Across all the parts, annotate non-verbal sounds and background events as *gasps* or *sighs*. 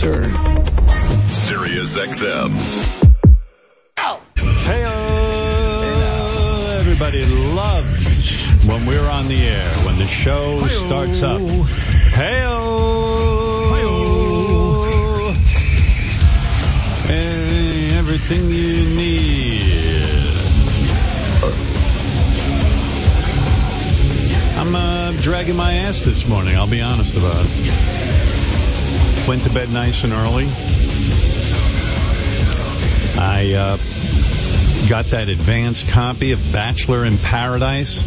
turn. Sirius XM. Hey, everybody loves when we're on the air, when the show starts up. Hey, everything you need. I'm uh, dragging my ass this morning, I'll be honest about it. Went to bed nice and early. I uh, got that advanced copy of Bachelor in Paradise.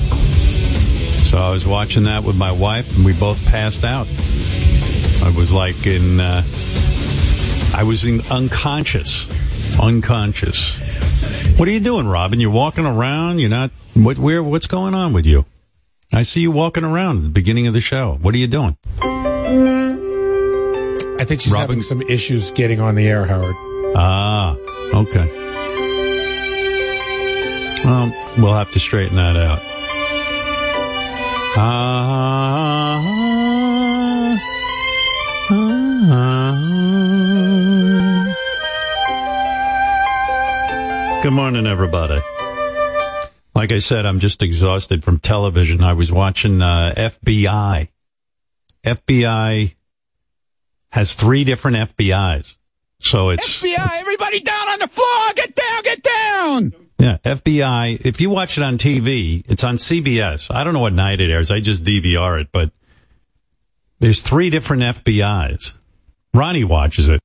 So I was watching that with my wife, and we both passed out. I was like in, uh, I was in unconscious, unconscious. What are you doing, Robin? You're walking around. You're not. What? Where? What's going on with you? I see you walking around at the beginning of the show. What are you doing? I think she's Robin? having some issues getting on the air, Howard. Ah, okay. Well, we'll have to straighten that out. Ah, ah. Good morning, everybody. Like I said, I'm just exhausted from television. I was watching uh, FBI. FBI has three different FBI's. So it's FBI, everybody down on the floor! Get down, get down! Yeah, FBI. If you watch it on TV, it's on CBS. I don't know what night it airs. I just DVR it, but there's three different FBI's. Ronnie watches it.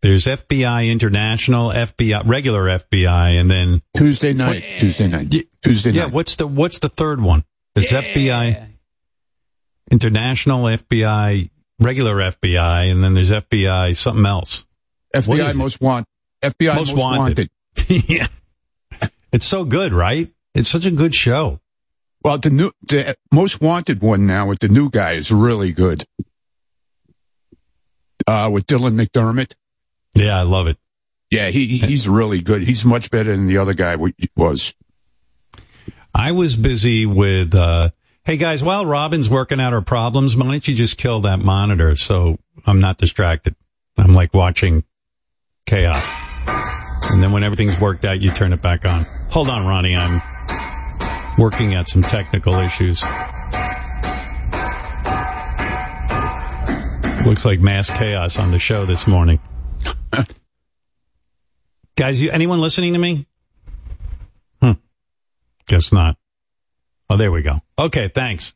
There's FBI International, FBI, regular FBI, and then Tuesday night. Tuesday night. Tuesday night. yeah. What's the what's the third one? It's FBI International, FBI, regular FBI, and then there's FBI something else. FBI it? most want. FBI Most most, Wanted. wanted. *laughs* yeah, it's so good, right? It's such a good show. Well, the new, the most wanted one now with the new guy is really good. Uh, with Dylan McDermott. Yeah, I love it. Yeah, he he's really good. He's much better than the other guy was. I was busy with, uh, hey guys, while Robin's working out her problems, why don't you just kill that monitor so I'm not distracted? I'm like watching chaos. And then when everything's worked out, you turn it back on. Hold on, Ronnie. I'm working at some technical issues. Looks like mass chaos on the show this morning. *coughs* Guys, you, anyone listening to me? Hmm. Guess not. Oh, there we go. Okay, thanks.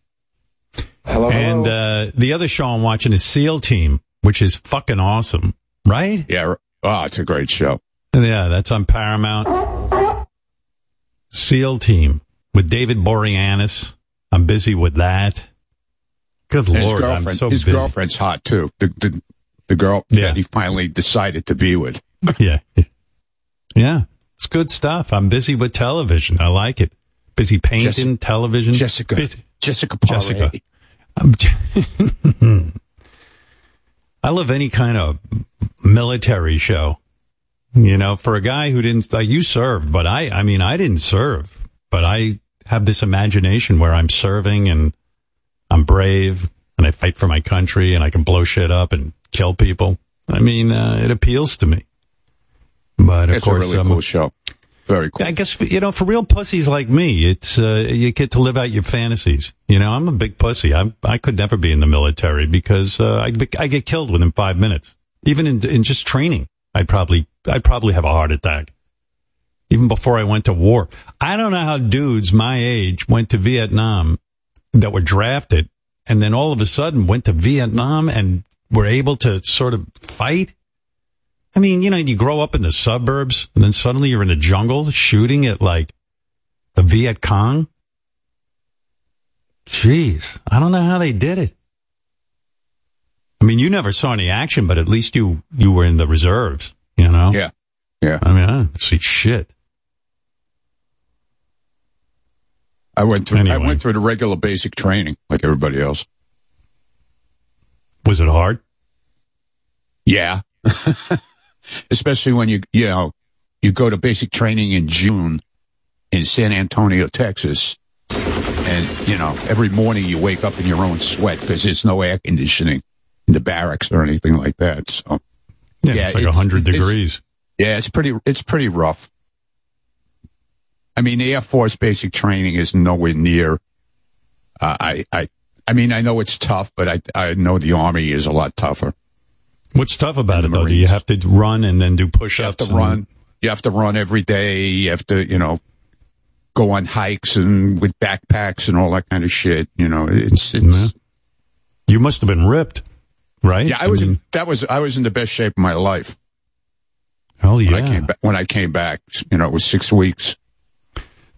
Hello. And uh, the other show I'm watching is SEAL Team, which is fucking awesome, right? yeah. Oh, it's a great show. Yeah, that's on Paramount. SEAL Team with David Boreanaz. I'm busy with that. Good And lord, I'm girlfriend, so his busy. girlfriend's hot too. The the, the girl Yeah. that he finally decided to be with. *laughs* yeah, yeah, it's good stuff. I'm busy with television. I like it. Busy painting Jessica- television. Jessica. Busy- Jessica. Paré. Jessica. *laughs* I love any kind of military show. You know, for a guy who didn't, like, you served, but I, I mean, I didn't serve, but I have this imagination where I'm serving and I'm brave and I fight for my country and I can blow shit up and kill people. I mean, uh, it appeals to me. But of It's a course, really um, cool show. Very cool. I guess you know, for real pussies like me, it's uh, you get to live out your fantasies. You know, I'm a big pussy. I I could never be in the military because uh, I I get killed within five minutes. Even in in just training, I'd probably I'd probably have a heart attack. Even before I went to war, I don't know how dudes my age went to Vietnam that were drafted and then all of a sudden went to Vietnam and were able to sort of fight. I mean, you know, you grow up in the suburbs and then suddenly you're in a jungle shooting at like the Viet Cong. Jeez, I don't know how they did it. I mean, you never saw any action, but at least you, you were in the reserves, you know? Yeah. Yeah. I mean, I didn't see shit. I went through. Anyway. I went through the regular basic training like everybody else. Was it hard? Yeah. *laughs* Especially when you you know you go to basic training in June in San Antonio, Texas, and you know every morning you wake up in your own sweat because there's no air conditioning. in the barracks or anything like that. So Yeah, Yeah, it's like it's- 100 it's- degrees. yeah, it's pretty it's pretty rough. I mean, the Air Force basic training is nowhere near. Uh, I I I mean, I know it's tough, but I I know the Army is a lot tougher. What's tough about it, And though? Do you have to run and then do push You have ups? to run. You have to run every day. You have to, you know, go on hikes and with backpacks and all that kind of shit. You know, it's it's. Yeah. You must have been ripped, right? Yeah, I was. mean, in, that was. I was in the best shape of my life hell when yeah. I came back. When I came back, you know, it was six weeks.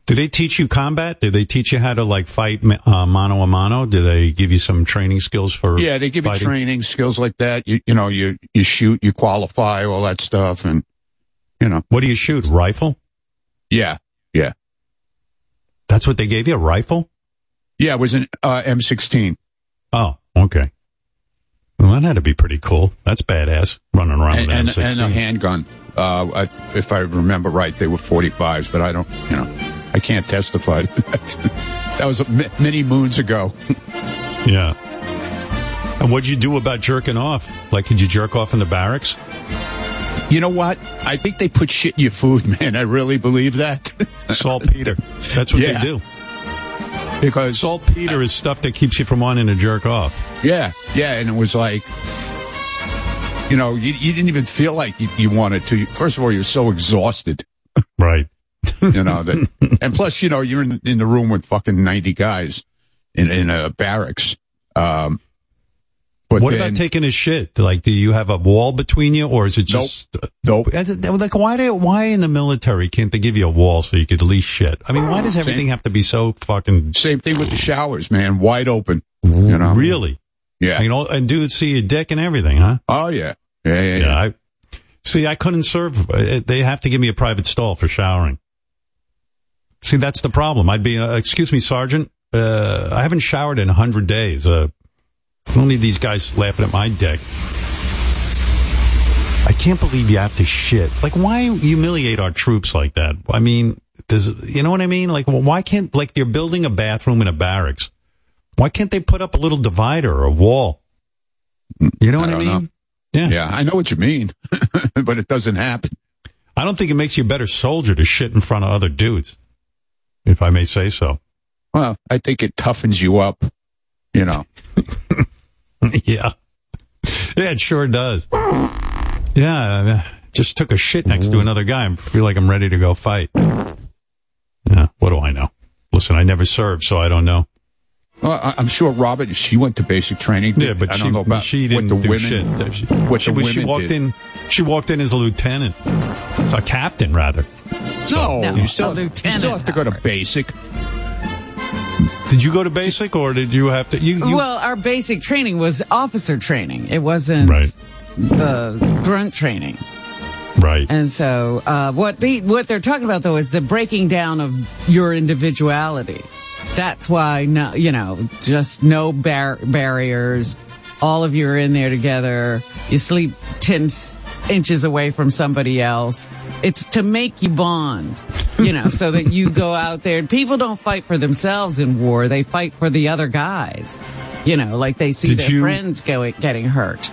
Did they teach you combat? Did they teach you how to like fight uh, mano a mano? Did they give you some training skills for? Yeah, they give you training skills like that. You you know, you you shoot, you qualify, all that stuff, and you know, What do you shoot? Rifle? yeah, yeah, That's what they gave you? A rifle? yeah. It was an uh, M16, Oh, okay. Well, that had to be pretty cool. That's badass running around and, with and, an M16. and a handgun. Uh, I, if I remember right, they were 45s, but I don't, you know, I can't testify. that *laughs* That was many moons ago. *laughs* yeah. And what'd you do about jerking off? Like, did you jerk off in the barracks? You know what? I think they put shit in your food, *laughs* man. I really believe that. Saltpeter. That's what Yeah. they do. because Saltpeter is stuff that keeps you from wanting to jerk off. Yeah, yeah, and it was like, you know, you, you didn't even feel like you, you wanted to. First of all, you're so exhausted, Right. You know that, and plus, you know, you're in in the room with fucking ninety guys in in a barracks. Um, but what then, about taking a shit? Like, do you have a wall between you, or is it just Nope. It- Like, why do why in the military can't they give you a wall so you could at least shit? I mean, why does everything have to be so fucking Same thing with the showers, man, wide open. You know, really? yeah. You know, and dudes see your dick and everything, huh? oh yeah, yeah, yeah. yeah. Yeah. I see. I couldn't serve. uh, They have to give me a private stall for showering. See, that's the problem. I'd be, uh, excuse me, Sergeant. Uh, I haven't showered in a hundred days. Uh, I don't need these guys laughing at my dick. I can't believe you have to shit. Like, why humiliate our troops like that? I mean, does you know what I mean? Like, why can't like they're building a bathroom in a barracks? Why can't they put up a little divider or a wall? You know what I, don't mean? know. Yeah. yeah, I know what you mean, *laughs* but it doesn't happen. I don't think it makes you a better soldier to shit in front of other dudes, if I may say so. Well, I think it toughens you up. You know, *laughs* yeah. Yeah, it sure does. Yeah, I just took a shit next to another guy. I feel like I'm ready to go fight. Yeah, what do I know? Listen, I never served, so I don't know. well, I, I'm sure Robert. She went to basic training. Yeah, but I she, don't know about she what didn't the do women. shit. She, what she, the was- she women walked did. in. She walked in as a lieutenant, a captain rather. No, No, you still, a you still have to go to basic. Did you go to basic, or did you have to? You, you well, our basic training was officer training. It wasn't right, the grunt training. right. And so, uh, what they what they're talking about though is the breaking down of your individuality. That's why no, you know, just no bar- barriers. All of you are in there together. You sleep ten s- inches away from somebody else. It's to make you bond, you know, so that you go out there. People don't fight for themselves in war; they fight for the other guys. You know, like they see Did their you- friends going getting hurt.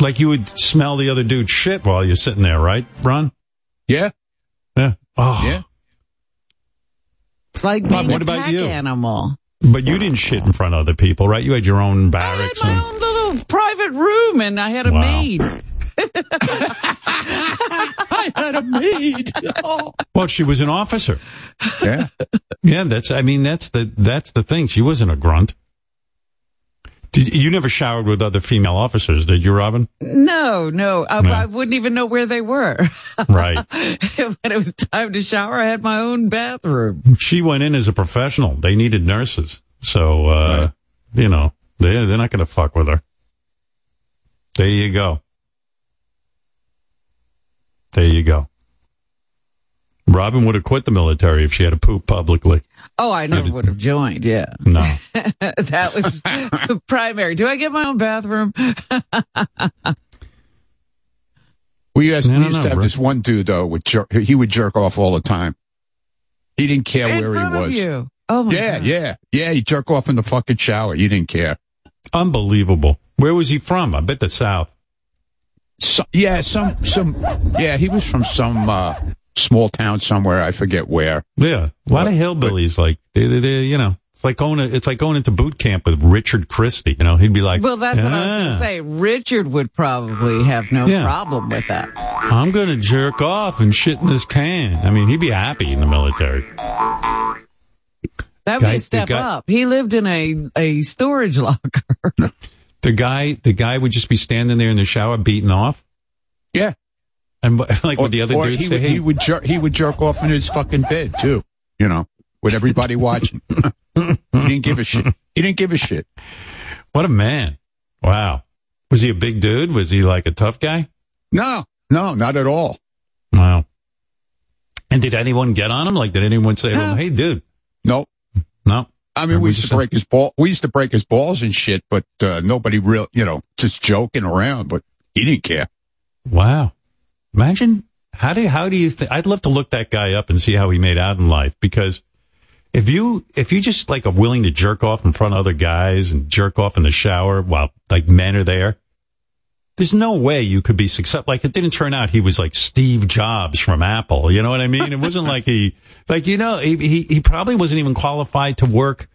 Like you would smell the other dude's shit while you're sitting there, right, Ron? Yeah, Yeah. Oh, yeah. It's like Bob, being what a about pack you? animal. But you didn't shit in front of other people, right? You had your own I had barracks. my and, own little private room and I had a Wow. maid. *laughs* *laughs* I had a maid. Oh. well, she was an officer. Yeah, Yeah, that's. I mean, that's the that's the thing. She wasn't a grunt. Did, you never showered with other female officers, did you, Robin? No, no, I, No. I wouldn't even know where they were. Right. *laughs* when it was time to shower, I had my own bathroom. she went in as a professional. They needed nurses, so uh, Right. you know they they're not going to fuck with her. There you go. There you go. Robin would have quit the military if she had to poop publicly. Oh, I never would have joined. Yeah, No. *laughs* that was *laughs* primary. Do I get my own bathroom? *laughs* we used, No, we used no, to have bro. this one dude though. With jer- he would jerk off all the time. He didn't care In where front he of was. you. Oh my Yeah, God. yeah, yeah. He jerk off in the fucking shower. He didn't care. Unbelievable. Where was he from? I bet the South. So, yeah, some some yeah, he was from some uh, small town somewhere. I forget where. Yeah, a lot of hillbillies. Like they, they, they, you know, it's like going to, it's like going into boot camp with Richard Christie. You know, he'd be like, Well, that's what I was going to say. Richard would probably have no Yeah. problem with that. I'm going to jerk off and shit in this can. I mean, he'd be happy in the military. That would be a step the guy- up. He lived in a, a storage *laughs* locker. The guy, the guy would just be standing there in the shower beating off, Yeah, and *laughs* like with the other or dudes he say, would, "Hey, he would jerk he would jerk off in his fucking bed too. You know, with everybody watching. *laughs* he didn't give a shit. He didn't give a shit. what a man! Wow, was he a big dude? Was he like a tough guy? No, no, not at all. Wow. And did anyone get on him? Like, did anyone say, to him, "Hey, dude"? No, No. I mean, we used to break his ball. We used to break his balls and shit, but uh, nobody real, you know, just joking around. But he didn't care. Wow. Imagine how do you, how do you think? I'd love to look that guy up and see how he made out in life because if you if you just like are willing to jerk off in front of other guys and jerk off in the shower while like men are there, there's no way you could be successful. Like it didn't turn out he was like Steve Jobs from Apple. You know what I mean? It wasn't like he like you know he he, he probably wasn't even qualified to work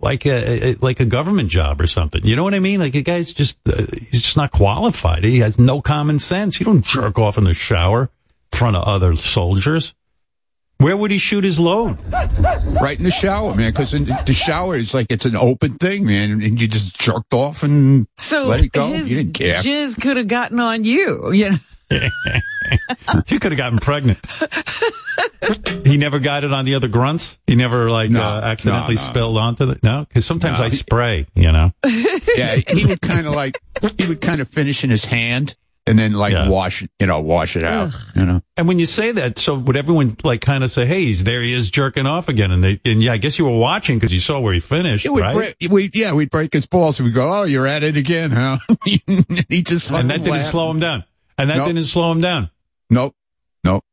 like a, a like a government job or something. You know what I mean? Like a guy's just uh, he's just not qualified. He has no common sense. You don't jerk off in the shower in front of other soldiers. Where would he shoot his load? Right in the shower, man, because the shower is like it's an open thing, man, and you just jerked off and So let it go. his you didn't care. jizz could have gotten on you. You know, *laughs* You could have gotten pregnant. he never got it on the other grunts. He never like No, uh, accidentally no, no. spilled onto the no. Because sometimes No, I he- spray. You know. *laughs* yeah, he would kind of like he would kind of finish in his hand and then like Yeah. wash it, you know, wash it out. You know, And when you say that, so would everyone like kind of say, "Hey, he's there. He is jerking off again." And they, and yeah, I guess you were watching because you saw where he finished, It would right? break, we yeah, we'd break his balls. We'd go, oh, you're at it again, huh? *laughs* he just fucking and that didn't laughed. slow him down. And that Nope. didn't slow him down. Nope, nope.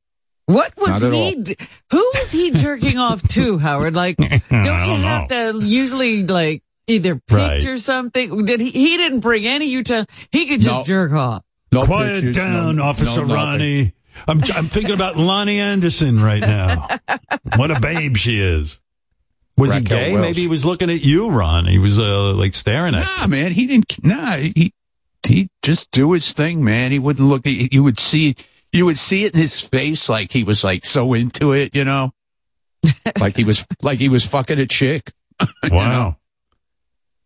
what was he? d- Who was he jerking off to, Howard? Like, *laughs* don't you don't have to usually like either pitch Right. or something? Did he? He didn't bring any utensil. He could just No. jerk off. No Quiet pictures, down, no- Officer no. Ronnie. I'm I'm thinking about Loni Anderson right now. *laughs* what a babe she is. Was he gay? Maybe he was looking at you, Ron. He was uh, like staring at. you. Nah, man, he didn't. Nah, he he just do his thing, man. He wouldn't look. at You would see. You would see it in his face, like he was like so into it, you know, like he was *laughs* like he was fucking a chick. *laughs* Wow.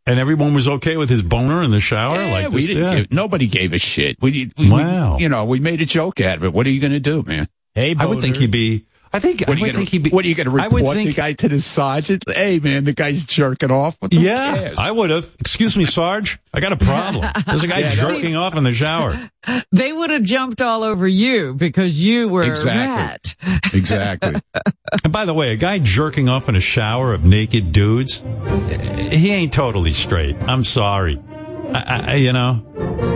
And everyone was okay with his boner in the shower. Yeah, like we didn't. yeah. Give, nobody gave a shit. We, we, Wow. we, you know, we made a joke out of it. What are you going to do, man? Hey, I would think he'd be. I think. What are you would going think he'd to? be. What are you going to I would report the guy to the sergeant? Hey, man, the guy's jerking off. What the Yeah, cares? I would have. Excuse me, Sarge. I got a problem. *laughs* There's a guy Yeah, jerking off in the shower. They would have jumped all over you because you were Exactly. that. *laughs* exactly. And by the way, a guy jerking off in a shower of naked dudes, he ain't totally straight. I'm sorry. I, I, you know,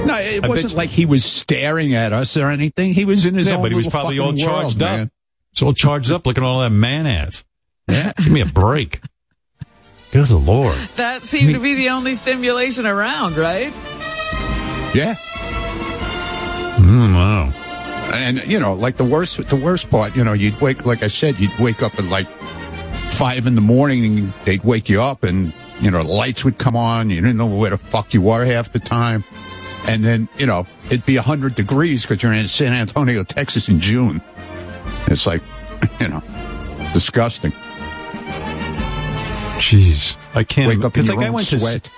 No, it bet wasn't you- like he was staring at us or anything. He was in his yeah, own but he was probably all fucking world, charged man. Up. He's all charged up, looking at all that man ass. Yeah. Give me a break. Good lord. That seemed to be the only stimulation around, right? Yeah. Mm, wow. And you know, like the worst, the worst part, you know, you'd wake, like I said, you'd wake up at like five in the morning, and they'd wake you up, and you know, lights would come on. You didn't know where the fuck you were half the time, and then you know, it'd be hundred degrees because you're in San Antonio, Texas, in June. It's like, *laughs* you know, disgusting. Jeez, I can't. Wake up in your like I own went to sweat.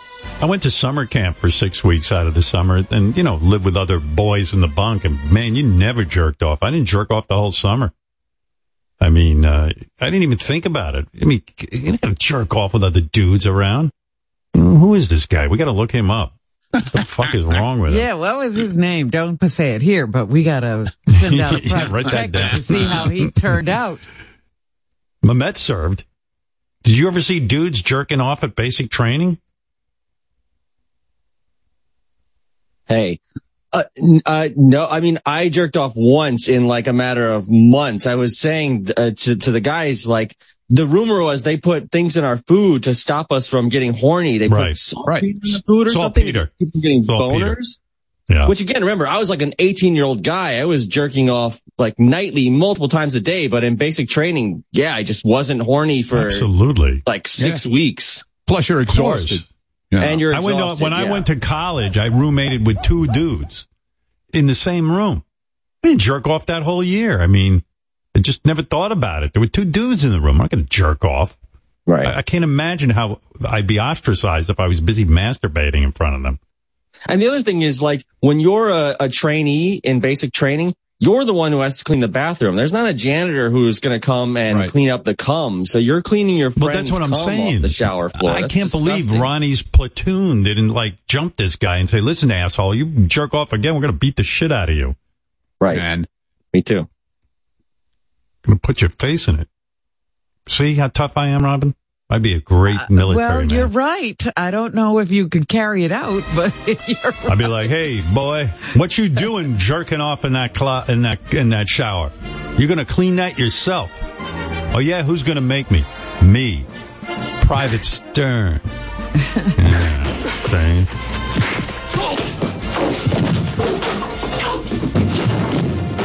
I went to summer camp for six weeks out of the summer, and you know, live with other boys in the bunk. And man, you never jerked off. I didn't jerk off the whole summer. I mean, uh, I didn't even think about it. I mean, you're not gonna jerk off with other dudes around. Who is this guy? We got to look him up. What the fuck is wrong with him? Yeah, what was his name? Don't say it here, but we gotta send *laughs* out a Yeah, private write that detective down. to see how he turned out. Mamet served. Did you ever see dudes jerking off at basic training? Hey. Uh, uh, no, I mean, I jerked off once in like a matter of months. I was saying uh, to, to the guys, like, the rumor was they put things in our food to stop us from getting horny. They Right. put saltpeter Right. in the food or something. Saltpeter. keep from getting Saltpeter. boners. Yeah. Which again, remember, I was like an 18 year old guy. I was jerking off like nightly, multiple times a day. But in basic training, yeah, I just wasn't horny for Absolutely. like six weeks. Plus, you're exhausted. Know. And you're I went to, exhausted, when I went to college, I roommated with two dudes in the same room. I didn't jerk off that whole year. I mean, I just never thought about it. There were two dudes in the room. I'm not going to jerk off. right. I, I can't imagine how I'd be ostracized if I was busy masturbating in front of them. And the other thing is like when you're a, a trainee in basic training, you're the one who has to clean the bathroom. There's not a janitor who's going to come and Right. clean up the cum. So you're cleaning your Well, friend's that's what I'm cum off saying. the shower floor. I That's can't believe. Ronnie's platoon didn't like jump this guy and say, "Listen, asshole, you jerk off again. We're going to beat the shit out of you. Right. And Me too. Going to put your face in it." See how tough I am, Robin? I'd be a great military Uh, well, man. you're right. I don't know if you could carry it out, *laughs* but you're I'd be like, "Hey, boy, what you doing jerking off in that clo- in that in that shower? You're gonna clean that yourself." Oh yeah, who's gonna make me? Me, Private Stern. *laughs* yeah,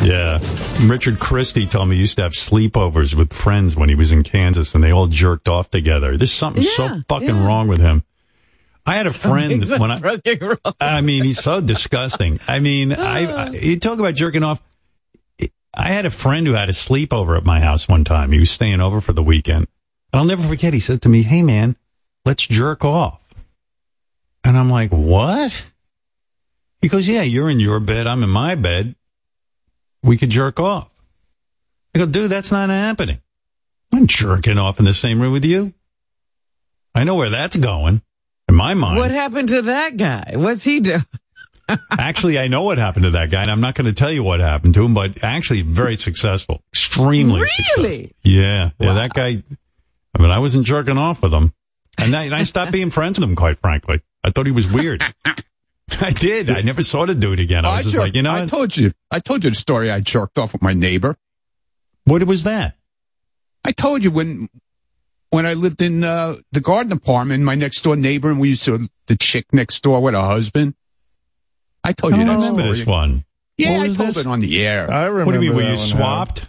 Yeah. Richard Christie told me he used to have sleepovers with friends when he was in Kansas and they all jerked off together. There's something so fucking yeah. wrong with him. I had a friend *laughs* when I. I mean, he's so disgusting. I mean, *laughs* I, I you talk about jerking off. I had a friend who had a sleepover at my house one time. He was staying over for the weekend. And I'll never forget. He said to me, Hey man, let's jerk off. And I'm like, what? He goes, yeah, you're in your bed. I'm in my bed. We could jerk off. I go, dude, that's not happening. I'm jerking off in the same room with you. I know where that's going in my mind. What happened to that guy? What's he do? *laughs* Actually, I know what happened to that guy, and I'm not going to tell you what happened to him, but actually, very successful, extremely successful. Really? Yeah, yeah. That guy. I mean, I wasn't jerking off with him, and I, and I stopped *laughs* being friends with him. Quite frankly, I thought he was weird. *laughs* *laughs* I did. I never saw the dude again. I was just jerked- like, you know, I what? told you, I told you the story. I jerked off with my neighbor. what was that? I told you when, when I lived in uh, the garden apartment, my next door neighbor, and we used to the chick next door with her husband. I told I you don't remember story. this one. Yeah, What I was told this? it on the air. I remember. What do you mean? Were you swapped?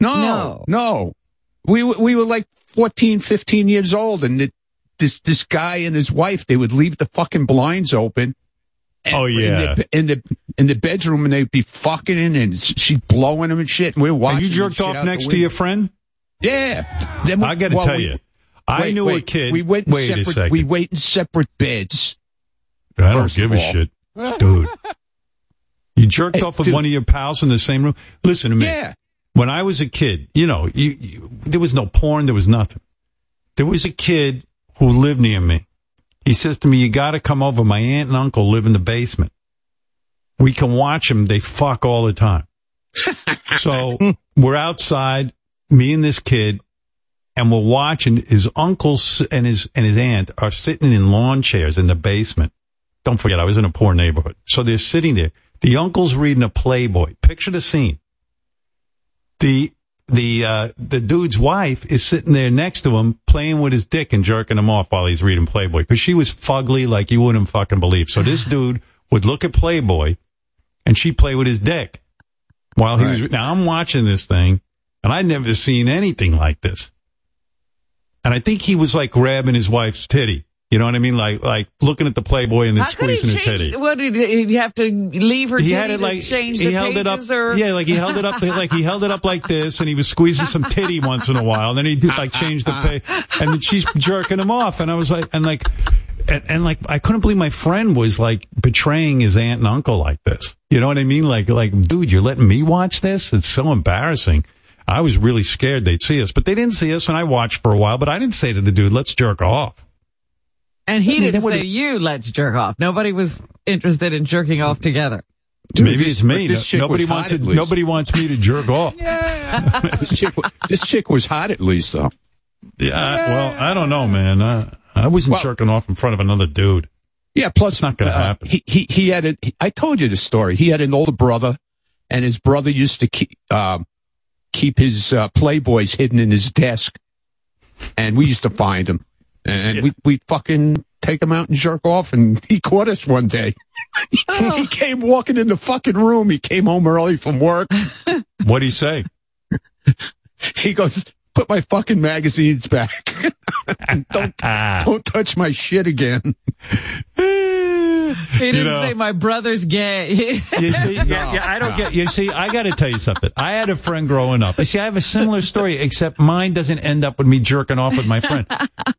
No, No. no. We we were like 14, 15 years old, and it, this this guy and his wife they would leave the fucking blinds open. and- Oh, yeah. in the, in the in the bedroom, and they'd be fucking in, and she blowing him and shit. And we we're watching. And you jerked off next to your friend? Yeah. Then we- I got to well, tell we- you, I wait, knew wait, a kid. We went wait a separate. second. We wait in separate beds. I don't give a shit, *laughs* dude. You jerked Hey, off with dude. one of your pals in the same room. Listen to me. Yeah. When I was a kid, you know, you, you, there was no porn, there was nothing. There was a kid who live near me. He says to me, "You got to come over. My aunt and uncle live in the basement. We can watch them. They fuck all the time." *laughs* so we're outside, me and this kid, and we're watching. His uncle s- and his and his aunt are sitting in lawn chairs in the basement. Don't forget, I was in a poor neighborhood. So they're sitting there. The uncle's reading a Playboy. Picture the scene. The the uh, the dude's wife is sitting there next to him, playing with his dick and jerking him off while he's reading Playboy because she was fugly like you wouldn't fucking believe. So this *sighs* dude would look at Playboy, and she'd play with his dick while he was. Now I'm watching this thing, and I'd never seen anything like this. And I think he was like grabbing his wife's titty. You know what I mean? Like like looking at the Playboy and then How could he squeezing her change? titty. What did he have to leave her? He had it like change he held it up. or Yeah, like he held it up. *laughs* Like he held it up like this, and he was squeezing some titty once in a while. And then he like change the pay, and then she's jerking him off. And I was like, and like, and, and like, I couldn't believe my friend was like betraying his aunt and uncle like this. You know what I mean? Like, like, dude, you're letting me watch this? It's so embarrassing. I was really scared they'd see us, but they didn't see us, and I watched for a while. But I didn't say to the dude, "Let's jerk off." And he mean, didn't say you let's jerk off. Nobody was interested in jerking off together. Dude, Maybe this- it's me. this No- chick nobody was wants it. Nobody wants me to jerk *laughs* off. *laughs* this, chick, this chick was hot at least, though. Yeah, I- well, I don't know, man. I, I wasn't Well- jerking off in front of another dude. Yeah, plus It's not gonna uh, happen. He he he had a. he- I told you the story. He had an older brother, and his brother used to keep. Um, keep his uh, Playboys hidden in his desk, and we used to find them, and we we fucking take him out and jerk off. And *laughs* he caught us one day. *laughs* he came walking in the fucking room. He came home early from work. *laughs* What'd he say? He goes, "Put my fucking magazines back. don't don't touch my shit again." *laughs* He didn't know. say my brother's gay. *laughs* You see, yeah, yeah, I don't get. You see, I got to tell you something. I had a friend growing up. You see, I have a similar story, except mine doesn't end up with me jerking off with my friend.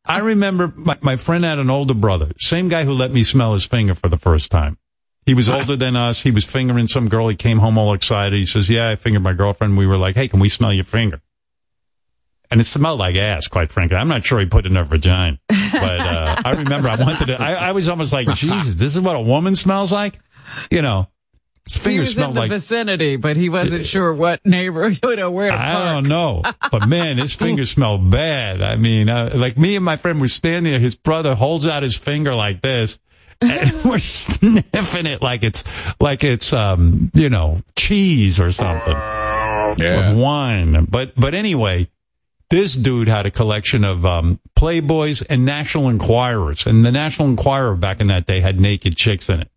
I remember my, my friend had an older brother, same guy who let me smell his finger for the first time. He was older than us. He was fingering some girl. He came home all excited. He says, "Yeah, I fingered my girlfriend." We were like, "Hey, can we smell your finger?" And it smelled like ass, quite frankly. I'm not sure he put it in her vagina, but uh, I remember I wanted to. I, I was almost like, Jesus, this is what a woman smells like. You know, his he fingers was in smelled the like vicinity, but he wasn't sure what neighbor, you *laughs* know, where to I park. don't know, but man, his fingers smell bad. I mean, uh, like me and my friend were standing there. His brother holds out his finger like this, and *laughs* we're sniffing it like it's like it's um you know cheese or something with wine. But but anyway, this dude had a collection of um, Playboys and National Enquirers, and the National Enquirer back in that day had naked chicks in it,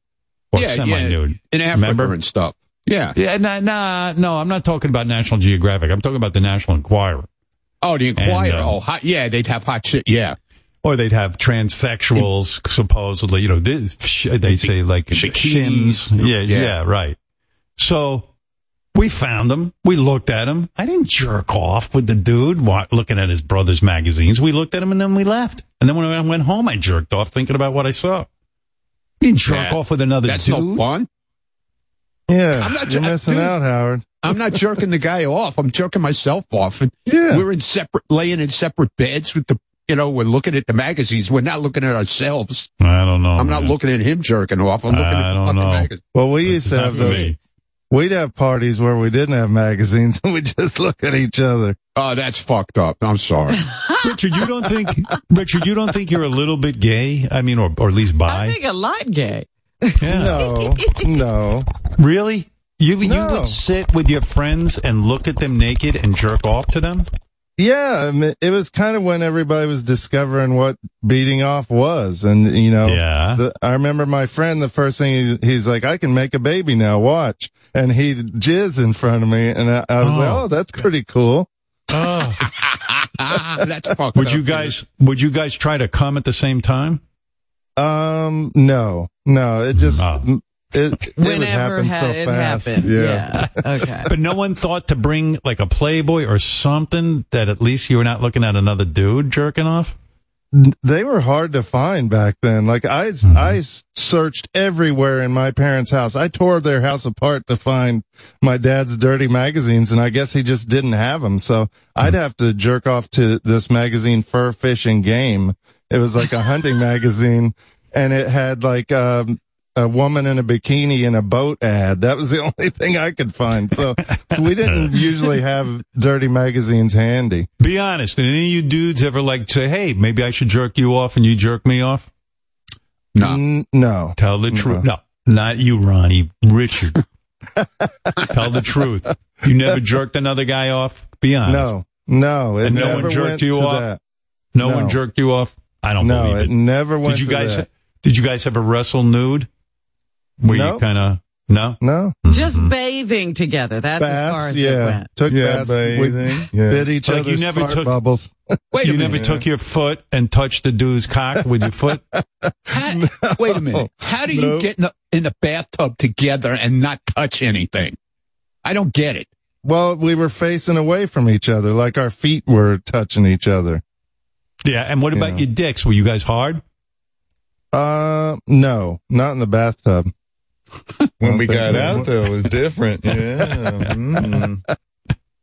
or yeah, semi-nude. in Africa Remember? and stuff. Yeah. Yeah, nah, nah, no, I'm not talking about National Geographic. I'm talking about the National Enquirer. Oh, the Enquirer. And, uh, oh, hot, yeah, they'd have hot shit. Yeah. Or they'd have transsexuals, supposedly, you know, they, they say like Bikinis. shims. Yeah, yeah, Yeah. right. So we found him. We looked at him. I didn't jerk off with the dude wa- looking at his brother's magazines. We looked at him and then we left. And then when I went home, I jerked off thinking about what I saw. You didn't jerk Yeah. off with another That's dude. no fun. Yeah, I'm not you're ju- missing dude. out, Howard. I'm not jerking the guy off. I'm jerking myself off. And Yeah. we're in separate, laying in separate beds with the, you know, we're looking at the magazines. We're not looking at ourselves. I don't know. I'm not looking at him jerking off. I'm looking I at the don't fucking know. magazine. Well, we used to have for those. Me. We'd have parties where we didn't have magazines *laughs* and we just look at each other. Oh, that's fucked up. I'm sorry. *laughs* Richard, you don't think, Richard, you don't think you're a little bit gay? I mean, or, or at least bi? I think a lot gay. Yeah. No, *laughs* no. Really? You you would sit with your friends and look at them naked and jerk off to them? Yeah, I mean, it was kind of when everybody was discovering what beating off was, and you know, Yeah. the, I remember my friend. The first thing he, he's like, "I can make a baby now. Watch," and he jizz in front of me, and I, I was like, Oh. "Oh, that's pretty cool." Ah, *laughs* that's fucked Would up. you guys would you guys try to come at the same time? Um, no, no, it just No. It, it would Whenever happen ha- so it fast. happened. Yeah. Yeah. Okay. *laughs* But no one thought to bring like a Playboy or something that at least you were not looking at another dude jerking off? they were hard to find back then. Like I, Mm-hmm. I searched everywhere in my parents' house. I tore their house apart to find my dad's dirty magazines, and I guess he just didn't have them. So I'd Mm-hmm. have to jerk off to this magazine, Fur Fish and Game. It was like a hunting *laughs* magazine, and it had like um, a woman in a bikini in a boat ad. That was the *laughs* only thing I could find. So, so we didn't *laughs* usually have dirty magazines handy. Be honest. Did any of you dudes ever like say, "Hey, maybe I should jerk you off and you jerk me off"? No. N- no. Tell the truth. No, not you, Ronnie. Richard. *laughs* Tell the truth. You never jerked another guy off. Be honest. No, no, it And no never one jerked you off? No, No. one jerked you off. I don't No, believe it it. never went Did you to guys? that. Did you guys ever wrestle nude? Where you kind of no? No, Just bathing together. That's as far baths, as it yeah, went. took Yeah, baths, we bathing, yeah. bit each Like you other's never fart took- bubbles. Wait a you minute. never took your foot and touched the dude's cock with your foot? *laughs* How, wait a minute. How do you No. get in the, in the bathtub together and not touch anything? I don't get it. Well, we were facing away from each other, like our feet were touching each other. Yeah. And what about Yeah. your dicks? Were you guys hard? Uh, no, not in the bathtub. When we got out though, it was different. Yeah. Mm.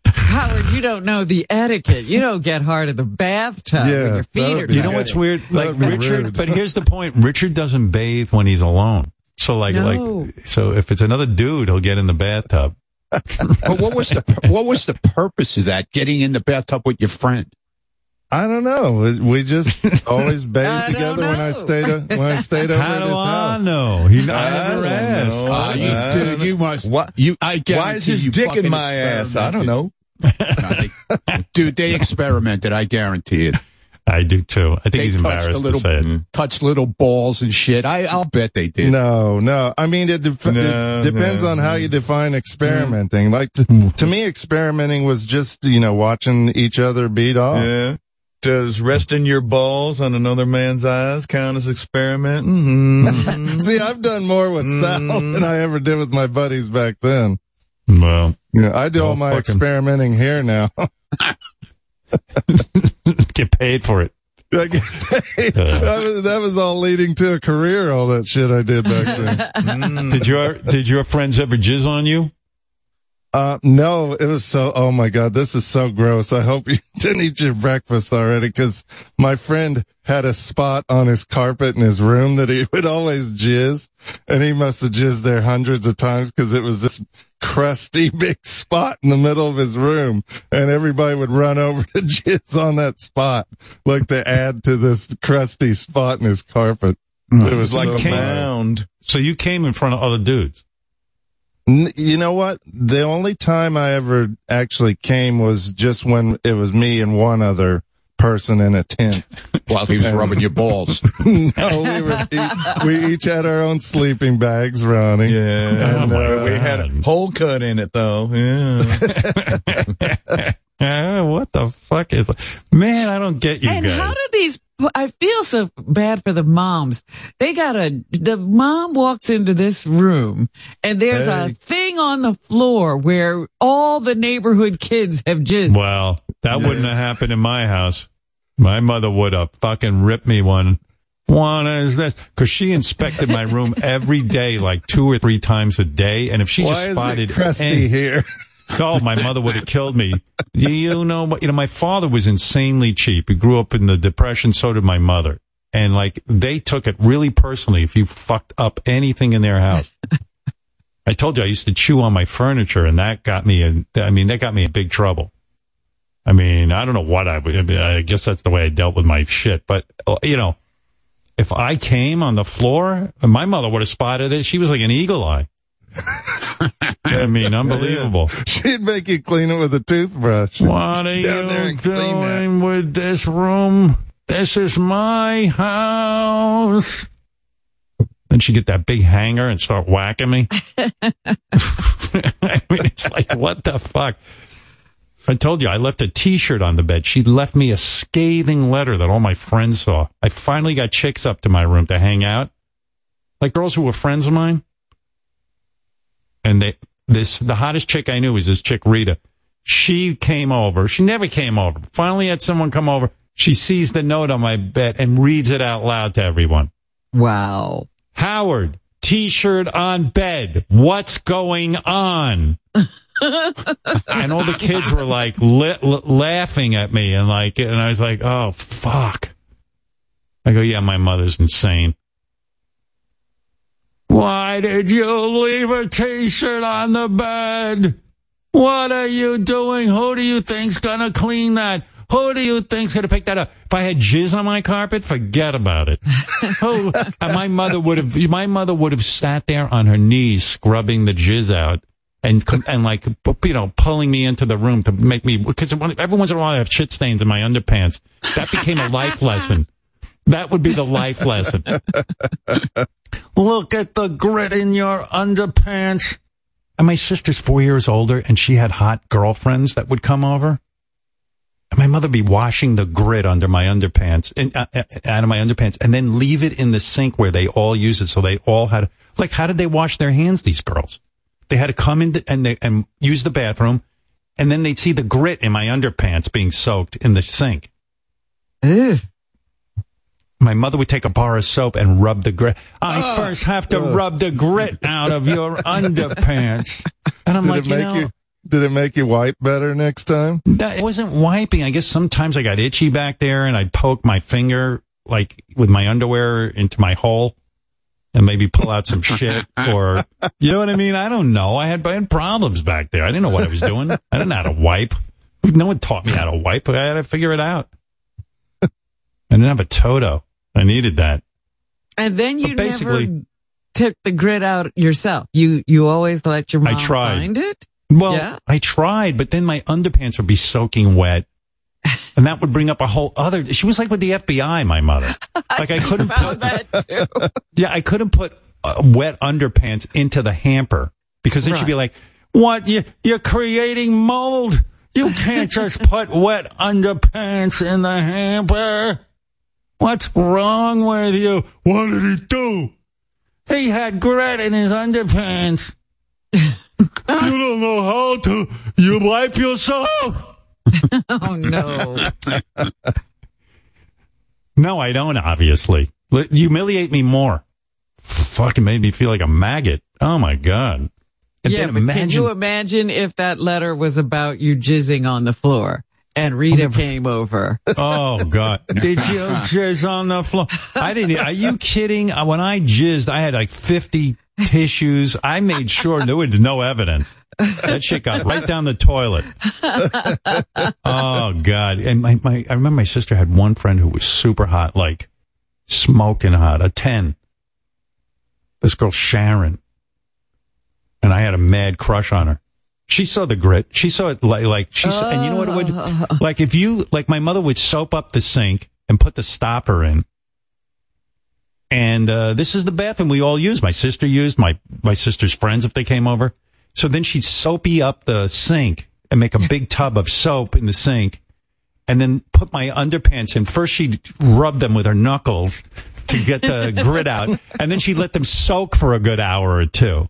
Howard, you don't know the etiquette. You don't get hard in the bathtub Yeah, when your feet are You know what's weird? Like Richard, rude. but here's the point. Richard doesn't bathe when he's alone. So like, No. like, so if it's another dude, he'll get in the bathtub. *laughs* But what was the what was the purpose of that? Getting in the bathtub with your friend? I don't know. We- We just *laughs* always I bathed don't together when I know. stayed when I stayed over How at do his I house. know? He, I I never asked. know. Uh, you, I dude, you must. Why- You, I Why is his guarantee you dick in my ass? I don't know. Dude, they experimented. I guarantee it. I do too. I think They he's embarrassed a little, to say it. touched little balls and shit. I, I'll bet they did. No, no. I mean, it, def- No, it depends no, on how you define experimenting. Like to, Mm. to me, experimenting was just you know watching each other beat off. Yeah. Does resting your balls on another man's eyes count as experimenting? Mm. Mm-hmm. *laughs* See, I've done more with mm-hmm. Sal than I ever did with my buddies back then. Well, You know, I do all my fucking- experimenting here now. *laughs* get paid for it. *laughs* I get paid. Uh. that, was, that was all leading to a career. All that shit I did back then. Mm. Did your did your friends ever jizz on you? Uh, no, it was so, oh my God, this is so gross. I hope you *laughs* didn't eat your breakfast already because my friend had a spot on his carpet in his room that he *laughs* would always jizz and he must have jizzed there hundreds of times because it was this crusty *laughs* big spot in the middle of his room and everybody would run over to jizz on that spot, like to add to this crusty spot in his carpet. It was Like so. So you came in front of other dudes. N- You know what? The only time I ever actually came was just when it was me and one other person in a tent. *laughs* While he was rubbing your balls. *laughs* no, we were each, we each had our own sleeping bags, Ronnie. Yeah. And, uh, we had a hole cut in it though. Yeah. *laughs* Uh, what the fuck is? Man, I don't get you and guys. how do these? I feel so bad for the moms. They got a. The mom walks into this room, and there's a thing on the floor where all the neighborhood kids have just. well, that wouldn't have happened in my house. My mother would have fucking ripped me one. What is this? Because she inspected my room every day, like two or three times a day. And if she Why just is spotted it crusty any- here? Oh, my mother would have killed me. Do you know what? You know, my father was insanely cheap. He grew up in the depression. So did my mother. And like, they took it really personally if you fucked up anything in their house. *laughs* I told you I used to chew on my furniture and that got me in, I mean, that got me in big trouble. I mean, I don't know what I would, I guess that's the way I dealt with my shit. But, you know, if I came on the floor, my mother would have spotted it. She was like an eagle eye. *laughs* I mean, *laughs* unbelievable. She'd make you clean it with a toothbrush. What are you and clean that. doing with this room? This is my house. Then she get that big hanger and start whacking me. *laughs* *laughs* I mean, it's like, what the fuck? I told you, I left a t-shirt on the bed. She left me a scathing letter that all my friends saw. I finally got chicks up to my room to hang out. Like girls who were friends of mine. And they, this, the hottest chick I knew was this chick, Rita. She came over. She never came over. Finally had someone come over. She sees the note on my bed and reads it out loud to everyone. Wow. Howard, t-shirt on bed. What's going on? *laughs* and all the kids were like li- l- laughing at me and like, and I was like, oh fuck. I go, yeah, my mother's insane. Why did you leave a t-shirt on the bed? What are you doing? Who do you think's gonna clean that? Who do you think's gonna pick that up? If I had jizz on my carpet, forget about it. Who? My mother would have. My mother would have sat there on her knees scrubbing the jizz out. And, and like, you know, pulling me into the room to make me, because every once in a while I have shit stains in my underpants. That became a life lesson. That would be the life lesson. *laughs* Look at the grit in your underpants. And my sister's four years older and she had hot girlfriends that would come over. And my mother would be washing the grit under my underpants and uh, uh, out of my underpants and then leave it in the sink where they all use it. So they all had, like, how did they wash their hands? These girls, they had to come in and they, and use the bathroom and then they'd see the grit in my underpants being soaked in the sink. Ugh. My mother would take a bar of soap and rub the grit. I ah, first have to uh. rub the grit out of your *laughs* underpants. And I'm Did like, it you know, you? Did it make you wipe better next time? that it wasn't wiping. I guess sometimes I got itchy back there and I'd poke my finger like with my underwear into my hole and maybe pull out some shit *laughs* or, you know what I mean? I don't know. I had, I had problems back there. I didn't know what I was doing. I didn't know how to wipe. No one taught me how to wipe. I had to figure it out. I didn't have a Toto. I needed that. And then you But basically- never took the grit out yourself. You you always let your mom I tried. find it. Well, Yeah? I tried, but then my underpants would be soaking wet. *laughs* And that would bring up a whole other. She was like with the FBI, my mother. *laughs* Like I couldn't put, that *laughs* too. yeah, I couldn't put uh, wet underpants into the hamper because then she'd be like, "What? You you're creating mold? You can't just put wet underpants in the hamper. What's wrong with you? What did he do? He had grit in his underpants. *laughs* you don't know how to. You wipe yourself." *laughs* Oh no. No, I don't, obviously. Let- Humiliate me more. Fucking made me feel like a maggot. Oh my God. And yeah, then but can you imagine if that letter was about you jizzing on the floor and Rita came over? *laughs* oh God. Did you jizz on the floor? I didn't, are you kidding? Uh, When I jizzed, I had like 50 tissues. I made sure there was no evidence. That shit got right down the toilet. Oh God. And my, my, I remember my sister had one friend who was super hot, like smoking hot, a 10. This girl, Sharon. And I had a mad crush on her. She saw the grit. She saw it like, like she saw, and you know what it would, *laughs* like if you, like my mother would soap up the sink and put the stopper in. And, uh, this is the bathroom we all use. My sister used, my, my sister's friends if they came over. So then she'd soapy up the sink and make a *laughs* big tub of soap in the sink and then put my underpants in. First she'd rub them with her knuckles to get the grit out. *laughs* And then she'd let them soak for a good hour or two.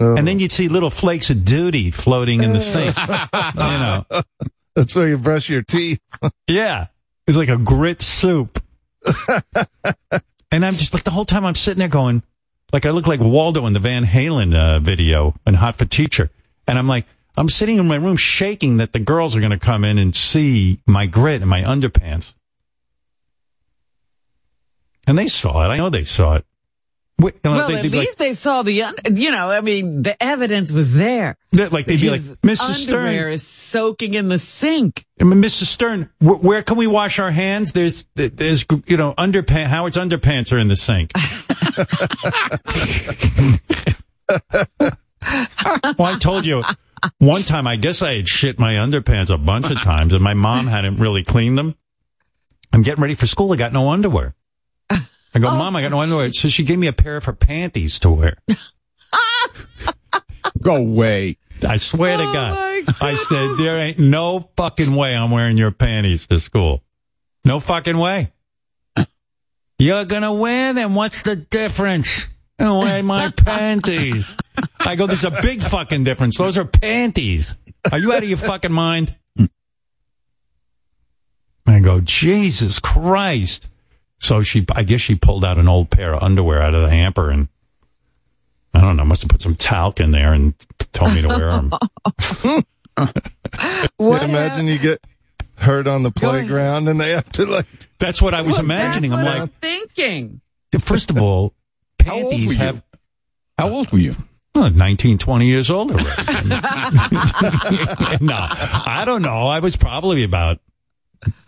And then you'd see little flakes of duty floating in the sink. you know. *laughs* That's where you brush your teeth. *laughs* Yeah. It's like a grit soup. and I'm just like the whole time I'm sitting there going, like I look like Waldo in the Van Halen uh, video in Hot for Teacher. And I'm like, I'm sitting in my room shaking that the girls are going to come in and see my grit and my underpants. And they saw it. I know they saw it. Wait, Well, at least they saw the, un- you know, I mean, the evidence was there. like, like they'd be like, Mrs. Stern, is soaking in the sink. I mean, Mrs. Stern, wh- where can we wash our hands? There's, there's, you know, underpants. Howard's underpants are in the sink. *laughs* well, I told you one time. I guess I had shit my underpants a bunch of times, and my mom hadn't really cleaned them. I'm getting ready for school. I got no underwear. I go, oh, Mom, I got no underwear. So she gave me a pair of her panties to wear. *laughs* Go away. I swear to Oh, God. I said, there ain't no fucking way I'm wearing your panties to school. No fucking way. *coughs* You're gonna wear them. What's the difference? I wear my panties. I go, there's a big fucking difference. Those are panties. Are you out of your fucking mind? I go, Jesus Christ. So she, I guess she pulled out an old pair of underwear out of the hamper and I don't know, must have put some talc in there and told me to wear them. *laughs* What Imagine you get hurt on the playground and they have to like, That's what I was imagining. That's I'm like, I'm thinking. first of all, *laughs* How old panties were you? have How old were you? well, 19, 20 years old already. *laughs* no, I don't know. I was probably about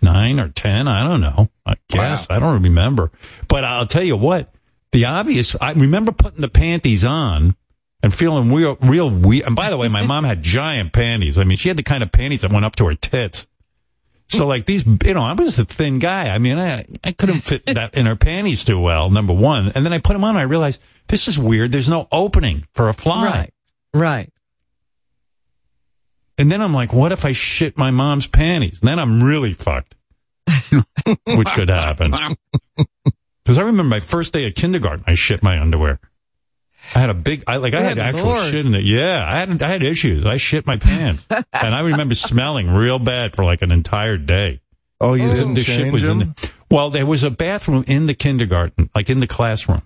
nine or 10. I don't know. I guess. I don't remember. But I'll tell you what, the obvious, I remember putting the panties on and feeling real, real weird. And by the way, my mom had giant panties. I mean, she had the kind of panties that went up to her tits. So like these, you know, I was a thin guy. I mean, I, I couldn't fit that in her panties too well, number one. And then I put them on and I realized this is weird. There's no opening for a fly. Right. Right. And then I'm like, what if I shit my mom's panties? And then I'm really fucked. *laughs* Which could happen. Because I remember my first day of kindergarten, I shit my underwear. I had a big, I like, I had actual Lord. shit in it. Yeah, I had, I had issues. I shit my pants, *laughs* and I remember smelling real bad for like an entire day. oh, you oh. didn't the shit change was in them? there. Well, there was a bathroom in the kindergarten, like in the classroom.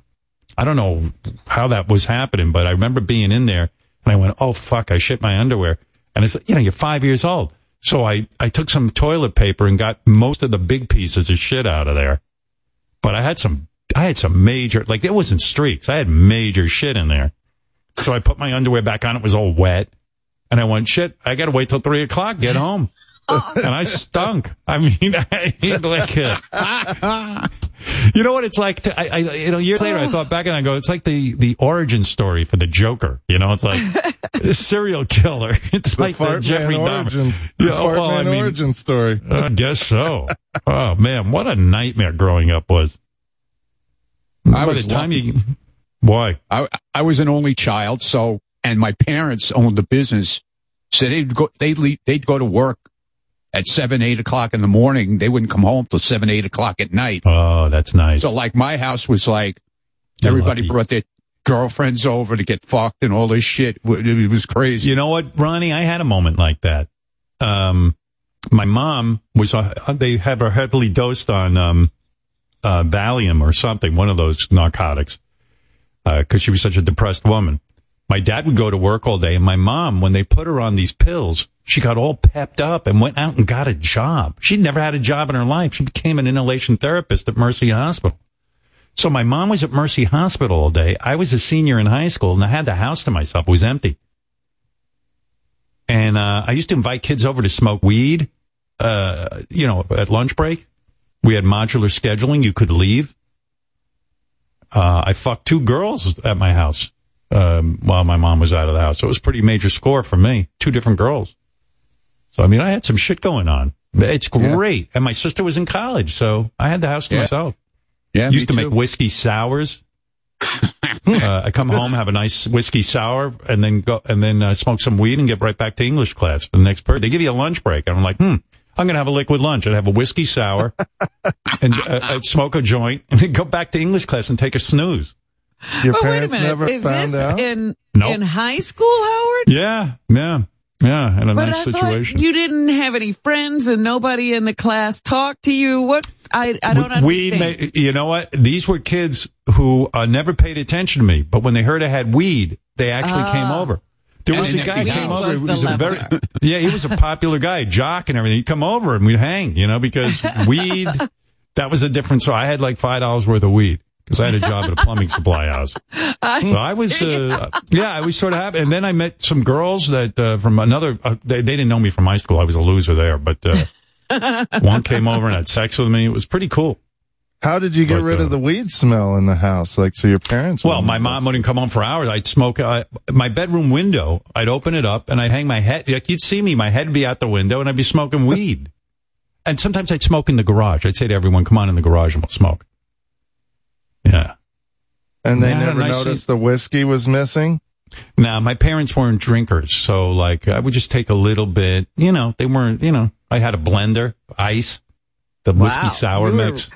I don't know how that was happening, but I remember being in there and I went, "Oh fuck, I shit my underwear." And it's you know you're five years old, so I I took some toilet paper and got most of the big pieces of shit out of there. But I had some I had some major like it wasn't streaks. I had major shit in there. So I put my underwear back on. It was all wet, and I went, "Shit, I got to wait till three o'clock get home." *laughs* and I stunk. I mean, *laughs* I like, uh, *laughs* You know what it's like? To, I, I, you know, years later, I oh. thought back and I go, it's like the the origin story for the Joker. You know, it's like *laughs* a serial killer. *laughs* It's The like the Jeffrey Dahmer. origins. Yeah, oh, the fart well, I mean- origin story. I guess so. Oh man, what a nightmare growing up was. I By was the time lucky. you, why? I I was an only child, so and my parents owned the business, so they'd go they'd leave, they'd go to work at seven eight o'clock in the morning. They wouldn't come home till seven eight o'clock at night. Oh, that's nice. So like my house was like You're everybody lucky. brought their girlfriends over to get fucked and all this shit. It was crazy. You know what, Ronnie? I had a moment like that. Um, my mom was, uh, they have her heavily dosed on, um, uh, Valium or something, one of those narcotics, uh, cause she was such a depressed woman. My dad would go to work all day and my mom, when they put her on these pills, she got all pepped up and went out and got a job. She'd never had a job in her life. She became an inhalation therapist at Mercy Hospital. So my mom was at Mercy Hospital all day. I was a senior in high school and I had the house to myself. It was empty. And uh, I used to invite kids over to smoke weed, uh, you know, at lunch break. We had modular scheduling. You could leave. Uh, I fucked two girls at my house um, while my mom was out of the house. So it was a pretty major score for me. Two different girls. So, I mean, I had some shit going on. It's Yeah. great. And my sister was in college. So I had the house to Yeah. myself. yeah, used to make whiskey sours. *laughs* uh, I come home, have a nice whiskey sour, and then go and then uh, smoke some weed and get right back to English class for the next period. They give you a lunch break, and I'm like, hmm, I'm gonna have a liquid lunch. I'd have a whiskey sour *laughs* and uh, I'd smoke a joint, and then go back to English class and take a snooze. Your Oh, wait a parents minute. never Is found this out. in Nope. in high school, Howard? Yeah, yeah, yeah, in a But nice I situation. you didn't have any friends and nobody in the class talked to you. What? I I don't understand. weed, ma- you know what? These were kids who uh, never paid attention to me, but when they heard I had weed, they actually Ah. came over. There was a guy he came was over. He was a very, *laughs* yeah, he was a popular guy, jock and everything. He'd come over and we'd hang, you know, because *laughs* weed, that was a different. So I had like five dollars worth of weed because I had a job at a plumbing supply house. *laughs* So I was, uh, yeah, I was sort of happy. And then I met some girls that, uh, from another, uh, they, they didn't know me from high school. I was a loser there, but, uh, *laughs* one came over and had sex with me. It was pretty cool. How did you get But, rid uh, of the weed smell in the house? Like, so your parents? Well, my mom wouldn't come home for hours. I'd smoke uh, my bedroom window. I'd open it up and I'd hang my head. Like you'd see me, my head would be out the window and I'd be smoking weed. and sometimes I'd smoke in the garage. I'd say to everyone, come on in the garage and we'll smoke. Yeah. And they Yeah, never and I see- noticed the whiskey was missing. Now, my parents weren't drinkers, so like I would just take a little bit. You know, they weren't. You know, I had a blender, ice, the whiskey sour You were- mix.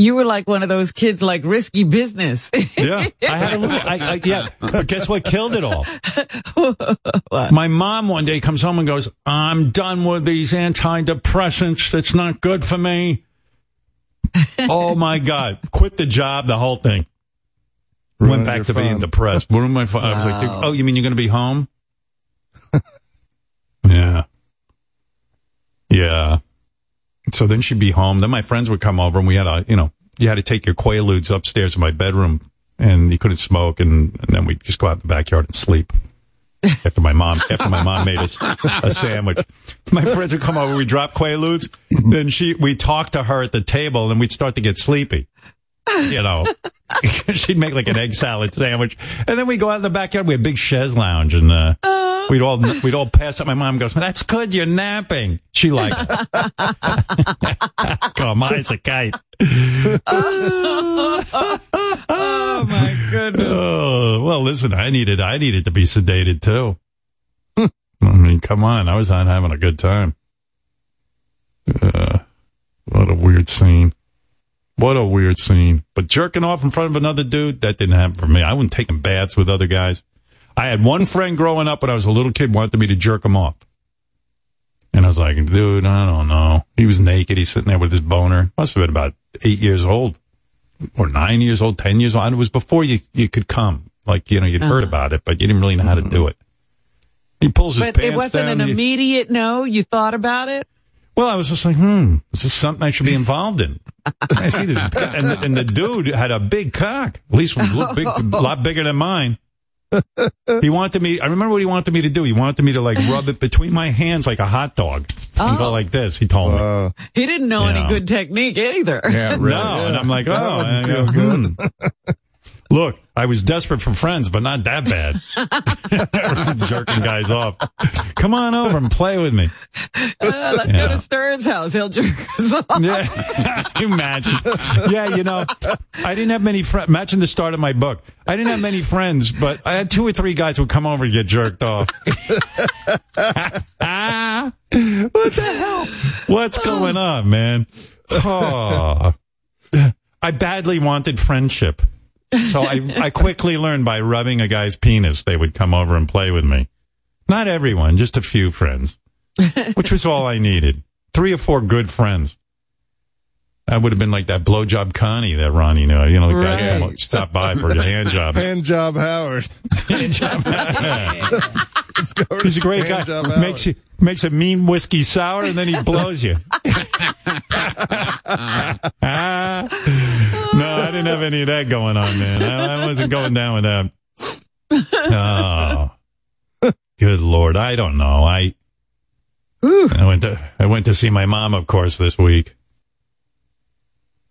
You were like one of those kids, like risky business. Yeah, I had a little. I, I, yeah, but guess what killed it all? *laughs* My mom one day comes home and goes, "I'm done with these antidepressants. It's not good for me." *laughs* oh my god! Quit the job. The whole thing. Went back to being fun. depressed. What am I? I was like, "Oh, you mean you're going to be home?" *laughs* yeah, yeah. So then she'd be home. Then my friends would come over, and we had a, you know, you had to take your Quaaludes upstairs to my bedroom, and you couldn't smoke, and, and then we'd just go out in the backyard and sleep. After my mom, after my mom made us a sandwich, my friends would come over. We drop Quaaludes, then she, we talk to her at the table, and we'd start to get sleepy. You know, *laughs* she'd make like an egg salad sandwich, and then we go out in the backyard. We had a big chaise lounge, and uh, we'd all we'd all pass up. My mom goes, "That's good. You're napping." She like, *laughs* "Come on, it's a kite." oh my goodness. Oh, well, listen, I needed, I needed to be sedated too. I mean, come on. I was on having a good time. Uh, what a weird scene. What a weird scene. But jerking off in front of another dude, that didn't happen for me. I wasn't taking baths with other guys. I had one friend growing up when I was a little kid wanted me to jerk him off. And I was like, dude, I don't know. He was naked. He's sitting there with his boner. Must have been about eight years old or nine years old, ten years old. And it was before you, you could come. Like, you know, you'd heard about it, but you didn't really know how to do it. He pulls his But pants it wasn't down. an he- immediate no. You thought about it. well, I was just like, hmm, is this something I should be involved in? I see this, and, and the dude had a big cock. At least it looked big, a *laughs* lot bigger than mine. *laughs* he wanted me. I remember what he wanted me to do. He wanted me to like rub it between my hands like a hot dog and go Oh. like this. He told me. Uh, He didn't know any Yeah. good technique either. Yeah, really. No, and I'm like, oh, That I feel good. hmm. Look, I was desperate for friends, but not that bad. *laughs* *laughs* Jerking guys off. Come on over and play with me. Uh, let's Yeah. go to Stern's house. He'll jerk us off. *laughs* Yeah, imagine. Yeah, you know, I didn't have many friends. Imagine the start of my book. I didn't have many friends, but I had two or three guys who would come over and get jerked off. ah, what the hell? What's going on, man? Oh. I badly wanted friendship. So I, I quickly learned by rubbing a guy's penis, they would come over and play with me. Not everyone, just a few friends, *laughs* which was all I needed. Three or four good friends. I would have been like that blowjob Connie that Ronnie knew. You know, the guy Right. come up, stop by for a *laughs* hand job. hand job Howard. *laughs* Hand job. He's a great Hand guy. Makes you makes a mean whiskey sour and then he blows you. Ah. No, I didn't have any of that going on, man. I, I wasn't going down with that. Oh, good lord! I don't know. I I went to I went to see my mom, of course, this week.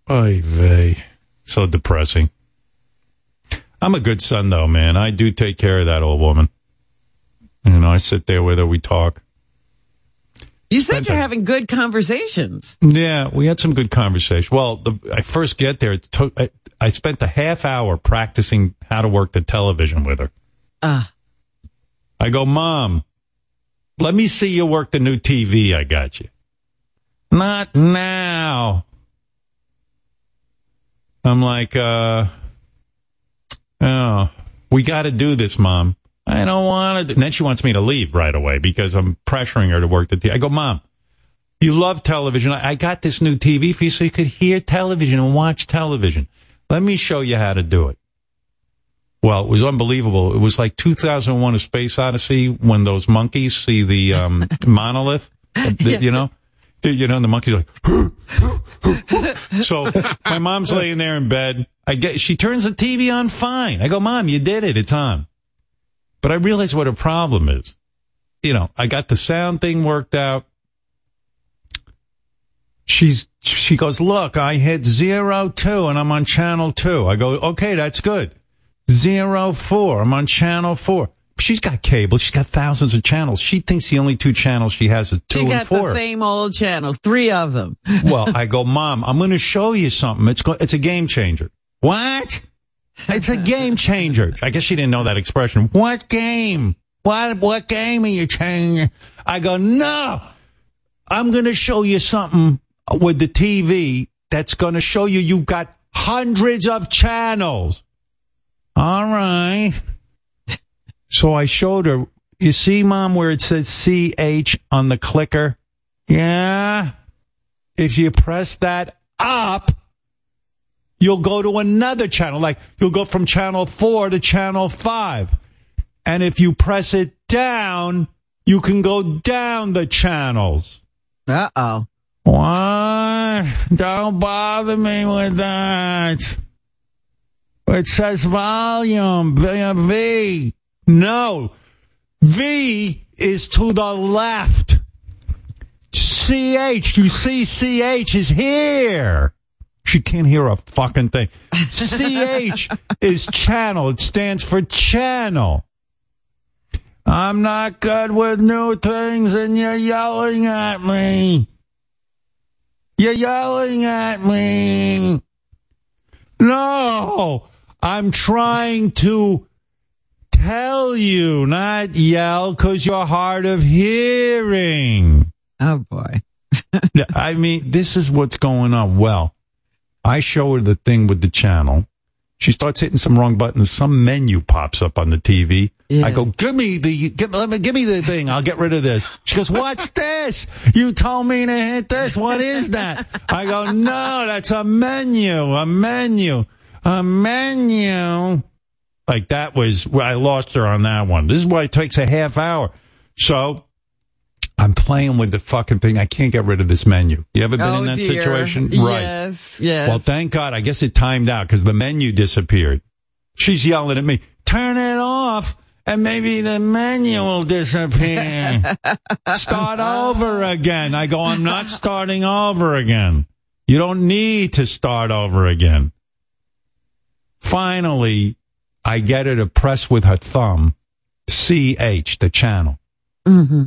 Oy vey. So depressing. I'm a good son, though, man. I do take care of that old woman. You know, I sit there with her, we talk. You said Spent you're having good conversations. Yeah, we had some good conversation. Well, the, I first get there, it took, I, I spent a half hour practicing how to work the television with her. Ah. I go, Mom, let me see you work the new TV I got you. Not now. I'm like, uh, oh, we got to do this, Mom. I don't want to. And then she wants me to leave right away because I'm pressuring her to work the TV. I go, Mom, you love television. I got this new TV for you so you could hear television and watch television. Let me show you how to do it. Well, it was unbelievable. It was like 2001 A Space Odyssey when those monkeys see the um, *laughs* monolith, the- you know? The- You know, and the monkey's like, *laughs* so my mom's laying there in bed. I get, she turns the TV on fine. I go, Mom, you did it. It's on. But I realize what her problem is. You know, I got the sound thing worked out. She's, she goes, look, I hit zero two and I'm on channel two. I go, okay, that's good. Zero four. I'm on channel four. She's got cable. She's got thousands of channels. She thinks the only two channels she has is two She and got four. the same old channels, three of them. well, I go, Mom, I'm going to show you something. It's go- it's a game changer. What? It's a game changer. I guess she didn't know that expression. What game? What what game are you changing? I go, no. I'm to show you something with the TV that's to show you you've got hundreds of channels. All right. So I showed her. You see, Mom, where it says CH on the clicker? Yeah. If you press that up, you'll go to another channel. Like you'll go from channel four to channel five. And if you press it down, you can go down the channels. Uh oh. What? Don't bother me with that. It says volume, V. V. No. V is to the left. CH, you see CH is here. She can't hear a fucking thing. CH is channel. It stands for channel. I'm not good with new things and you're yelling at me. You're yelling at me. No, I'm trying to tell you, not yell, because you're hard of hearing. Oh boy. *laughs* I mean, this is what's going on. Well, I show her the thing with the channel. She starts hitting some wrong buttons. Some menu pops up on the TV. Yeah. I go, give me the, give, let me, give me the thing. I'll get rid of this. She goes, what's *laughs* this? You told me to hit this. What is that? I go, no, that's a menu, a menu, a menu. Like that was where I lost her on that one. This is why it takes a half hour. So I'm playing with the fucking thing. I can't get rid of this menu. You ever been oh in that dear. situation? Right. Yes. Yes. Well, thank God. I guess it timed out because the menu disappeared. She's yelling at me, turn it off. and maybe the menu will disappear. *laughs* Start over again. I go, I'm not starting over again. You don't need to start over again. Finally, I get her to press with her thumb CH, the channel. Mm-hmm.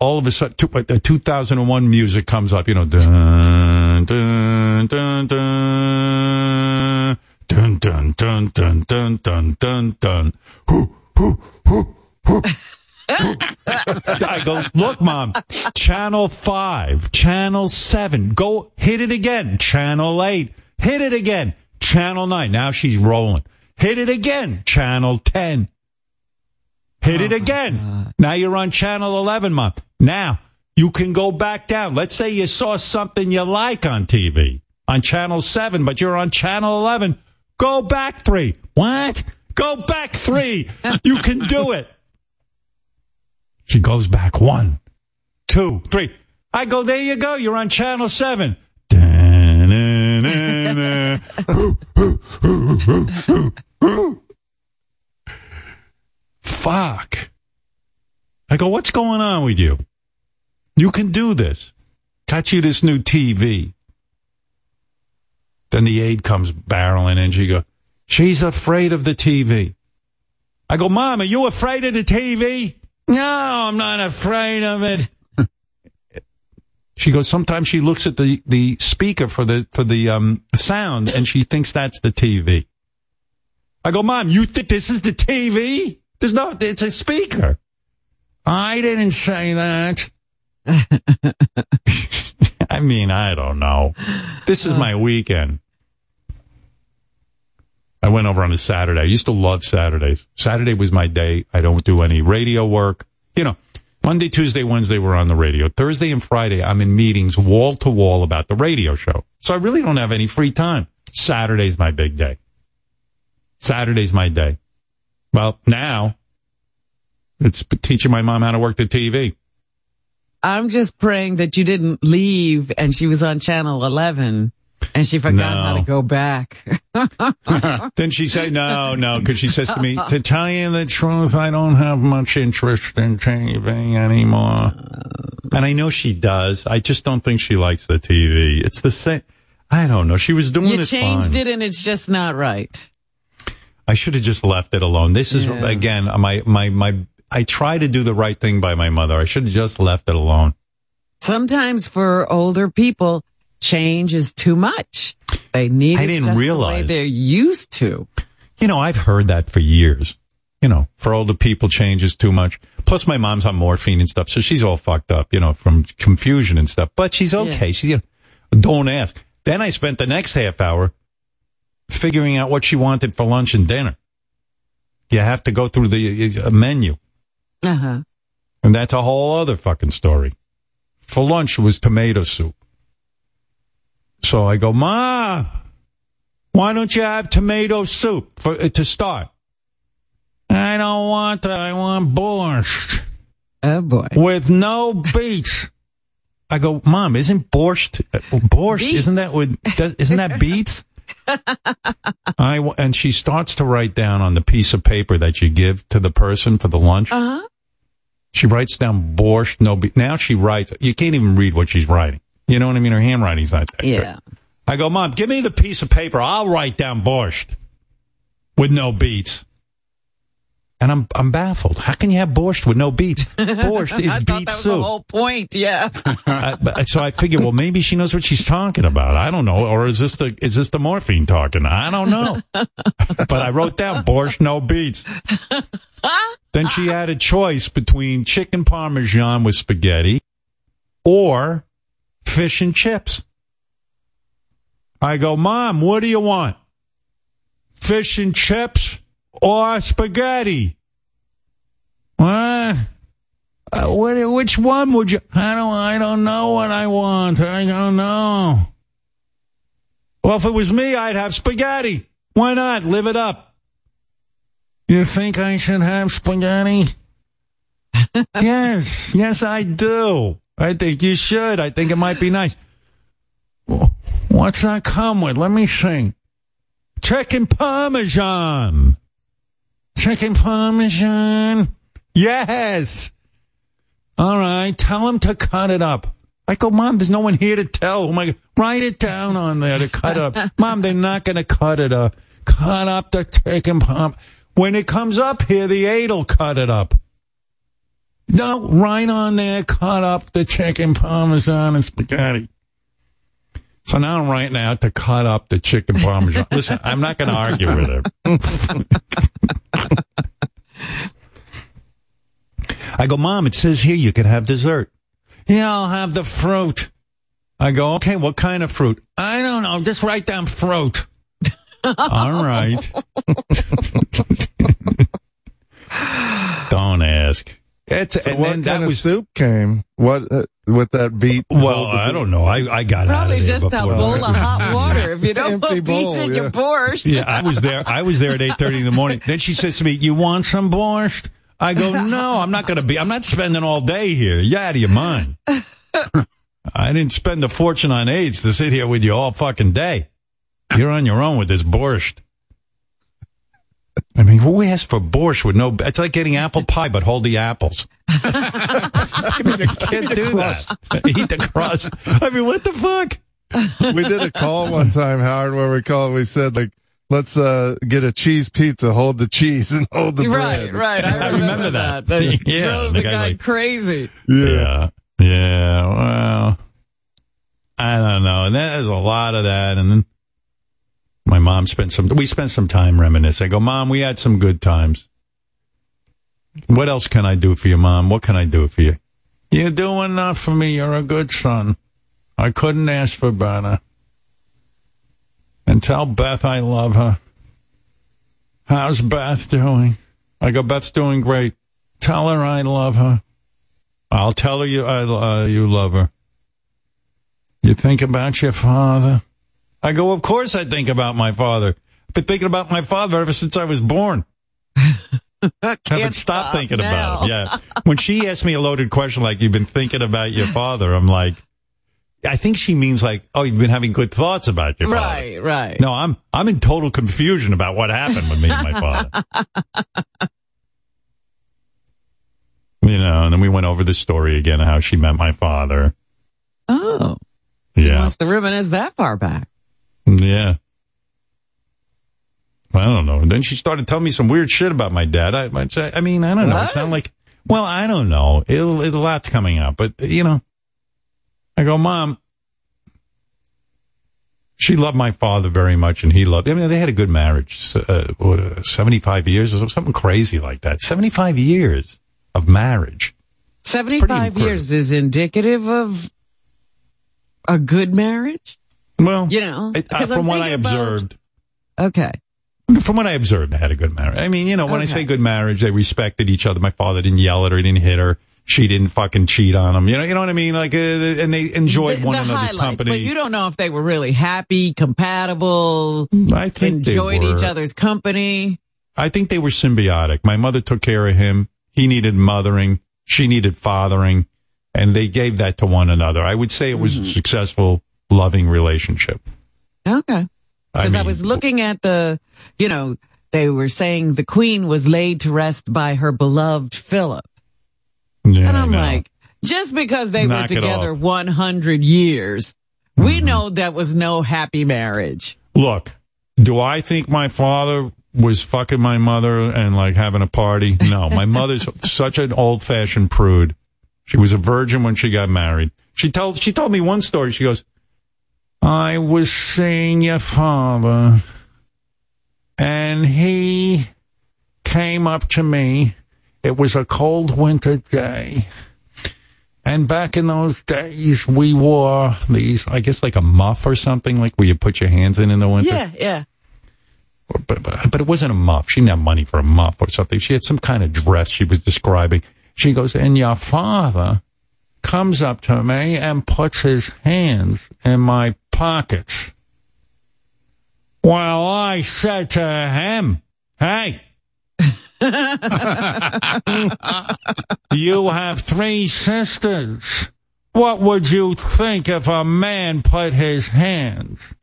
All of a sudden, two, uh, 2001 music comes up, you know, dun, dun, dun, dun, dun, dun, dun, dun, dun, dun, dun, dun. Hoo, hoo, hoo, hoo. I go, look, mom, channel five, channel seven, go hit it again, channel eight, hit it again, channel nine. Now she's rolling. Hit it again, channel 10. Hit it oh again. Now you're on channel 11, mom. Now you can go back down. Let's say you saw something you like on TV on channel 7, but you're on channel 11. Go back three. What? Go back three. *laughs* You can do it. She goes back one, two, three. I go, there you go. You're on channel 7. *laughs* *laughs* Fuck. I go, what's going on with you? You can do this. Got you this new TV. Then the aide comes barreling in. She goes, she's afraid of the TV. I go, Mom, are you afraid of the TV? No, I'm not afraid of it. *laughs* she goes, sometimes she looks at the, the speaker for the, for the, um, sound and she thinks that's the TV. I go, Mom, you think this is the TV? There's no, it's a speaker. I didn't say that. *laughs* I mean, I don't know. This is my weekend. I went over on a Saturday. I used to love Saturdays. Saturday was my day. I don't do any radio work. You know, Monday, Tuesday, Wednesday, we're on the radio. Thursday and Friday, I'm in meetings wall to wall about the radio show. So I really don't have any free time. Saturday's my big day. Saturday's my day. Well, now it's teaching my mom how to work the TV. I'm just praying that you didn't leave and she was on channel 11 and she forgot No. how to go back. *laughs* *laughs* Then she said, no, no, because she says to me, to tell you the truth, I don't have much interest in TV anymore. Uh. And I know she does. I just don't think she likes the TV. It's the same. I don't know. She was doing you it changed fine. it and it's just not right. I should have just left it alone. This is Yeah. again my my my. I try to do the right thing by my mother. I should have just left it alone. Sometimes for older people, change is too much. They need I didn't just the way realize. they're used to. You know, I've heard that for years. You know, for older people, change is too much. Plus, my mom's on morphine and stuff, so she's all fucked up. You know, from confusion and stuff. But she's okay. Yeah. She's you know, don't ask. Then I spent the next half hour figuring out what she wanted for lunch and dinner. You have to go through the uh, menu. Uh huh. And that's a whole other fucking story. For lunch it was tomato soup. So I go, Ma, why don't you have tomato soup for uh, to start? I don't want that. I want borscht Oh boy. with no beets. I go, Mom, isn't borscht uh, borscht? Beets. Isn't that what? does- Isn't that beets? *laughs* *laughs* I w- and she starts to write down on the piece of paper that you give to the person for the lunch. Uh huh. She writes down borscht, no be Now she writes, you can't even read what she's writing. You know what I mean? Her handwriting's not that good. Yeah. I go, Mom, give me the piece of paper. I'll write down borscht with no beets. And I'm I'm baffled. How can you have borscht with no beets? *laughs* Borscht is I beet that was soup. the whole point. Yeah. *laughs* I, but, so I figured, well, maybe she knows what she's talking about. I don't know, or is this the is this the morphine talking? I don't know. *laughs* but I wrote down borscht, no beets. then she had a choice between chicken parmesan with spaghetti or fish and chips. I go, Mom, what do you want? Fish and chips or spaghetti? What? Uh, what, which one would you? I don't. I don't know what I want. I don't know. Well, if it was me, I'd have spaghetti. Why not? Live it up. You think I should have spaghetti? *laughs* yes, yes, I do. I think you should. I think it might be nice. What's that come with? Let me sing. Chicken parmesan. Chicken parmesan? Yes. All right. Tell him to cut it up. I go, Mom, there's no one here to tell. Oh my, write it down on there to cut up. *laughs* Mom, they're not going to cut it up. Cut up the chicken parm. When it comes up here, the aide will cut it up. No, right on there, cut up the chicken parmesan and spaghetti. So now I'm writing out to cut up the chicken parmesan. *laughs* Listen, I'm not going to argue with her. I go, Mom, it says here you can have dessert. Yeah, I'll have the fruit. I go, okay, what kind of fruit? I don't know. Just write down fruit. *laughs* All right. *laughs* don't ask. It's, So and what then kind that of was soup came? What uh, with that beat? well, I don't know. I, I got out Probably of there just a before bowl of hot *laughs* water if you don't put beets bowl, in your yeah. borscht. Yeah, I was there. I was there at eight thirty in the morning. Then she says to me, "You want some borscht?" I go, *laughs* "No, I'm not going to be. I'm not spending all day here. You're out of your mind. *laughs* I didn't spend a fortune on aides to sit here with you all fucking day. You're on your own with this borscht." I mean, who asked for borscht with no? It's like getting apple pie, but hold the apples. *laughs* you Can't do that. *laughs* Eat the crust. I mean, what the fuck? we did a call one time, Howard, where we called. We said like, let's uh get a cheese pizza, hold the cheese and hold the Right, bread. right. right. *laughs* I remember, remember that. that. That Yeah, drove the the guy guy like- crazy. Yeah. Yeah. Well, I don't know. And there's a lot of that. And then my mom spent some, we spent some time reminiscing. I go, Mom, we had some good times. What else can I do for you, Mom? What can I do for you? You do enough for me. You're a good son. I couldn't ask for better. And tell Beth I love her. How's Beth doing? I go, Beth's doing great. Tell her I love her. I'll tell her you I, uh, you love her. You think about your father? I go, of course I think about my father. I've been thinking about my father ever since I was born. *laughs* I Haven't Can't stopped stop thinking now. about him. Yeah. When she *laughs* asked me a loaded question like, you've been thinking about your father, I'm like, I think she means like, oh, you've been having good thoughts about your father. Right, right. No, I'm I'm in total confusion about what happened with me and my father. *laughs* you know, and then we went over the story again, how she met my father. Oh, Yeah, wants to reminisce that far back. Yeah. I don't know. And then she started telling me some weird shit about my dad. I, I, say- I mean, I don't know. What? It's not like, well, I don't know. It'll, it, a lot's coming up, but you know, I go, mom. She loved my father very much, and he loved. I mean, they had a good marriage. Uh, what, uh, Seventy-five years or something crazy like that. Seventy-five years of marriage. 75 years is indicative of a good marriage? Well, You know, it- uh, from what I thinking about- observed, Okay. from what I observed, they had a good marriage. I mean, you know, when I say good marriage, they respected each other. My father didn't yell at her, he didn't hit her. She didn't fucking cheat on him. You know, you know what I mean? Like, uh, and they enjoyed the, one the another's company. But you don't know if they were really happy, compatible, I think they enjoyed each other's company. I think they were symbiotic. My mother took care of him. He needed mothering. She needed fathering. And they gave that to one another. I would say it was Mm-hmm. successful, loving relationship. Okay. Because I, mean, was looking at the, you know, they were saying the queen was laid to rest by her beloved Philip. Yeah, And I I'm like, just because they Knock were together 100 years, we mm-hmm. know that was no happy marriage. Look, do I think my father was fucking my mother and like having a party? No, my mother's *laughs* such an old fashioned prude. She was a virgin when she got married. She told she told me one story. She goes, "I was seeing your father, and he came up to me. It was a cold winter day." And back in those days, we wore these, I guess, like a muff or something, like where you put your hands in in the winter. Yeah, yeah. But, but, but it wasn't a muff. She didn't have money for a muff or something. She had some kind of dress she was describing. She goes, and your father comes up to me and puts his hands in my pockets. Well, I said to him, hey, *laughs* you have three sisters. What would you think if a man put his hands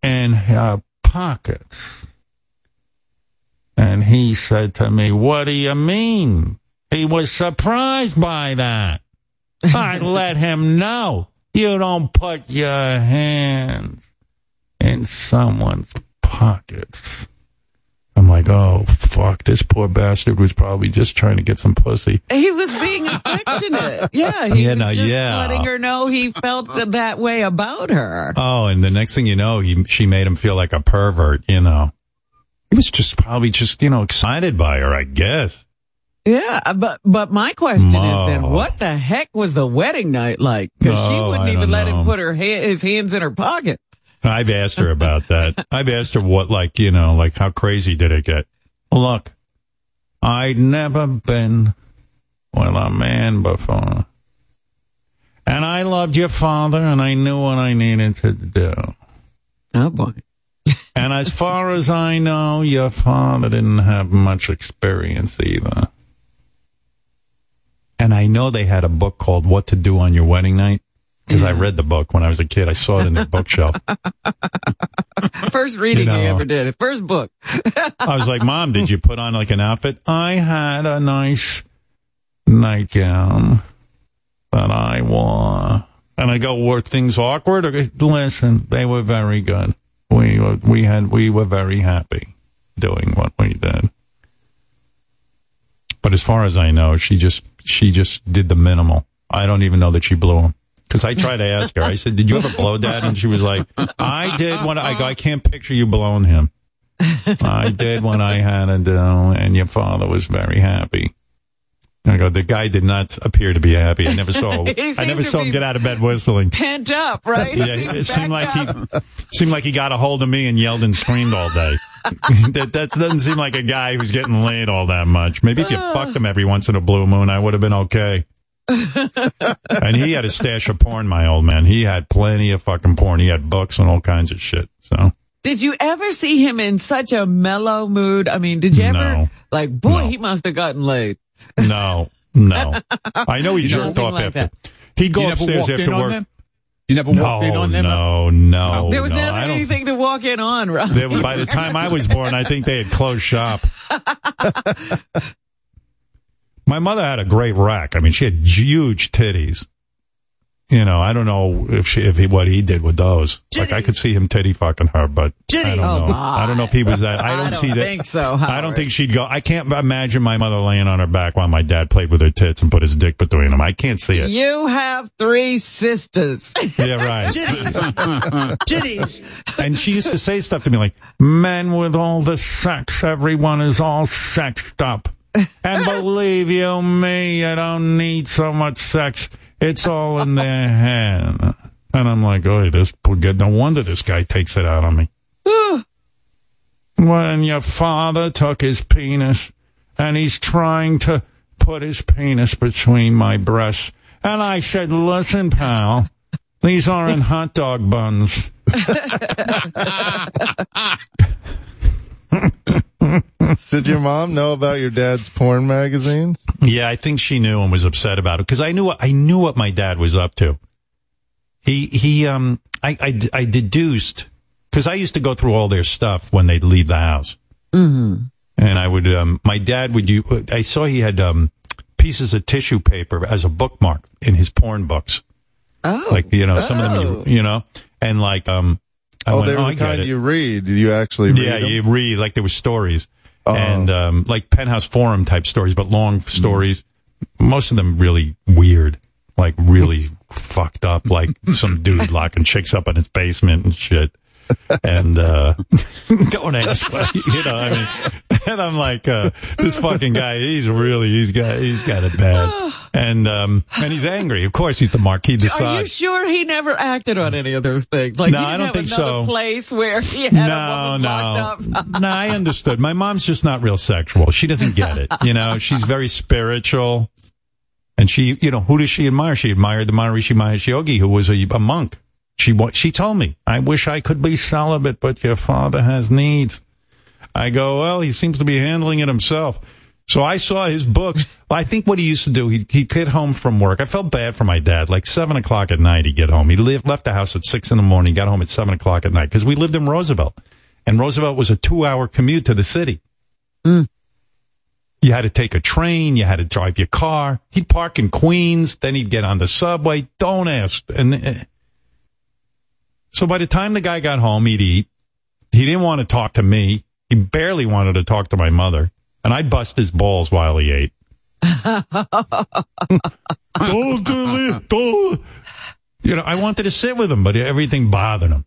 in her pockets? And he said to me, What do you mean? He was surprised by that. I let him know you don't put your hands in someone's pockets. I'm like, oh, fuck. This poor bastard was probably just trying to get some pussy. He was being affectionate. *laughs* Yeah, he Yeah, was no, just yeah. letting her know he felt that way about her. Oh, and the next thing you know, he, she made him feel like a pervert, you know. He was just probably just, you know, excited by her, I guess. Yeah, uh, but but my question is then, what the heck was the wedding night like? Because she wouldn't I even let know. him put her ha- his hands in her pocket. I've asked her about *laughs* that. I've asked her what, like, you know, like how crazy did it get? Look, I'd never been with a man before. And I loved your father and I knew what I needed to do. Oh boy. And as far as I know, your father didn't have much experience either. And I know they had a book called What to Do on Your Wedding Night because I read the book when I was a kid. I saw it in their *laughs* bookshelf. First reading You you, ever did. First book. I was like, Mom, did you put on like an outfit? I had a nice nightgown that I wore. And I go, were things awkward? Listen, they were very good. We were, we had, we were very happy doing what we did. But as far as I know, she just, she just did the minimal. I don't even know that she blew him. Cause I tried to ask her, I said, did you ever blow dad? And she was like, I did when I go, I can't picture you blowing him. I did when I had to do, and your father was very happy. I go, the guy did not appear to be happy. I never saw, *laughs* I never saw him get out of bed whistling. Pent up, right? Yeah, it seemed like he seemed like he got a hold of me and yelled and screamed all day. *laughs* that that doesn't seem like a guy who's getting laid all that much. Maybe if you ah. fucked him every once in a blue moon, I would have been okay. *laughs* and he had a stash of porn, my old man. He had plenty of fucking porn. He had books and all kinds of shit. So Did you ever see him in such a mellow mood? I mean, did you ever No. like, boy, No. he must have gotten laid. no, no. *laughs* I know he You jerked nothing off like after. that. He'd go you upstairs after in on work. Them? You never No, walked in on them? no, no. There was no, never anything to walk in on, right? They by the *laughs* time I was born, I think they had closed shop. *laughs* My mother had a great rack. I mean, she had huge titties. You know, I don't know if she, if he, what he did with those. Like, I could see him titty fucking her, but I don't Oh, know. I don't know if he was that. I don't, I don't see that. think so, I don't think she'd go. I can't imagine my mother laying on her back while my dad played with her tits and put his dick between them. I can't see it. You have three sisters. Yeah, right. Titties. *laughs* And she used to say stuff to me like, men with all the sex, everyone is all sexed up. And *laughs* believe you me, you don't need so much sex. It's all in their hand. And I'm like, oh, this poor guy, no wonder this guy takes it out on me. *sighs* when your father took his penis and he's trying to put his penis between my breasts. And I said, listen, pal, these aren't hot dog buns. *laughs* *laughs* *laughs* Did your mom know about your dad's porn magazines? Yeah, I think she knew and was upset about it because I knew what I knew what my dad was up to. He he um I I, I deduced because I used to go through all their stuff when they'd leave the house, mm-hmm. and I would um my dad would you I saw he had um pieces of tissue paper as a bookmark in his porn books, Oh. like you know some of them you, you know and like um I oh, went, they were oh, the kind you read. You actually read Yeah, them? you read like there were stories Oh. and um, like penthouse forum type stories, but long stories. Most of them really weird, like really *laughs* fucked up, like some dude locking chicks up in his basement and shit. And uh, *laughs* don't ask, what, you know. I mean, *laughs* and I'm like, uh, this fucking guy. He's really, he's got, he's got it bad, *sighs* and um, and he's angry. Of course, he's the Marquis de Are you Sade. sure he never acted on any of those things? Like, No, I don't think so. Place where he had no, no, up. *laughs* no. I understood. My mom's just not real sexual. She doesn't get it. You know, she's very spiritual, and she, you know, who does she admire? She admired the Maharishi Mahesh Yogi, who was a, a monk. She she told me, "I wish I could be celibate, but your father has needs." I go, "Well, he seems to be handling it himself." So I saw his books. *laughs* I think what he used to do, he'd, he'd get home from work. I felt bad for my dad. Like seven o'clock at night, he'd get home. He lived, left the house at six in the morning, got home at seven o'clock at night because we lived in Roosevelt. And Roosevelt was a two hour commute to the city. You had to take a train. You had to drive your car. He'd park in Queens. Then he'd get on the subway. Don't ask. And uh, so by the time the guy got home, he'd eat. He didn't want to talk to me. He barely wanted to talk to my mother. And I'd bust his balls while he ate. *laughs* don't do. Don't. You know, I wanted to sit with him, but everything bothered him.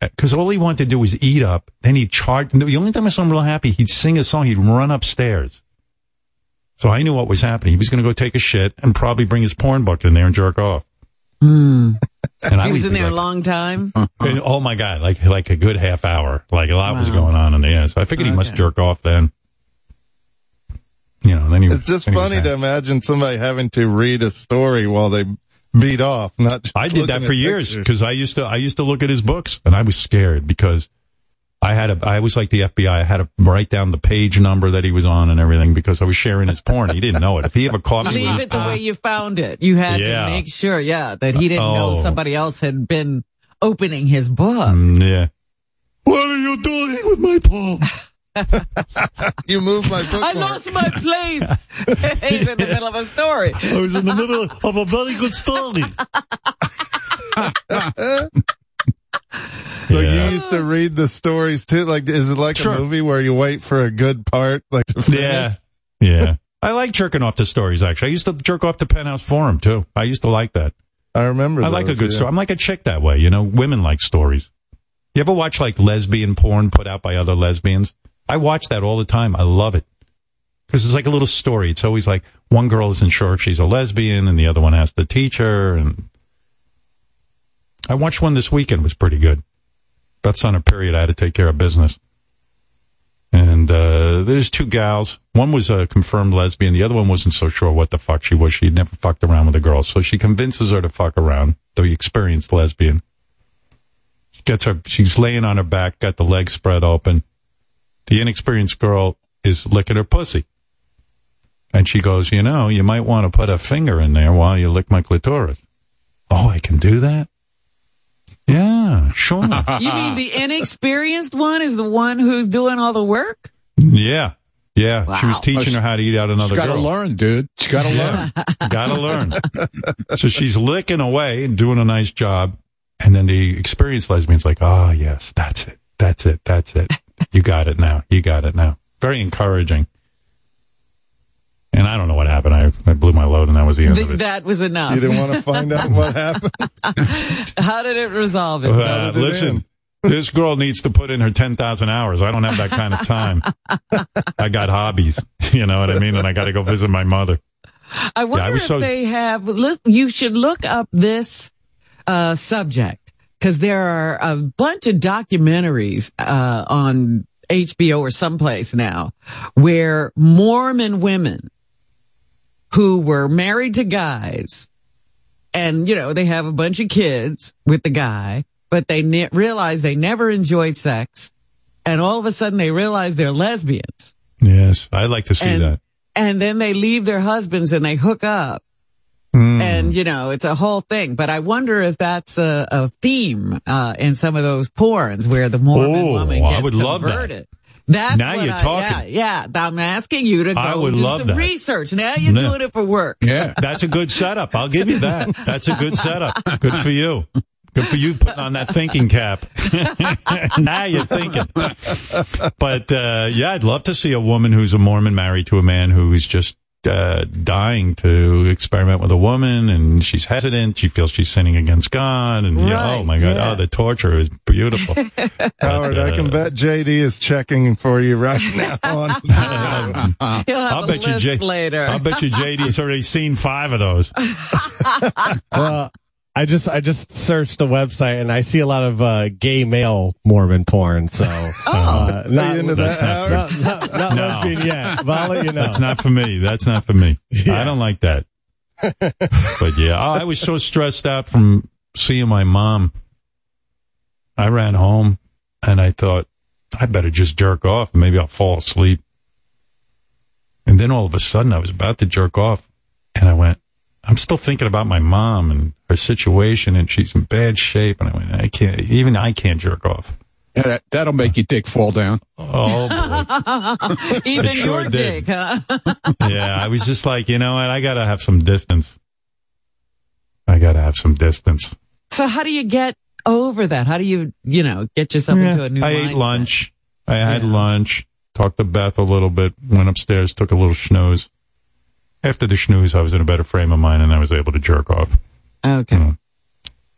Because all he wanted to do was eat up. Then he'd charge. The only time I saw him real happy, he'd sing a song. He'd run upstairs. So I knew what was happening. He was going to go take a shit and probably bring his porn book in there and jerk off. Hmm. And I He was in be there a long time. and, *laughs* oh my god, like like a good half hour. Like a lot was going on in there. So I figured he must jerk off then. You know, then he It's just then he was funny happy. to imagine somebody having to read a story while they beat off. Not just I did that for years because I used to I used to look at his books and I was scared because I had a I was like the FBI. I had to write down the page number that he was on and everything because I was sharing his porn. He didn't know it. If he ever caught me, Leave with, it the way *laughs* you found it. You had Yeah. to make sure, yeah, that he didn't Oh. know somebody else had been opening his book. Mm, yeah. What are you doing with my palm? *laughs* You moved my bookmark. I lost my place. *laughs* He's in the middle of a story. I was in the middle of a very good story. So Yeah. you used to read the stories too? Like, is it like Sure. a movie where you wait for a good part? Like, to? Yeah. Yeah. I like jerking off to stories, actually. I used to jerk off to Penthouse Forum, too. I used to like that. I remember. I like a good yeah. story. I'm like a chick that way, you know? Women like stories. You ever watch like lesbian porn put out by other lesbians? I watch that all the time. I love it. Because it's like a little story. It's always like one girl isn't sure if she's a lesbian and the other one has to teach her. And I watched one this weekend. Was pretty good. That's on a period. I had to take care of business. And uh, there's two gals. One was a confirmed lesbian. The other one wasn't so sure what the fuck she was. She'd never fucked around with a girl. So she convinces her to fuck around, the experienced lesbian. She gets her, she's laying on her back, got the legs spread open. The inexperienced girl is licking her pussy. And she goes, you know, you might want to put a finger in there while you lick my clitoris. Oh, I can do that? Yeah, sure. *laughs* You mean the inexperienced one is the one who's doing all the work? yeah. Yeah. She was teaching her how to eat out another Got to girl. learn, dude. She's got to learn. *laughs* Gotta learn. *laughs* so she's licking away and doing a nice job. And then the experienced lesbian's like, oh, yes, that's it. That's it. That's it. You got it now. You got it now. Very encouraging. And I don't know what happened. I, I blew my load and that was the end Th- of it. that was enough. You didn't want to find out what happened. *laughs* How did it resolve it? Uh, it listen, in. this girl needs to put in her 10,000 hours. I don't have that kind of time. *laughs* I got hobbies. *laughs* You know what I mean? And I got to go visit my mother. I wonder I if so- they have. You should look up this uh, subject because there are a bunch of documentaries uh, on HBO or someplace now where Mormon women who were married to guys, and you know they have a bunch of kids with the guy, but they ne- realize they never enjoyed sex, and all of a sudden they realize they're lesbians Yes. I'd like to see and, that. And then they leave their husbands and they hook up. Hmm. And, you know, it's a whole thing. But I wonder if that's a, a theme, uh, in some of those porns where the Mormon Oh, woman I gets would love that. That's Now you're I- talking. Yeah, yeah. I'm asking you to go I would do love some that. research. Now you're Yeah. doing it for work. Yeah. *laughs* That's a good setup. I'll give you that. That's a good setup. Good for you. Good for you putting on that thinking cap. *laughs* now you're thinking. But uh, yeah, I'd love to see a woman who's a Mormon married to a man who is just uh, dying to experiment with a woman, and she's hesitant. She feels she's sinning against God, and yeah, Right, oh my God, yeah. oh the torture is beautiful. *laughs* Howard, I can uh, bet JD is checking for you right *laughs* now. On *laughs* He'll have I'll a bet you, list J- later. I'll bet you JD's already seen five of those. Well, I just I just searched the website and I see a lot of uh, gay male Mormon porn. So *laughs* uh, not, into that, That's not- No. lesbian yet, but I'll let you know. That's not for me. That's not for me. I don't like that. *laughs* but yeah, oh, I was so stressed out from seeing my mom. I ran home and I thought, I better just jerk off. Maybe I'll fall asleep. And then all of a sudden I was about to jerk off and I went, I'm still thinking about my mom and her situation and she's in bad shape. And I went, I can't, even I can't jerk off. Yeah, that, that'll make your dick fall down. Oh, boy. *laughs* Even sure your did. dick, huh? *laughs* yeah. I was just like, you know what? I got to have some distance. I got to have some distance. so how do you get over that? How do you, you know, get yourself Yeah. into a new I mindset? ate lunch. I had Yeah. lunch. Talked to Beth a little bit. Went upstairs. Took a little snooze. After the snooze, I was in a better frame of mind and I was able to jerk off. Okay. Mm.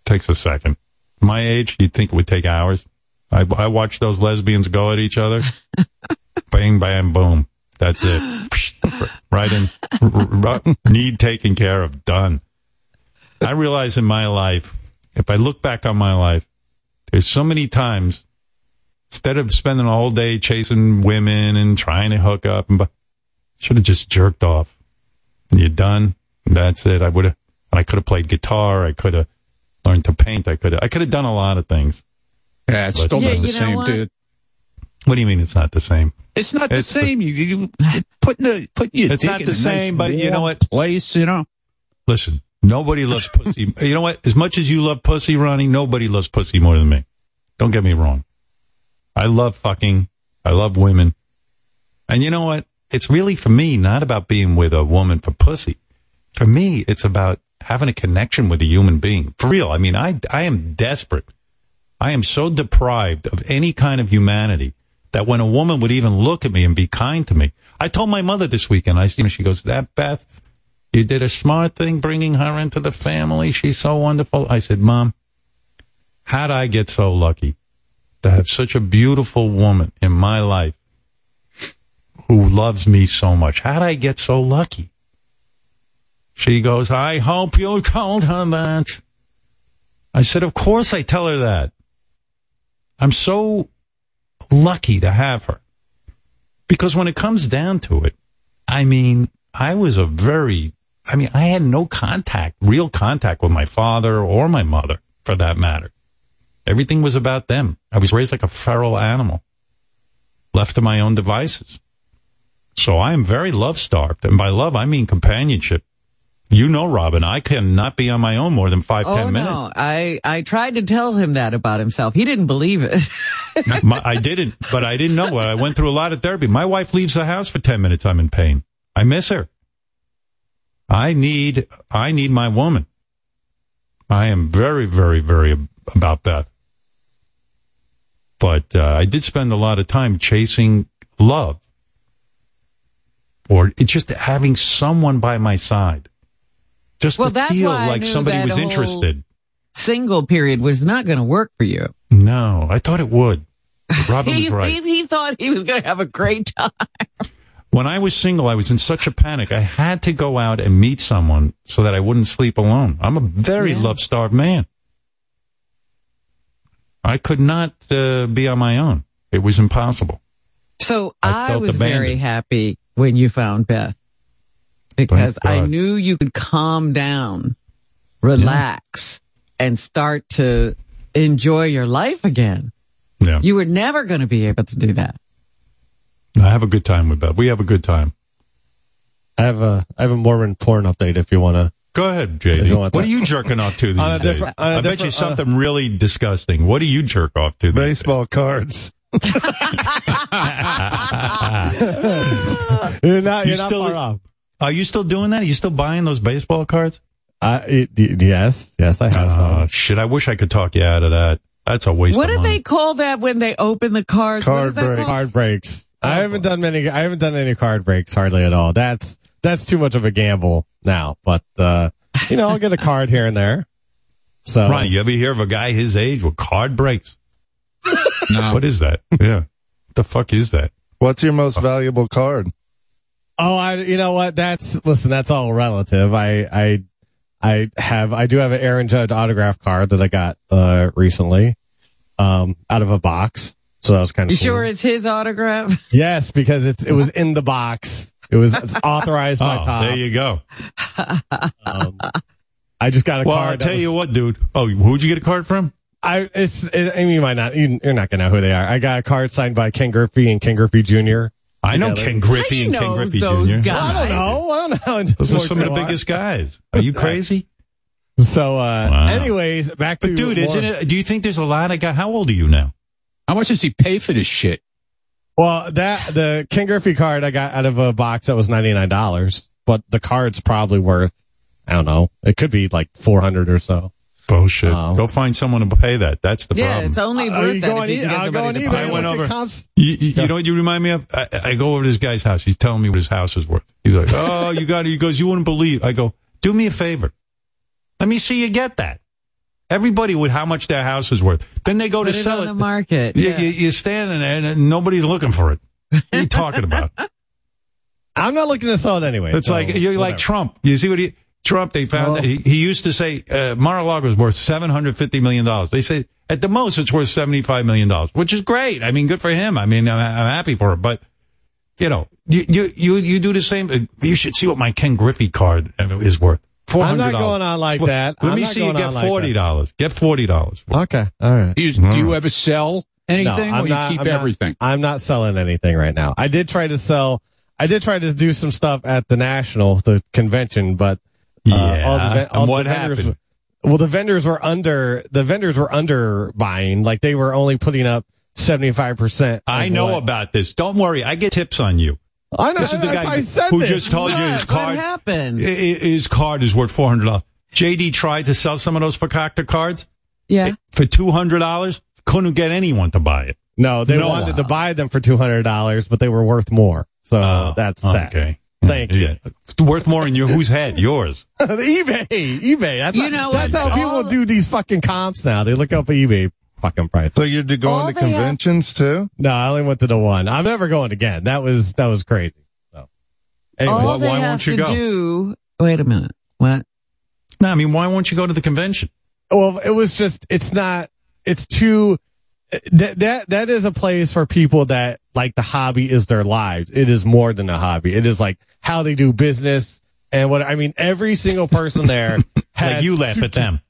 Takes a second. My age, you'd think it would take hours. I, I watched those lesbians go at each other. *laughs* bang, bang, boom. That's it. *gasps* right in. need taken care of. Done. I realize in my life, if I look back on my life, there's so many times, instead of spending a whole day chasing women and trying to hook up, and should have just jerked off. You're done. That's it. I would have, I could have played guitar. I could have learned to paint. I could have, I could have done a lot of things. Yeah, it's But- still Yeah, not the same, what? dude. What do you mean it's not the same? It's not the It's the- same. you, you putting the putting your It's dick not in the a same, nice but you know what? Place, you know. Listen, nobody loves pussy. *laughs* you know what? As much as you love pussy, Ronnie, nobody loves pussy more than me. Don't get me wrong. I love fucking. I love women. And you know what? It's really for me not about being with a woman for pussy. For me, it's about having a connection with a human being. For real. I mean, I, I am desperate. I am so deprived of any kind of humanity that when a woman would even look at me and be kind to me, I told my mother this weekend, I, you know, she goes, that Beth, you did a smart thing bringing her into the family. She's so wonderful. I said, mom, how'd I get so lucky to have such a beautiful woman in my life who loves me so much? How'd I get so lucky? She goes, I hope you told her that. I said, of course I tell her that. I'm so lucky to have her. Because when it comes down to it, I mean, I was a very, I mean, I had no contact, real contact with my father or my mother for that matter. Everything was about them. I was raised like a feral animal, left to my own devices. So I am very love starved. And by love, I mean companionship. You know, Robin, I cannot be on my own more than five, Oh ten minutes. no, I I tried to tell him that about himself. He didn't believe it. *laughs* My, I didn't, but I didn't know. What I went through a lot of therapy. My wife leaves the house for 10 minutes. I'm in pain. I miss her. I need, I need my woman. I am very, very, very about Beth. But uh, I did spend a lot of time chasing love or it's just having someone by my side. Just Well, to feel like somebody was interested. Single period was not going to work for you. No, I thought it would. *laughs* Robin He, was right. he he thought he was going to have a great time. *laughs* When I was single, I was in such a panic. I had to go out and meet someone so that I wouldn't sleep alone. I'm a very love starved man. I could not uh, be on my own. It was impossible. So I I, felt was very happy when you found Beth because I knew you could calm down, relax, and start to enjoy your life again. Yeah. You were never going to be able to do that. I have a good time with Beth. We have a good time. I have a I have a Mormon porn update if you want to. Go ahead, You JD. What want are you jerking off to *laughs* these days? different- on a I bet you different- on a- something really disgusting. What do you jerk off to? these days? Baseball cards. *laughs* You're not You you're not still- far off. Are you still doing that? Are you still buying those baseball cards? Uh, it, yes, yes, I have. Oh, some. shit. I wish I could talk you out of that. That's a waste What of do money. they call that when they open the cards? what Card is that Card breaks. I haven't done many. I haven't done any card breaks hardly at all. That's that's too much of a gamble now. But uh, you know, I'll get a card here and there. So Ronnie, you ever hear of a guy his age with card breaks? No. What is that? Yeah. What the fuck is that? What's your most valuable card? Oh, I, you know what? That's, listen, that's all relative. I, I, I have, I do have an Aaron Judge autograph card that I got, uh, recently, um, out of a box. So that was kind of You cool. sure it's his autograph? *laughs* Yes, because it's, it was in the box. It was it's authorized by Oh, Topps. there you go. Um, I just got a Well, card. I'll tell was- you what, dude. Oh, who'd you get a card from? I, it's, it, I mean, you might not, you, you're not gonna know who they are. I got a card signed by Ken Griffey and Ken Griffey Jr. I know Ken Griffey and Ken knows Griffey those Jr. guys. I don't know. I don't know. how Those are some of the biggest guys. Are you crazy? *laughs* So, uh, Wow. anyways, back to But dude, more- isn't it? Do you think there's a lot of guys? How old are you now? How much does he pay for this shit? Well, that the Ken Griffey card I got out of a box that was ninety nine dollars, but the card's probably worth I don't know. It could be like four hundred or so. Bullshit. Oh. Go find someone to pay that. That's the problem. Yeah, problem. it's only Uh, worth you that go on you e- can get I'll go on eBay I went over- You, you, you know what you remind me of? I, I go over to this guy's house. He's telling me what his house is worth. He's like, *laughs* "Oh, you got it." He goes, "You wouldn't believe." I go, "Do me a favor. Let me see you get that." Everybody with how much their house is worth. Then they go Put to it sell on it. the market. You, Yeah. you, you're standing there and nobody's looking for it. What are you talking about? *laughs* I'm not looking to sell it anyway. It's so like you're like. Trump. You see what he Trump? They found that he, he used to say uh, Mar-a-Lago is worth seven hundred fifty million dollars. They say at the most it's worth seventy five million dollars, which is great. I mean, good for him. I mean, I'm, I'm happy for him. But you know, you you you, you do the same. uh, You should see what my Ken Griffey card uh, is worth. Four I'm not going on like that. Let I'm me see you get forty that. dollars. Get forty dollars. Okay, all right. Do you, do you ever sell No, anything, or you keep I'm not- everything? I'm not selling anything right now. I did try to sell. I did try to do some stuff at the national, the convention, but uh, Yeah. all the, all and the what vendors, happened? Well, the vendors were under. The vendors were under buying. Like they were only putting up seventy five percent. I know about this. Don't worry. I get tips on you. I know. This is the guy I said who this. just told you his card. What happened? i- i- His card is worth four hundred dollars. JD tried to sell some of those Fakakta cards Yeah. for two hundred dollars. Couldn't get anyone to buy it. No, they No. wanted to buy them for two hundred dollars, but they were worth more. So Oh, that's that. Okay. Thank you. Yeah. It's worth more in your whose head? Yours. *laughs* eBay, eBay. That's You how, know that's what? how people All- do these fucking comps now. They look up eBay fucking price. So you're going All to they have- conventions too? No, I only went to the one. I'm never going again. That was that was crazy. So anyway, All why- they why have won't you to go? do. Wait a minute. What? No, I mean, why won't you go to the convention? well, it was just it's not. It's too. That that that is a place for people that like the hobby is their lives. It is more than a hobby. It is like how they do business and what I mean. Every single person there *laughs* has Like you laugh at them.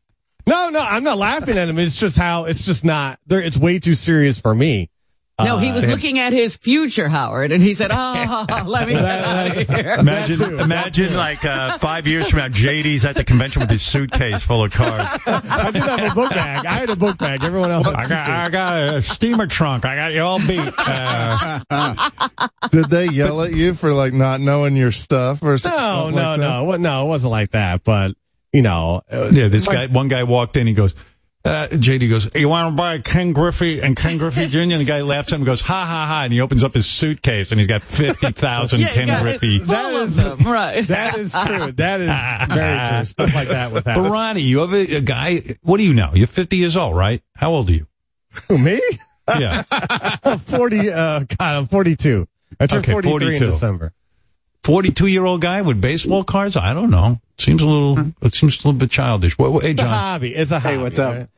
No, no, I'm not laughing at them. It's just how it's just not there. It's way too serious for me. No, he was Uh, looking at his future, Howard, and he said, "Oh, *laughs* let me get out of here." Imagine, imagine like uh, five years from now, JD's at the convention with his suitcase full of cards. *laughs* I did not have a book bag. I had a book bag. Everyone else. I got, I got a steamer trunk. I got you all beat. *laughs* Uh, Did they yell at you for like not knowing your stuff or No, something? no, like no, Well, no. It wasn't like that. But you know, uh, yeah, this guy, one guy walked in. He goes, uh, JD goes, "You want to buy Ken Griffey and Ken Griffey *laughs* Jr.?" And the guy laughs at him and goes, "Ha ha ha!" And he opens up his suitcase and he's got fifty thousand *laughs* Yeah, Ken yeah, Griffey. it's full of them, right? that is true. That is very true. *laughs* Stuff like that was happening. But. Ronnie, you have a, a guy. What do you know? You're 50 years old, right? How old are you? Who, me? Yeah, 40. Uh, God, I'm 42. I turned Okay, 43 42. in December. 42 year old guy with baseball cards. I don't know. Seems a little. Hmm. It seems a little bit childish. What, what, hey, It's a John. hobby. It's a hobby. Hey, what's up? right?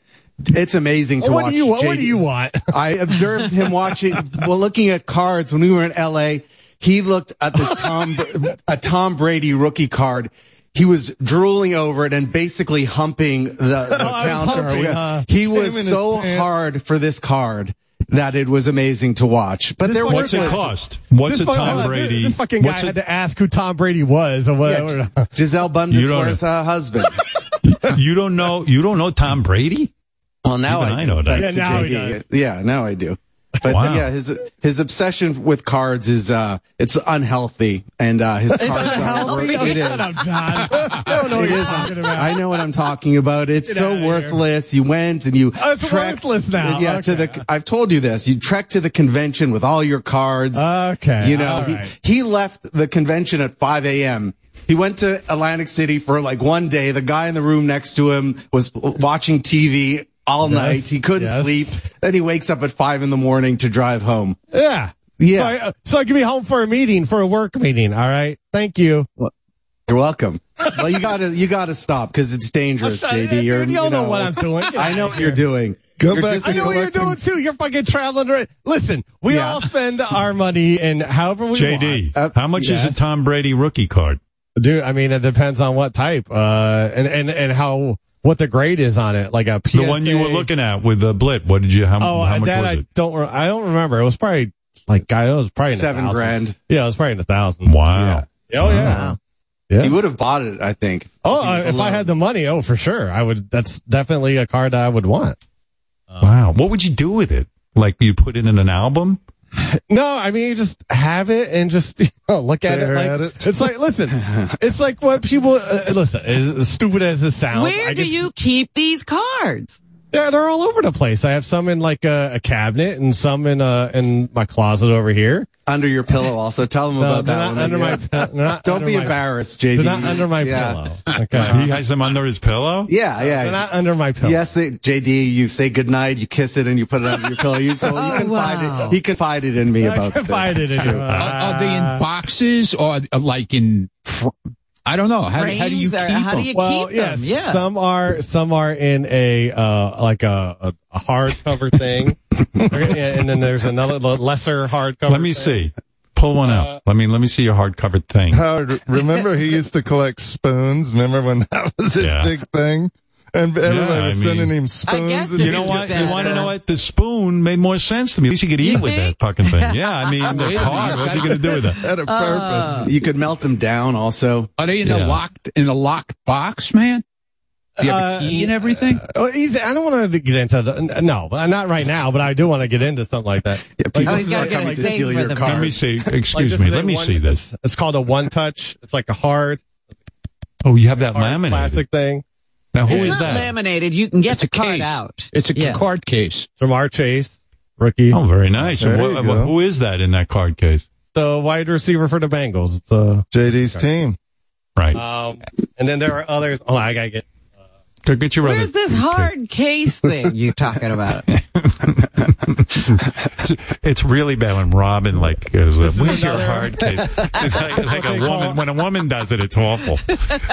It's amazing to What watch. do you want? What do you want? *laughs* I observed him watching, well, looking at cards when we were in LA. He looked at this Tom, *laughs* a Tom Brady rookie card. He was drooling over it and basically humping the, the Oh, *laughs* I was counter. humping, huh? he was so hard for this card that it was amazing to watch. But there What's was it cost? What's a This fucking- Tom Brady? This fucking guy what's had to ask who Tom Brady was or whatever. yeah, Gisele You don't Bundesworth's uh, husband. *laughs* you don't know? You don't know Tom Brady? Well, now Even I, I know that. Yeah, to now he does. Yeah, now I do. But Wow. yeah, his his obsession with cards is uh it's unhealthy, and uh his cards are unhealthy? worth- It Shut up, is. I don't know what It you're talking about. I know what I'm talking about. It's Get so outta here. worthless. You went and you Oh, it's trekked- worthless now. Yeah, to the. I've told you this. You trekked to the convention with all your cards. Okay. You know, all he, right. he left the convention at 5 a.m. He went to Atlantic City for like one day. The guy in the room next to him was watching TV all night. He couldn't yes. sleep. Then he wakes up at five in the morning to drive home. Yeah. Yeah. So I, uh, so I can be home for a meeting, for a work meeting. All right. Thank you. You're welcome. well, you gotta, you gotta stop because it's dangerous, Shut- JD. dude, You're, you don't you know what I'm doing. *laughs* I know what you're doing. Go You're back I know what you're collecting- doing too. You're fucking traveling. around. Listen, we Yeah. all spend our money and however we JD, Uh, how much is a. Tom Brady rookie card? Dude, I mean, it depends on what type, uh, and, and, and how, what the grade is on it. Like a PSA. The one you were looking at with the Blit. What did you? How, Oh, how much that was I it? don't, re- I don't remember. It was probably like, guy, it was probably in the Seven thousands. grand. Yeah, it was probably in the thousands. Wow. Oh yeah. Yeah. He would have bought it, I think. Oh, he was uh, if I had the money, oh, for sure. I would, that's definitely a card I would want. Wow. What would you do with it? Like you put it in an album? No, I mean you just have it and just *laughs* you know, look at it. Like, at it. It's like listen, it's like what people uh, listen. As, as stupid as it sounds, Where I do get- you keep these cards? Yeah, they're all over the place. I have some in like a, a cabinet and some in uh in my closet over here. Under your pillow, also. Tell them No, about that not one. under my. Yeah. not *laughs* Don't under be my- embarrassed, JD. They're not under my Yeah. pillow. Okay. He has them under his pillow? Yeah, yeah. They're not under my pillow. Yes, they, JD, you say goodnight, you kiss it, and you put it under your pillow. You, so you Oh, confided, wow. he confided in me I about confided in you. Are, are they in boxes or uh, like in? Fr- I don't know. How, how do you keep or how do them? you well, keep them? yes, Yeah. some are some are in a uh like a a, a hardcover thing, *laughs* and then there's another lesser hardcover. Let me thing. see. Pull one out. Let me let me see your hard covered thing. Howard, remember he used to collect spoons? Remember when that was his Yeah. big thing? And everybody Yeah, I was sending mean- him guess spoons. and You know what? You want to know what? The spoon made more sense to me. At least you could eat You with think? that fucking thing. *laughs* Yeah, I mean, the Wait a card. minute. What's he going to do with that? had a Uh, purpose. You could melt them down also. Are they in Yeah. a locked in a locked box, man? Do you have Uh, a key and everything? Oh, easy. I don't want to get into the, no, not right now, but I do want to get into something like that. Yeah, people Oh, he's gotta are get coming a to steal your the car. Let me see. Excuse this me. Let me one- see this. It's, it's called a one touch. It's like a hard, Oh, you have that hard laminated. plastic thing Now, who it's is not that? laminated. You can get It's the a card case. out. It's a Yeah. card case. Ja'Marr Chase rookie. Oh, very nice. There What- you what- go. who is that in that card case? The wide receiver for the Bengals. It's uh, JD's team. Right. um, and then there are others. Oh, I gotta get. Go get your Where's other. this hard case thing you talking about? It's, *laughs* it's really bad when Robin like is a, where's your hard case? It's like, it's like a woman. When a woman does it, it's awful.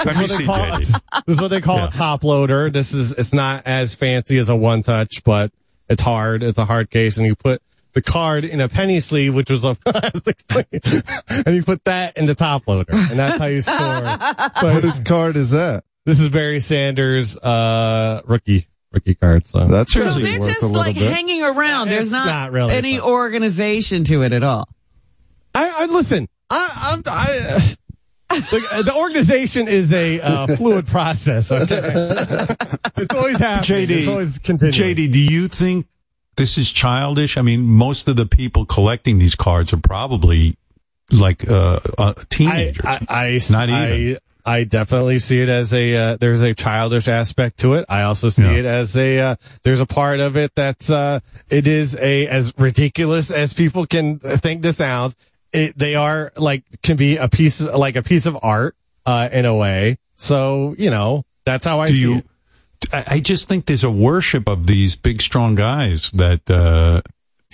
Let me see, call JD. This is what they call Yeah. a top loader. This is it's not as fancy as a one touch, but it's hard. It's a hard case, and you put the card in a penny sleeve, which was a *laughs* plastic sleeve, and you put that in the top loader, and that's how you store. but *laughs* his card is that? This is Barry Sanders, uh, rookie rookie card. So That's so they're worth a just little like bit. hanging around. There's not, not really, any not. organization to it at all. I, I listen. I, I'm, I, *laughs* uh, the, the organization is a uh, fluid process. Okay, *laughs* it's always happening. JD, it's always continuing. JD, do you think this is childish? I mean, most of the people collecting these cards are probably like uh, uh, teenagers. I, I, I, Not I, even. I definitely see it as a uh, there's a childish aspect to it. I also see Yeah. it as a uh, there's a part of it that's uh, it is a as ridiculous as people can think this sounds. It, they are like can be a piece like a piece of art uh, in a way. So you know that's how I do see you? it. I I just think there's a worship of these big, strong guys that uh,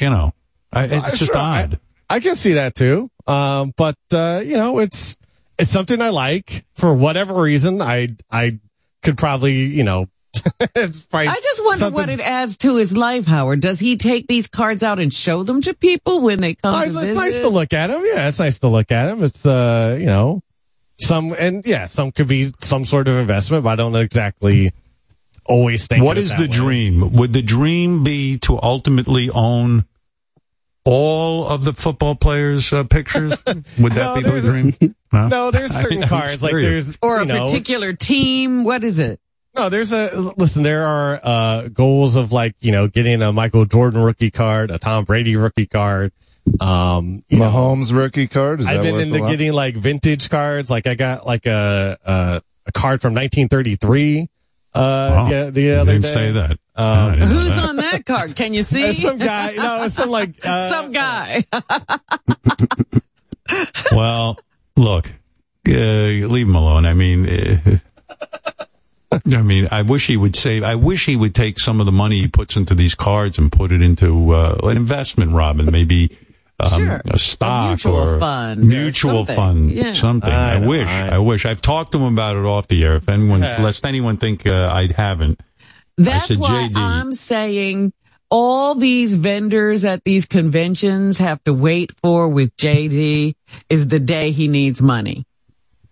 you know. I, it's Uh, just sure, I- odd. I can see that too. Um, but uh, you know, it's it's something I like for whatever reason. I I could probably you know. *laughs* it's probably I just wonder something- what it adds to his life, Howard. Does he take these cards out and show them to people when they come Oh, to it's visit? nice to look at them. Yeah, it's nice to look at them. It's uh, you know, some and yeah, some could be some sort of investment, but I don't exactly always think. What of it is that the way. dream? Would the dream be to ultimately own all of the football players' uh, pictures? *laughs* Would that No, be the dream? No, No, there's *laughs* certain I'm cards like there's or a know, particular team? What is it? No, there's a listen. There are uh, goals of like you know getting a Michael Jordan rookie card, a Tom Brady rookie card. Um, you know, Mahomes rookie card. Is I've that been worth into getting like vintage cards. Like I got like a a, a card from 1933. Uh, Wow. yeah, the You other didn't day. say that. Um, I didn't know Who's that. on that card? Can you It's see? some guy. No, it's some like *laughs* uh, Some guy. *laughs* Well, look, uh, leave him alone. I mean, uh, *laughs* I mean, I wish he would save. I wish he would take some of the money he puts into these cards and put it into uh, an investment, Robin. Maybe um, Sure. a stock A mutual or fund or mutual something. fund, Yeah. something. I I, wish. I- I, wish. I've talked to him about it off the air. If anyone, Yeah. lest anyone think uh, I haven't. That's said, why JD. I'm saying all these vendors at these conventions have to wait for with JD is the day he needs money.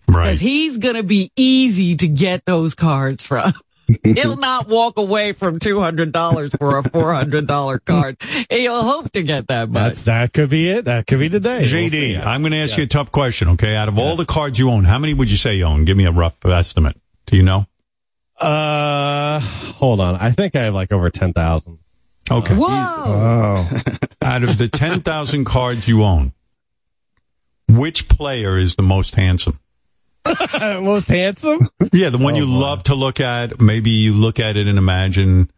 Right. Because he's going to be easy to get those cards from. *laughs* He'll not walk away from $200 for a $400 card. He'll hope to get that much. That's that could be it. That could be the day. We'll. JD, I'm going to ask you a tough question. Okay, out of all the cards you own, how many would you say you own? Give me a rough estimate. Do you know? Uh, hold on. I think I have like over ten thousand. Okay. Whoa. Oh, Out of the 10,000 cards you own, which player is the most handsome? *laughs* Most handsome? Yeah, the one Oh, you love to look at. Maybe you look at it and imagine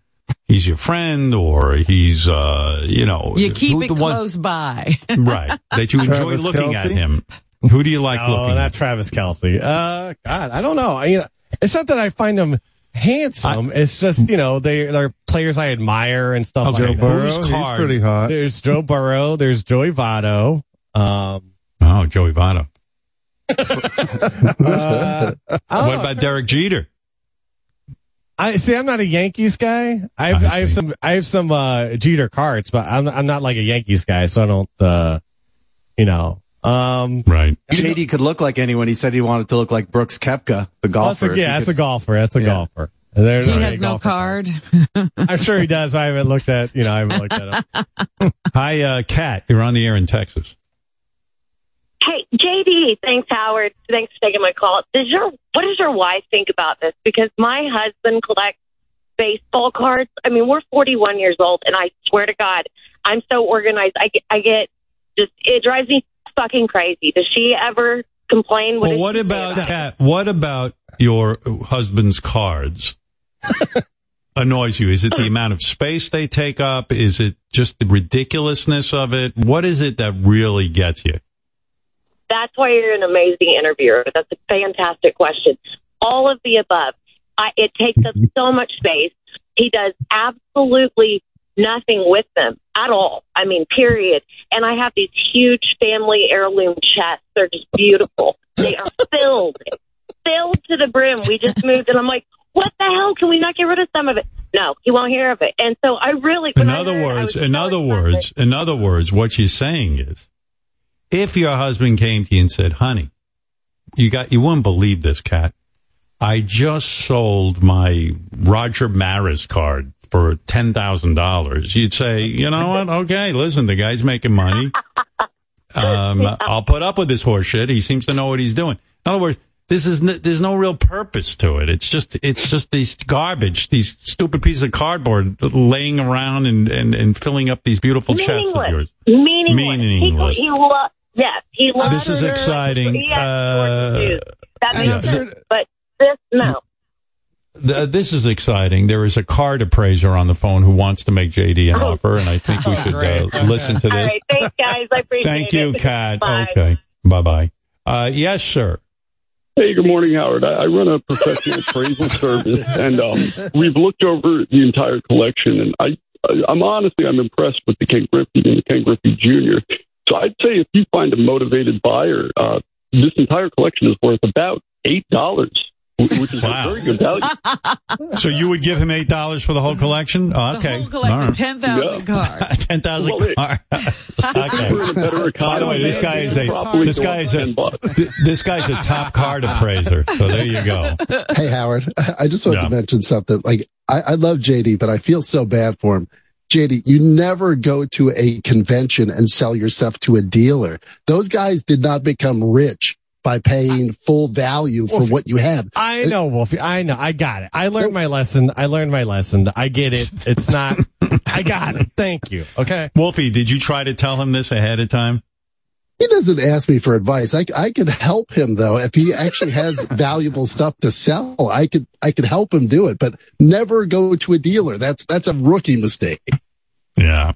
he's your friend or he's, uh, you know, You keep who it the one- close by. *laughs* right? That you enjoy Travis looking at him. Who do you like looking at? Oh, looking not at? Travis Kelce. Uh, God, I don't know. I, you know, it's not that I find them handsome. it's just you know they they're players I admire and stuff Okay, like Burrow, that. whose he's pretty hot. There's Joe Burrow. There's Joey Votto. Um, Oh, Joey Votto. *laughs* uh, What about Derek Jeter? I see. I'm not a Yankees guy. I have, I I, have some I have some uh, Jeter cards, but I'm I'm not like a Yankees guy, so I don't. Uh, you know. Um, Right. JD could look like anyone. He said he wanted to look like Brooks Koepka, the that's golfer. a, yeah, that's could- a golfer. That's a Yeah. golfer. There- He has no go. card. *laughs* I'm sure he does. I haven't looked at. You know, I haven't looked at him. *laughs* Hi, uh, Kat. You're on the air in Texas. Hey, JD, thanks, Howard. Thanks for taking my call. Does your what does your wife think about this? Because my husband collects baseball cards. I mean, we're 41 years old, and I swear to God, I'm so organized. I get, I get just it drives me fucking crazy. Does she ever complain? Well, what she say about it? Kat? What about your husband's cards? *laughs* Annoys you? Is it the *laughs* amount of space they take up? Is it just the ridiculousness of it? What is it that really gets you? That's why you're an amazing interviewer. That's a fantastic question. All of the above. I, it takes up so much space. He does absolutely nothing with them at all. I mean, period. And I have these huge family heirloom chests. They're just beautiful. They are *laughs* filled, filled to the brim. We just moved, and I'm like, what the hell? Can we not get rid of some of it? No, he won't hear of it. And so I really, In other heard words, in other words, in other words, what she's saying is, if your husband came to you and said, "Honey, you got you wouldn't believe this, cat. I just sold my Roger Maris card for ten thousand dollars." You'd say, "You know what? Okay, listen, the guy's making money. Um, *laughs* I'll put up with this horseshit. He seems to know what he's doing." In other words. This is n- there's no real purpose to it. It's just it's just these garbage, these stupid pieces of cardboard laying around and, and, and filling up these beautiful chests of yours. Meaningless. Meaningless. He, he lo- yes, he loves This is exciting. Uh, horses, too. that yeah. sense. But this, no. Th- this is exciting. There is a card appraiser on the phone who wants to make JD an offer, and I think we should uh, listen to this. right, thanks, guys. I appreciate Thank it. you, Kat. Bye. Okay, bye bye. Uh, yes, sir. Hey, good morning, Howard. I, I run a professional *laughs* appraisal service, and um, we've looked over the entire collection, and I, I, I'm honestly I'm impressed with the Ken Griffey and the Ken Griffey Jr. So I'd say if you find a motivated buyer, uh, this entire collection is worth about eight dollars, which is Wow. a very good value. *laughs* So you would give him eight dollars for the whole collection? Oh, The okay, whole collection, All right. 10,000 cards. *laughs* ten thousand. Well, it- *laughs* okay. We're in a better economy. By the way, this guy is a this guy is a 10 bucks. th- this guy's a top card appraiser. So there you go. Hey, Howard, I just wanted Yeah. to mention something. Like, I, I love JD, but I feel so bad for him. JD, you never go to a convention and sell your stuff to a dealer. Those guys did not become rich by paying full value for what you have. I uh, know, Wolfie. I know. I got it. I learned my lesson. I learned my lesson. I get it. It's not. *laughs* I got it. Thank you. Okay. Wolfie, did you try to tell him this ahead of time? He doesn't ask me for advice. I, I could help him though. If he actually has *laughs* valuable stuff to sell, I could, I could help him do it, but never go to a dealer. That's, that's a rookie mistake. Yeah.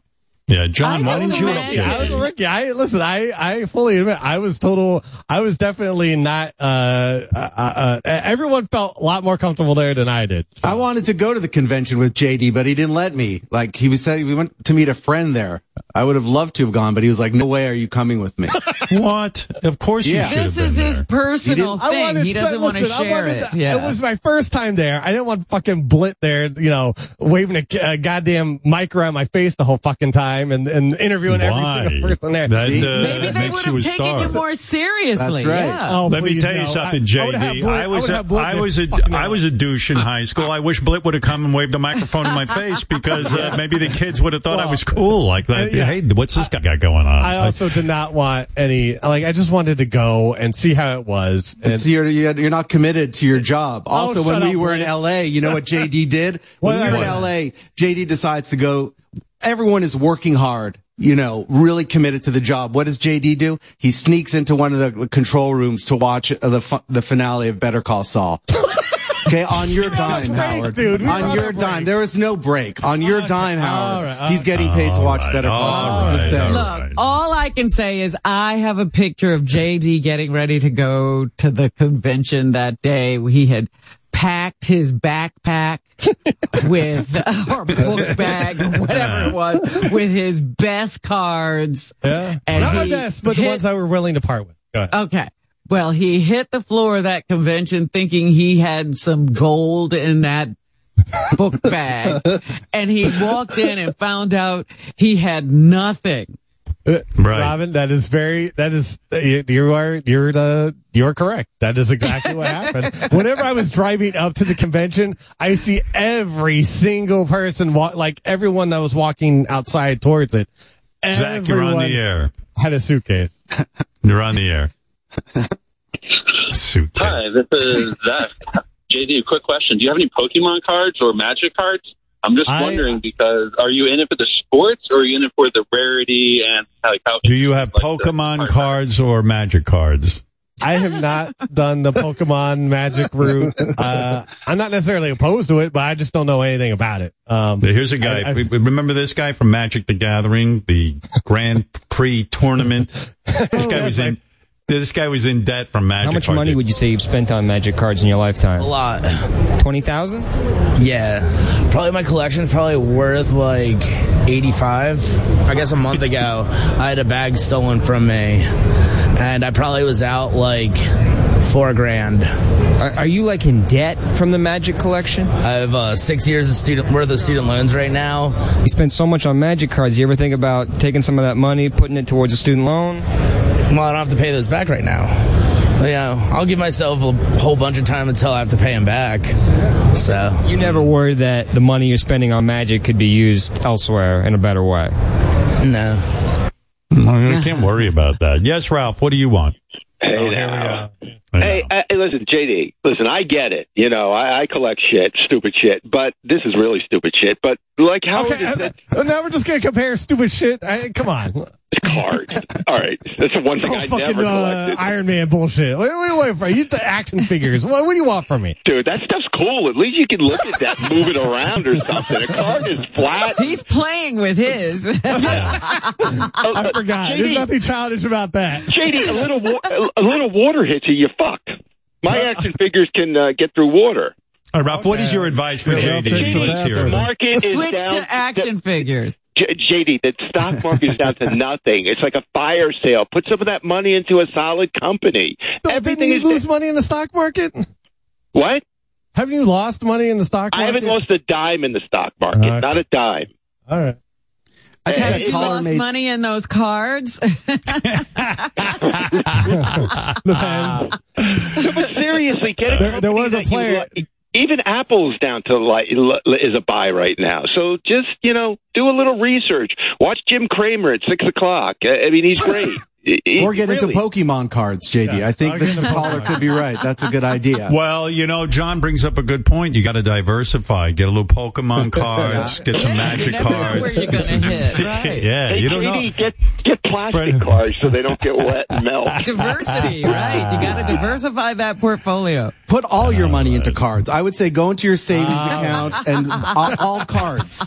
Yeah, John, why I didn't you help imagine- I was a JD? rookie. I listen. I I fully admit I was total. I was definitely not. Uh, uh, uh, everyone felt a lot more comfortable there than I did. So. I wanted to go to the convention with JD, but he didn't let me. Like he was saying, we went to meet a friend there. I would have loved to have gone, but he was like, "No way, are you coming with me?" *laughs* What? Of course you Yeah. should have This been is his there. personal I thing. wanted He doesn't want to listen, I share it. to- Yeah. It was my first time there. I didn't want fucking Blit there, you know, waving a, a goddamn mic around my face the whole fucking time and, and interviewing Why? every single person there. That, See? uh, Maybe they would have taken star. you more seriously. That's right. Yeah. Oh, Let me please, tell you no. something, I- I JD. I was would a, I was a was a douche in high school. I wish Blit would have come and waved a microphone in my *laughs* face because uh, maybe the kids would have thought I was cool like that. I- yeah. Hey, what's this guy got going on? I also did not want any, like, I just wanted to go and see how it was. And It's, you're, you're you're not committed to your job. Oh, also, Oh, when we up, were in LA, you know what *laughs* JD did? When we were in? LA, JD decides to go. Everyone is working hard, you know, really committed to the job. What does JD do? He sneaks into one of the control rooms to watch the the finale of Better Call Saul. *laughs* Okay, on your dime, break, Howard. dude. On on your dime. There is no break. On your dime, Howard. all right, He's getting paid to watch right, Better Call all Saul. I'm right, all Look, all I can say is I have a picture of JD getting ready to go to the convention that day. He had packed his backpack *laughs* with, or book bag, or whatever it was, with his best cards. yeah. And not my best, but the ones I were willing to part with. Go ahead. Okay. Well, he hit the floor of that convention thinking he had some gold in that book bag. *laughs* and he walked in and found out he had nothing. Uh, right. Robin, that is very, that is, uh, you, you are, you're the, you're correct. That is exactly what happened. *laughs* Whenever I was driving up to the convention, I see every single person, wa- like everyone that was walking outside towards it. Zach, you're on the air. Had a suitcase. *laughs* You're on the air. Suitcase. Hi, this is Zach. JD, a quick question. Do you have any Pokemon cards or Magic cards? I'm just I- wondering because are you in it for the sports or are you in it for the rarity and like how? Do you have like Pokemon card- cards or Magic cards? I have not done the Pokemon magic route. Uh, I'm not necessarily opposed to it, but I just don't know anything about it. Um, Here's a guy. I- I- we- we remember this guy from Magic the Gathering, the Grand Prix tournament. *laughs* This guy was in. This guy was in debt from Magic. How much cards. money would you say you've spent on magic cards in your lifetime? A lot. Twenty thousand? Yeah. Probably my collection's probably worth like 85. I guess a month ago, I had a bag stolen from me. And I probably was out like four grand. Are, are you like in debt from the magic collection? I have uh, six years of student worth of student loans right now. You spend so much on magic cards. You ever think about taking some of that money, putting it towards a student loan? Well, I don't have to pay those back right now. But, yeah, I'll give myself a whole bunch of time until I have to pay them back. So You never worry that the money you're spending on magic could be used elsewhere in a better way. no. I can't worry about that. Yes, Ralph. What do you want? Hey now. Hey, I, hey, listen, JD. Listen, I get it. You know, I, I collect shit, stupid shit, but this is really stupid shit. But like, how okay, uh, now we're just gonna compare stupid shit. I, come on, cards? All right, that's the one thing oh, I fucking never uh, collected. Iron Man bullshit. Wait, wait, wait for you. The action figures. What, what do you want from me? Dude, that stuff's cool. At least you can look at that, move it around or something. A card is flat. He's playing with his. *laughs* I forgot. There's nothing childish about that. JD, a little wa- a little water hits you, you fucked. My action figures can uh, get through water. All right, Ralph. What is your advice for Yeah, Ralph takes JD? the Let's hear it. market is Switch down to action figures. J- JD, the stock market is down to *laughs* nothing. It's like a fire sale. Put some of that money into a solid company. Don't- Everything Didn't you is lose money in the stock market? what? Haven't you lost money in the stock market? I haven't lost a dime in the stock market. Okay. Not a dime. All right. I've Hey, had hey, a You lost made. money in those cards. *laughs* *laughs* Depends. No, but seriously, get a There- there was a that player- like. Even Apple's down to like is a buy right now. So just you know, do a little research. Watch Jim Cramer at six o'clock. I I mean, he's great. *laughs* He- Or get into. Pokemon cards, JD. Yeah, I think I'll the caller could be right. That's a good idea. *laughs* Well, you know, John brings up a good point. You got to diversify. Get a little Pokemon *laughs* cards. Get some Yeah, Magic you never know cards. where you're gonna *laughs* hit, right. yeah, Hey, you don't know. Get get plastic Spread- cards so they don't get wet and melt. Diversity, right? You got to diversify that portfolio. Put all your money into cards. I would say go into your savings ah. account and all, all cards.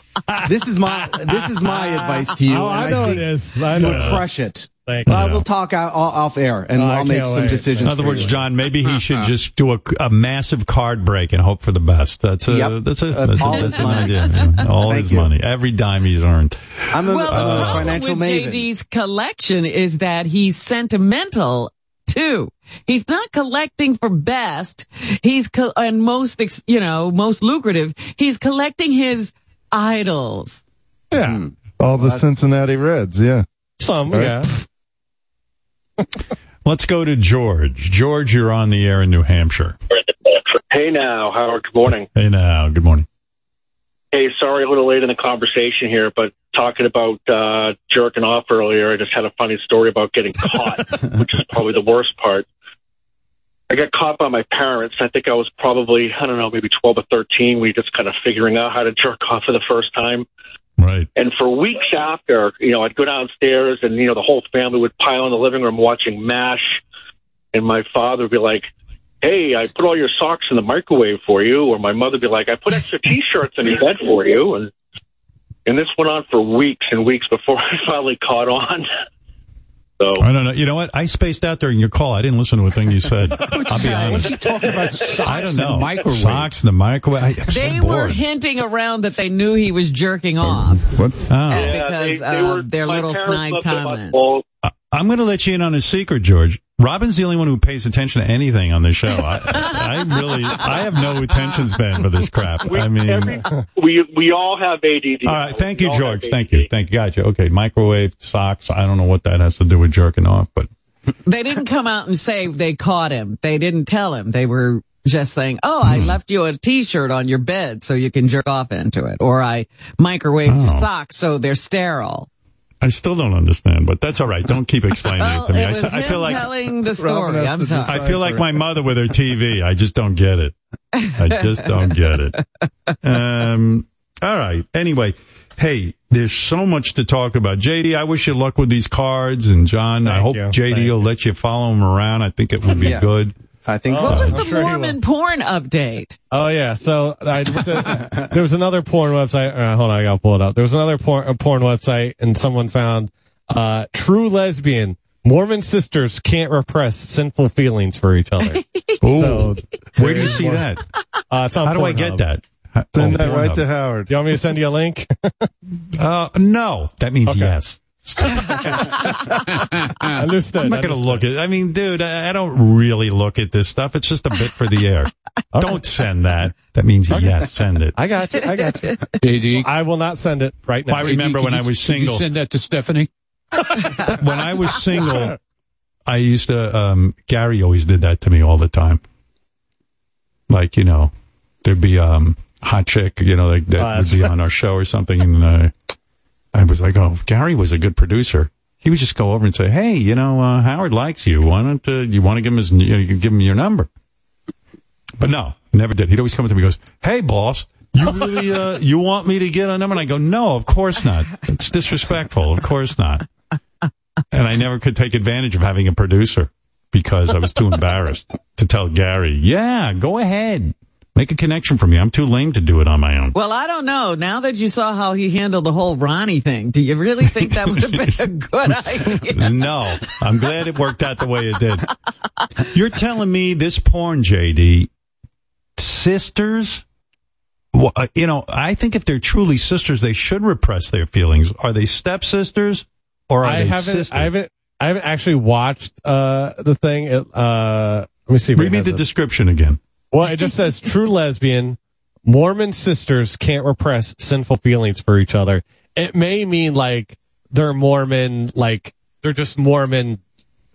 This is my this is my advice to you. Oh, I know think it is. I know would it. crush it. Thank Well, you. we'll talk out, off air and Oh, I I'll make some wait. decisions. In other words, you. John, maybe he should *laughs* just do a, a massive card break and hope for the best. That's a Yep. that's a Uh, that's, all a, his that's an money. idea. *laughs* yeah. All Thank his you. money, every dime he's earned. I'm a, Well, the I'm problem financial with maven. JD's collection is that he's sentimental too. He's not collecting for best. He's co- and most, ex- you know, most lucrative. He's collecting his idols. Yeah. All the Cincinnati Reds, yeah. Some, Right. yeah. Let's go to George. George, you're on the air in New Hampshire. Hey now, Howard. Good morning. Hey now, good morning. Hey, sorry, a little late in the conversation here, but talking about uh, jerking off earlier. I just had a funny story about getting caught, *laughs* which is probably the worst part. I got caught by my parents. I think I was probably, I don't know, maybe 12 or 13. We just kind of figuring out how to jerk off for the first time. Right. And for weeks after, you know, I'd go downstairs and, you know, the whole family would pile in the living room watching MASH. And my father would be like, hey, I put all your socks in the microwave for you. Or my mother would be like, I put extra T-shirts in your bed for you. And, and this went on for weeks and weeks before *laughs* I finally caught on. So I don't know. You know what? I spaced out during your call. I didn't listen to a thing you said. *laughs* I'll be honest. What's he talking about? Socks I don't know. and microwave. Socks in the microwave. I, I'm They so were hinting around that they knew he was jerking off What? Oh. uh, because of their little snide left it on comments. I'm going to let you in on a secret, George. Robin's the only one who pays attention to anything on this show. I, *laughs* I really, I have no attention span for this crap. I mean, Every, we we all have ADD. all right. Thank We you, George. Thank you. Thank you. Gotcha. Okay. Microwave socks. I don't know what that has to do with jerking off, but They didn't come out and say they caught him. They didn't tell him. They were just saying, "Oh, I Hmm. left you a T-shirt on your bed so you can jerk off into it," or "I microwaved your Oh. socks so they're sterile." I still don't understand. But that's all right. Don't keep *laughs* explaining Well, it to me. it I, was s- I him feel like telling the story. I'm sorry. I feel like my mother with her TV. I just don't get it. I just don't get it. *laughs* Um, all right. Anyway, hey, there's so much to talk about. JD, I wish you luck with these cards. And John, I hope you. JD Thank will let you follow him around. I think it would be Yeah. good. I think What so. was I'm the sure. Mormon porn update? Oh yeah, so I, what's it- there was another porn website. Uh, hold on, I gotta pull it up. There was another porn, a porn website, and someone found uh, true lesbian Mormon sisters can't repress sinful feelings for each other. *laughs* Ooh. So, Where do you see that? Uh, it's on How do I Pornhub. get that? Send oh, that right Pornhub. to Howard. Do you want me to send you a link? *laughs* Uh, no, that means yes. Understood. I'm not going to look at. I mean, dude, I, I don't really look at this stuff. It's just a bit for the air. *laughs* Don't send that. That means yes, send it. I got you. I got you. *laughs* JD, I will not send it right now. I remember JD, when can I was can you single. send that to Stephanie. *laughs* when I was single, I used to. Um, Gary always did that to me all the time. Like you know, there'd be um hot chick, you know, like that Oh, would that's be on our show or something, and uh, I was like, oh, Gary was a good producer. He would just go over and say, hey, you know, uh, Howard likes you. Why don't uh, you want to give him his? You, know, you give him your number. But no, never did. He'd always come up to me and goes, hey, boss. You really, uh, *laughs* you want me to get a number? And I go, no, of course not. It's disrespectful. Of course not. And I never could take advantage of having a producer because I was too embarrassed to tell Gary, yeah, go ahead. Make a connection for me. I'm too lame to do it on my own. Well, I don't know. Now that you saw how he handled the whole Ronnie thing, do you really think that would have been a good idea? *laughs* No, I'm glad it worked out the way it did. You're telling me this porn, JD, sisters? Well, uh, you know, I think if they're truly sisters, they should repress their feelings. Are they stepsisters or are I they haven't. sisters? I haven't. I haven't actually watched uh the thing. It, uh, let me see. Read me the it. description again. Well, it just says true lesbian Mormon sisters can't repress sinful feelings for each other. It may mean like they're Mormon, like they're just Mormon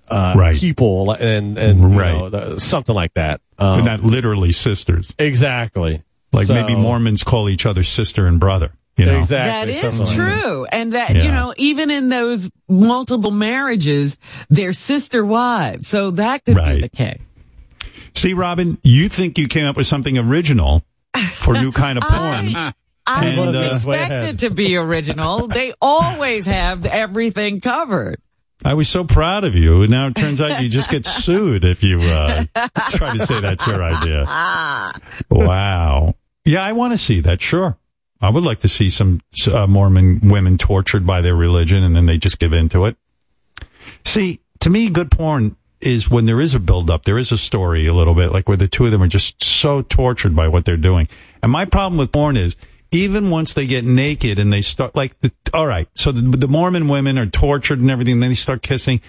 uh, Right. people, and and you Right. know, something like that. They're Um, not literally sisters. exactly. Like So- maybe Mormons call each other sister and brother. You know? That Exactly. is something like that. true. And that, you know, even in those multiple marriages, they're sister wives. So that could Right. be the case. See, Robin, you think you came up with something original for new kind of *laughs* porn. I And, didn't uh, expect it to be original. They always have everything covered. I was so proud of you. And now it turns out you just get sued if you uh, *laughs* try to say that's your idea. Wow. Yeah, I want to see that. Sure. I would like to see some uh, Mormon women tortured by their religion and then they just give in to it. See, to me, good porn is when there is a build up, there is a story a little bit, like where the two of them are just so tortured by what they're doing. And my problem with porn is even once they get naked and they start like the, all right, so the, the Mormon women are tortured and everything, and then they start kissing.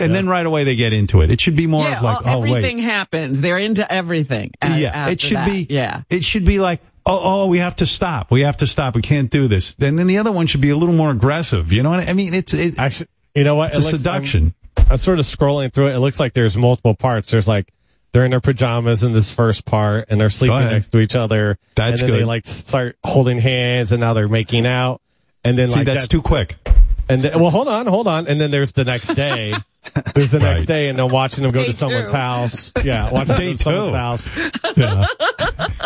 And then right away they get into it. It should be more yeah, of like, all- oh wait, everything happens. They're into everything. a- yeah, after it should that. be. Yeah. it should be like, oh, oh, we have to stop. We have to stop. We can't do this. And then the other one should be a little more aggressive. You know what I mean? It's it, Actually, you know what? it's a looks- seduction. I'm, I'm sort of scrolling through it. It looks like there's multiple parts. There's like they're in their pajamas in this first part, and they're sleeping next to each other. That's and then They like start holding hands, and now they're making out. and then See, like that's too quick. And then, well, hold on, hold on, and then there's the next day. *laughs* There's the next Right. day, and then watching them go Day to someone's two. house. Yeah, watching Day them to someone's *laughs* house. Yeah.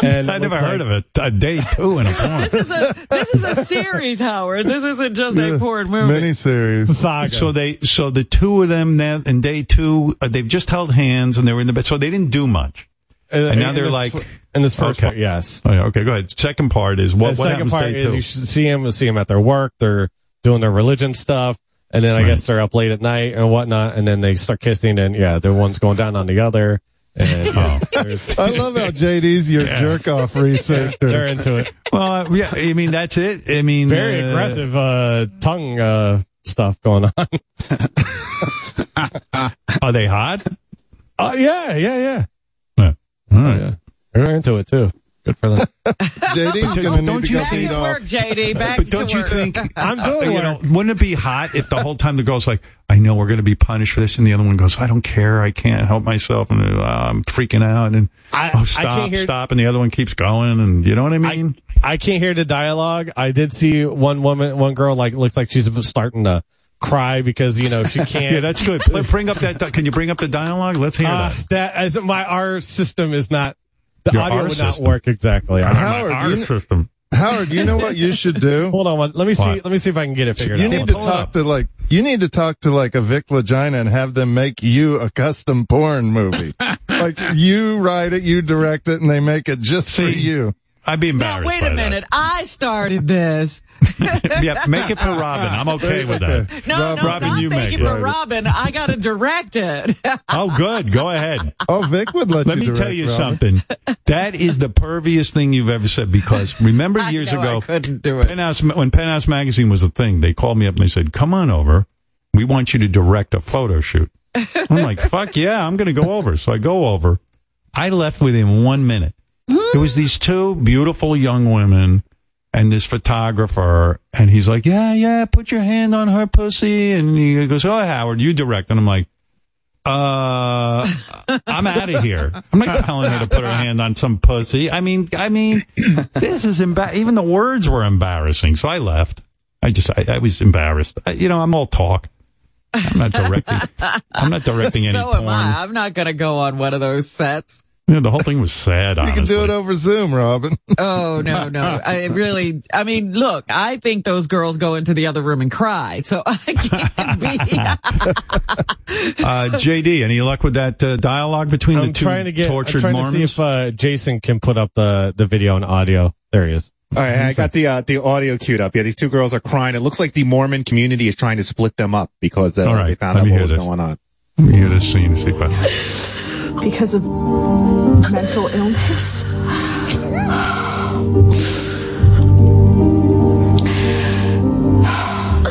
And I never heard of it. A day two in a porn. This is a this is a series, Howard. This isn't just a porn movie. Miniseries. Saga. So they, so the two of them now in day two, uh, they've just held hands and they were in the bed. So they didn't do much. And now in they're this like, in this first okay. part, yes. Oh, yeah, okay, go ahead. Second part is what, the what second happens part day is two? you should see them, see them at their work. They're doing their religion stuff, and then I guess they're up late at night and whatnot, and then they start kissing, and yeah, the one's going down on the other. And *laughs* yeah, there's- I love how JD's your jerk off researcher. they're into it. Well, uh, yeah, I mean, that's it. I mean, Very uh, aggressive uh, tongue uh, stuff going on. *laughs* Are they hot? Oh yeah, yeah, yeah. Yeah. All right. yeah. They're into it too. Good for them. *laughs* JD's Don't- going to need to you go Back off. work, JD. Back But don't to you work. think *laughs* I'm uh, doing you know, wouldn't it be hot if the whole time the girl's like, I know we're going to be punished for this, and the other one goes, I don't care, I can't help myself, and uh, I'm freaking out, and I- oh I stop, can't hear- stop, and the other one keeps going, and you know what I mean? I can't hear the dialogue. I did see one woman, one girl, like looked like she's starting to cry because you know she *laughs* can't. yeah, that's good. Bring up that. Can you bring up the dialogue? Let's hear Uh, that. that as my our system is not the Your audio R would system. not work exactly. I- Howard, Our you, system. Howard, you know what you should do? *laughs* hold on, one- let me see. What? Let me see if I can get it figured You out. You need to on. talk to like you need to talk to like a Vic Vagina and have them make you a custom porn movie. *laughs* like you write it, you direct it, and they make it just for you. I'd be Now, wait by a that. minute. I started this. *laughs* yeah, make it for Robin. I'm okay with that. *laughs* No, Rob- no, Robin, not you make make it it. for Robin. I got to direct it. *laughs* Oh, good. Go ahead. Oh, Vic would let, Let you me direct, tell you Robin. something. That is the perviest thing you've ever said because remember years I ago, couldn't do it. Penthouse, when Penthouse Magazine was a thing, they called me up and they said, come on over. We want you to direct a photo shoot. I'm like, fuck yeah, I'm going to go over. So I go over. I left within one minute. It was these two beautiful young women and this photographer. And he's like, yeah, yeah, put your hand on her pussy. And he goes, oh, Howard, you direct. And I'm like, uh, I'm out of here. I'm not telling her to put her hand on some pussy. I mean, I mean, this is embar- even the words were embarrassing. So I left. I just, I, I was embarrassed. I, you know, I'm all talk. I'm not directing. I'm not directing *laughs* any so porn. am I. I'm not going to go on one of those sets. Yeah, the whole thing was sad. You can do it over Zoom, Robin. *laughs* Oh no, no. I really I mean, look, I think those girls go into the other room and cry. So *laughs* I can't be *laughs* uh, JD, any luck with that uh, dialogue between I'm the two trying to get. I'm tortured trying to see if uh, Jason can put up the the video and audio. There he is. All right, I got the uh, the audio queued up. Yeah, these two girls are crying. It looks like the Mormon community is trying to split them up because uh, All right, they found let out what was this. going on. Let me hear this scene sequence. Because of mental illness.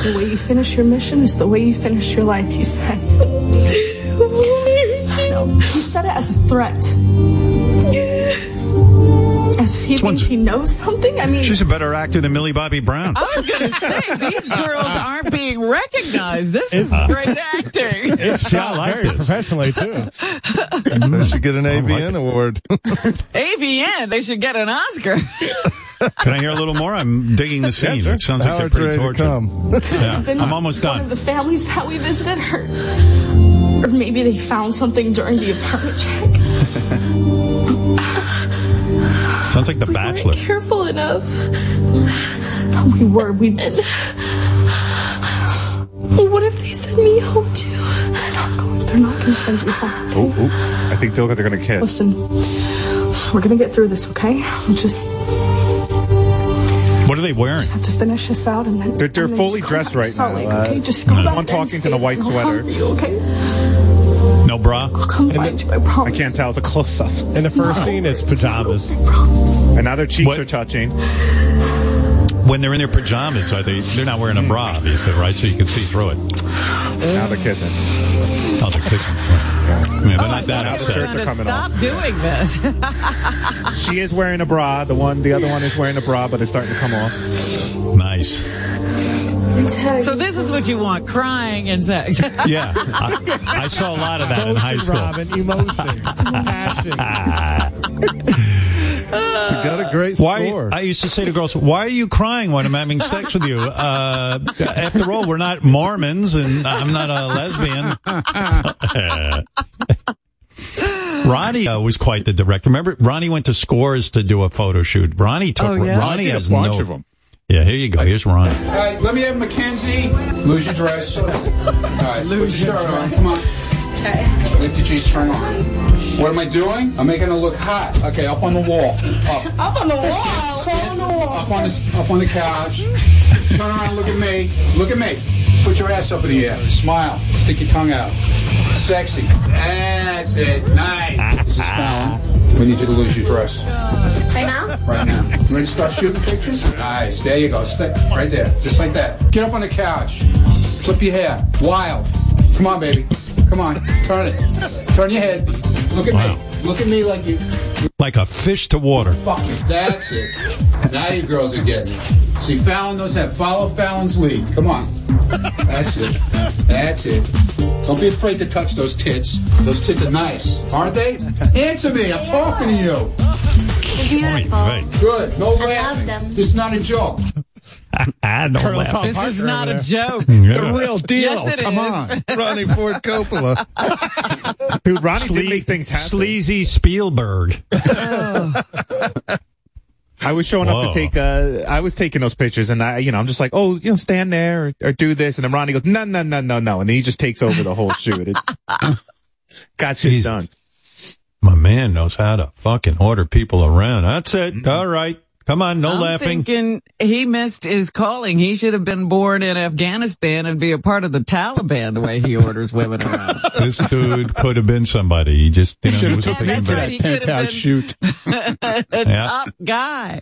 The way you finish your mission is the way you finish your life, he said. No, he said it as a threat. As if he thinks he knows something. I mean, She's a better actor than Millie Bobby Brown. I was going to say these girls aren't being recognized. This is great acting. *laughs* See, I like Very this. professionally too. *laughs* they should get an AVN award. *laughs* AVN, they should get an Oscar. Can I hear a little more? I'm digging the scene. It sounds like they're pretty ready to tortured. come. Yeah, I'm almost one done. of the families that we visited her. Or maybe they found something during the apartment check. Sounds like The We Bachelor. weren't careful enough. We were. We did. What if they send me home too? They're not going. They're not going to send you home. Oh, oh, I think they're going to kiss. Listen, we're gonna get through this, okay? We just What are they wearing? Just have to finish this out, and then They're, they're and then fully dressed right now. Lake, Uh, okay? Just go the back one there and talking to stay the white there, I'll sweater. for you, okay? No bra? I'll come find you. I promise. I can't tell. It's a close up. In the first scene, it's pajamas. And now their cheeks What? are touching. When they're in their pajamas, are they? They're not wearing a bra, hmm. obviously, right? So you can see through it. Now they're kissing. Oh, they're kissing. I mean, they're oh not that the upset. shirts are to coming stop off. doing this. *laughs* *laughs* She is wearing a bra. The one, the other one is wearing a bra, but it's starting to come off. Nice. So this is what you want: crying and sex. *laughs* Yeah, I, I saw a lot of that in high school. Robin, emotion, passion. *laughs* got a great Why? score. I used to say to girls, "Why are you crying when I'm having sex with you?" Uh, after all, we're not Mormons, and I'm not a lesbian. *laughs* Ronnie uh, was quite the director. Remember, Ronnie went to Scores to do a photo shoot. Ronnie took. Oh, yeah? Ronnie I did a has bunch no. Of 'em. Yeah, here you go. Here's Ronnie. All right, let me have Mackenzie. Lose your dress. All right, lose your shirt on. Come on. Okay. Lift your G-string on. What am I doing? I'm making it look hot. Okay, up on the wall. Up. Up on the wall. Up on the wall. Up on the, up on the couch. Turn around, look at me. Look at me. Put your ass up in the air. Smile. Stick your tongue out. Sexy. That's it. Nice. This is Fallon. We need you to lose your dress. Right now? Right now. You ready to start shooting pictures? Nice. There you go. Stick. right there. Just like that. Get up on the couch. Flip your hair. Wild. Come on, baby. Come on. Turn it. Turn your head. Look at me. Look at me like you. Like a fish to water. Fuck it. That's it. Now you girls are getting it. See, Fallon knows how. Follow Fallon's lead. Come on. That's it. That's it. Don't be afraid to touch those tits. Those tits are nice, aren't they? Answer me. I'm talking to you. Beautiful. Good. No I love laughing. them. This is not a joke. I *laughs* don't Colonel laugh. Tom This is not a joke. *laughs* The real deal. Yes, it Come is. on. Ronnie Ford Coppola. *laughs* Dude, Ronnie Sle- did make things happen. Sleazy Spielberg. I was showing Whoa. up to take, uh, I was taking those pictures and I, you know, I'm just like, oh, you know, stand there or, or do this. And then Ronnie goes, no, no, no, no, no. And then he just takes over the whole shoot. It's got shit Jesus. done. My man knows how to fucking order people around. That's it. All right. Come on. No I'm laughing. thinking he missed his calling. He should have been born in Afghanistan and be a part of the Taliban the way he orders women around. *laughs* this dude could have been somebody. He just, you know, he was a Yeah, that's big right. He could have been shoot. *laughs* a Yeah. top guy.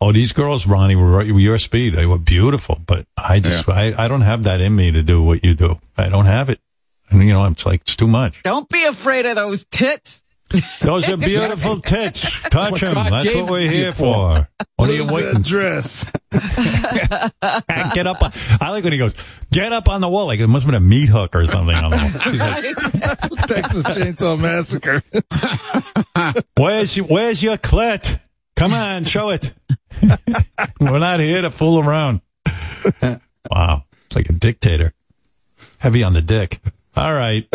Oh, these girls, Ronnie, were right- were your speed. They were beautiful, but I just, I, I don't have that in me to do what you do. I don't have it. And, you know, it's like, it's too much. Don't be afraid of those tits. *laughs* Those are beautiful *laughs* tits. Touch them. That's what we're here for. What are you waiting dress. *laughs* Get up. on- I like when he goes, get up on the wall. Like it must have been a meat hook or something on the wall. Like, Texas Chainsaw Massacre. where's your, where's your clit? Come on, show it. We're not here to fool around. Wow. It's like a dictator. Heavy on the dick. All right.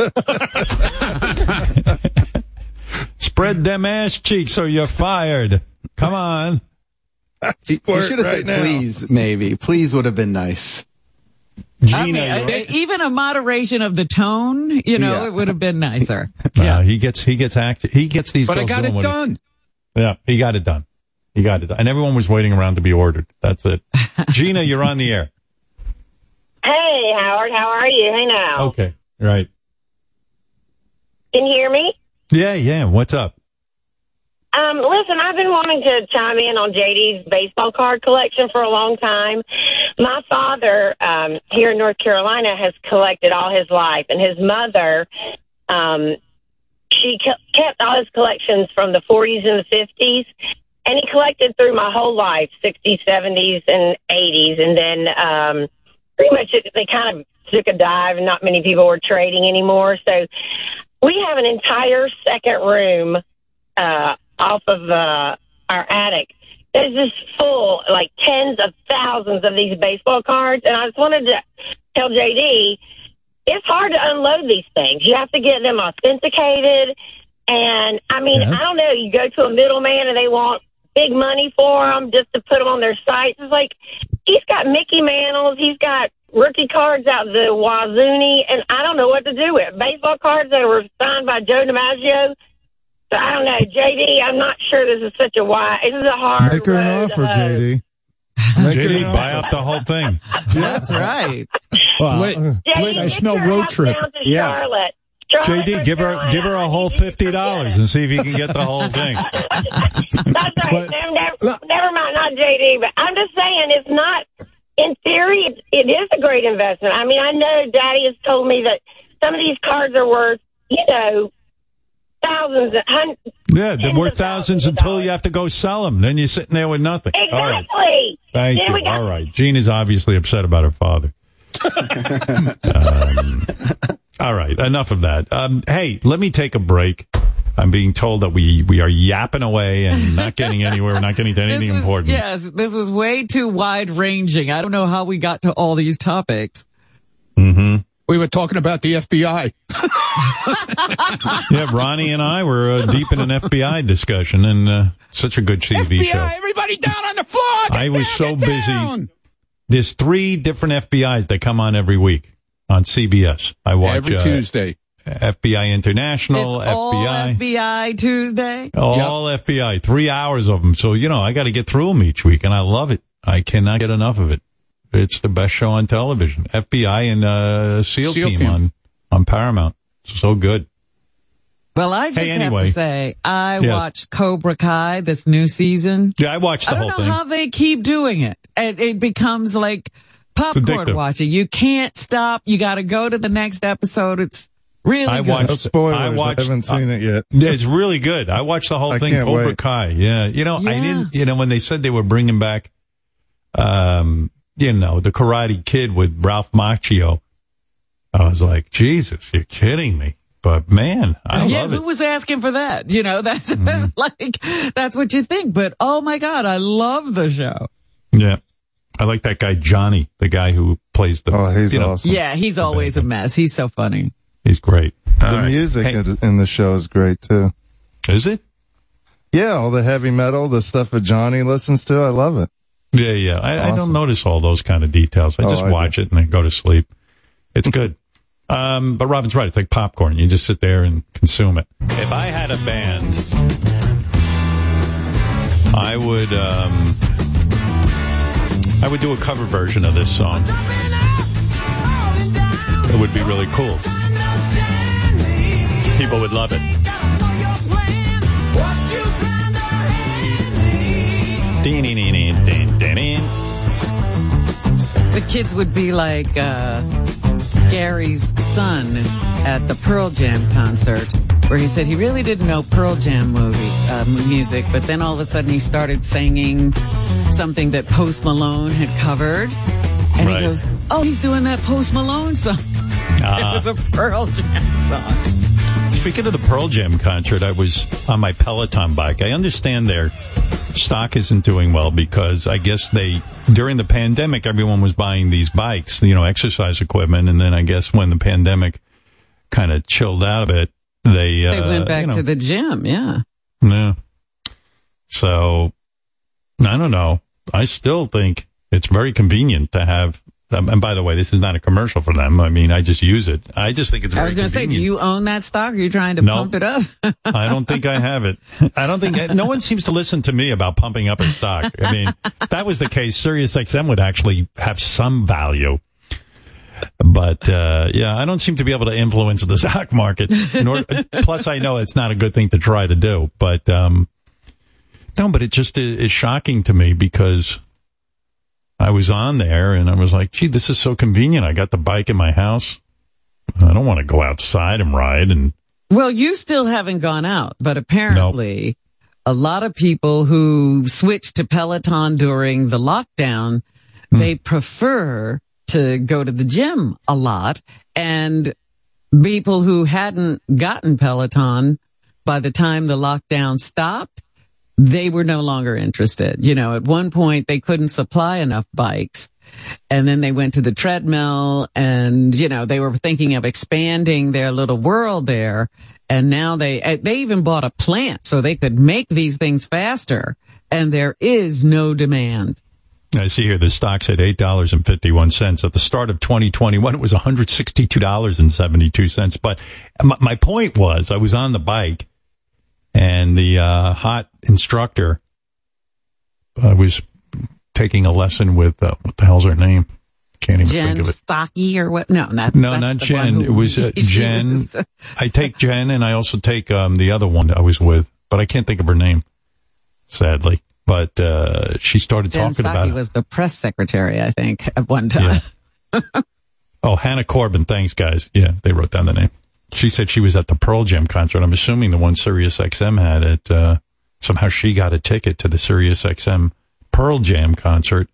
Spread them ass cheeks or you're fired. Come on. You should have right said now. please, maybe. Please would have been nice. I mean, I- even a moderation of the tone, you know, Yeah. it would have been nicer. *laughs* Yeah, he gets he gets act he gets these. But I got it what he- done. yeah, he got it done. He got it done, and everyone was waiting around to be ordered. That's it. *laughs* Gina, you're on the air. Hey, Howard, how are you? Hey now. Okay, right. Can you hear me? Yeah, yeah. What's up? Um, listen, I've been wanting to chime in on JD's baseball card collection for a long time. My father, um, here in North Carolina has collected all his life and his mother, um, she kept all his collections from the 40s and the 50s. And he collected through my whole life, 60s, 70s, and 80s. And then, um, pretty much it, they kind of took a dive and not many people were trading anymore. So we have an entire second room, uh, off of, uh, our attic. It's just full, like tens of thousands of these baseball cards. And I just wanted to tell JD, it's hard to unload these things. You have to get them authenticated. And I mean, Yes. I don't know, you go to a middleman and they want big money for them just to put them on their sites. It's like, he's got Mickey Mantles, he's got rookie cards out the Wazuni, and I don't know what to do with baseball cards that were signed by Joe DiMaggio. So I don't know, JD. I'm not sure this is such a why. This is a hard. Make her an offer, hoe. JD. *laughs* Make JD, buy offer. up the whole thing. *laughs* That's right. Well, Wait, JD, Wait, I get smell road trip. Yeah. Charlotte. Charlotte, JD, give her give her a whole fifty dollars and see if you can get the whole thing. *laughs* That's right. But- never, never, never mind, not JD, but I'm just saying it's not. In theory, it, it is a great investment. I mean, I know Daddy has told me that some of these cards are worth, you know, thousands, hundreds. Yeah, they're worth thousands until you have to go sell them. Then you're sitting there with nothing. All right. Exactly. Thank Then you. got- All right. Jean is obviously upset about her father. *laughs* um, all right. Enough of that. Um, hey, let me take a break. I'm being told that we we are yapping away and not getting anywhere. We're not getting to *laughs* anything This was, important. yes, this was way too wide ranging. I don't know how we got to all these topics. Mm-hmm. We were talking about the FBI. Yeah, Ronnie and I were uh, deep in an FBI discussion, and uh, such a good TV show. Everybody down on the floor. I was so busy. There's three different FBI's that come on every week on CBS. I watch Every uh, Tuesday. FBI International, it's all FBI. FBI Tuesday. All FBI, three hours of them. So, you know, I got to get through them each week, and I love it. I cannot get enough of it. It's the best show on television. FBI and uh, SEAL, SEAL team, team. on on Paramount. So good. Well, I just Hey, have to say, I Yes. watched Cobra Kai this new season. Yeah, I watched the I whole thing. I don't know thing. how they keep doing it. It, it becomes like popcorn watching. You can't stop. You got to go to the next episode. It's really I good. watched. No spoilers. I watched. I haven't seen it yet. Yeah, It's really good. I watched the whole I thing. Cobra wait. Kai. Yeah, you know, I didn't. You know, when they said they were bringing back, um, you know, the Karate Kid with Ralph Macchio, I was like, Jesus, you're kidding me. But man, I yeah, love who it. Mm-hmm. was asking for that? You know, *laughs* that's *laughs* like that's what you think. But oh my god, I love the show. Yeah, I like that guy Johnny, the guy who plays the. Oh, he's you know, awesome. Yeah, he's always a mess. He's so funny. He's great. All The right. music Hey, in- in the show is great too. is it? Yeah, all the heavy metal, the stuff that Johnny listens to, I love it. Yeah, yeah. I, I don't notice all those kind of details. I Oh, just I do. watch it and then go to sleep. It's good. *laughs* Um, but Robin's right. It's like popcorn. You just sit there and consume it. If I had a band, I would, um, I would do a cover version of this song. It would be really cool. People would love it. The kids would be like uh, Gary's son at the Pearl Jam concert, where he said he really didn't know Pearl Jam movie uh, music, but then all of a sudden he started singing something that Post Malone had covered, and Right. he goes, "Oh, he's doing that Post Malone song." *laughs* Ah. it was a Pearl Jam song. Speaking of the Pearl Jam concert, I was on my Peloton bike. I understand their stock isn't doing well because I guess they, during the pandemic, everyone was buying these bikes, you know, exercise equipment. And then I guess when the pandemic kind of chilled out a bit, they, uh, went back you know, to the gym, yeah. yeah. So I don't know. I still think it's very convenient to have. Um, and by the way, this is not a commercial for them. I mean, I just use it. I just think it's. I was going to say, do you own that stock? Are you trying to No. pump it up? *laughs* I don't think I have it. I don't think no one seems to listen to me about pumping up a stock. I mean, if that was the case, SiriusXM would actually have some value. But uh, yeah, I don't seem to be able to influence the *laughs* stock market. Nor, plus, I know it's not a good thing to try to do. But um, no, but it just is, is shocking to me because I was on there and I was like, "Gee, this is so convenient. I got the bike in my house. I don't want to go outside and ride and." Well, you still haven't gone out, but apparently a lot of people who switched to Peloton during the lockdown, hmm. they prefer to go to the gym a lot and people who hadn't gotten Peloton by the time the lockdown stopped, they were no longer interested. You know, at one point they couldn't supply enough bikes and then they went to the treadmill and, you know, they were thinking of expanding their little world there. And now they, eh, they even bought a plant so they could make these things faster. And there is no demand. I see here the stock's at eight dollars and fifty one cents. At the start of 2021, it was one hundred sixty two dollars and seventy two cents. But my, my point was, I was on the bike, and the uh, hot instructor uh, was taking a lesson with uh, what the hell's her name? Can't even Jen think of it. Psaki or what? No, not, No, that's not Jen. It was uh, *laughs* Jen. was- I take Jen, and I also take um, the other one that I was with, but I can't think of her name, sadly. But uh, she started Jen talking about it. was the press secretary, I think, at one time. *laughs* Oh, Hannah Corbin. Thanks, guys. Yeah, they wrote down the name. She said she was at the Pearl Jam concert. I'm assuming the one Sirius XM had it. Uh, somehow she got a ticket to the Sirius XM Pearl Jam concert.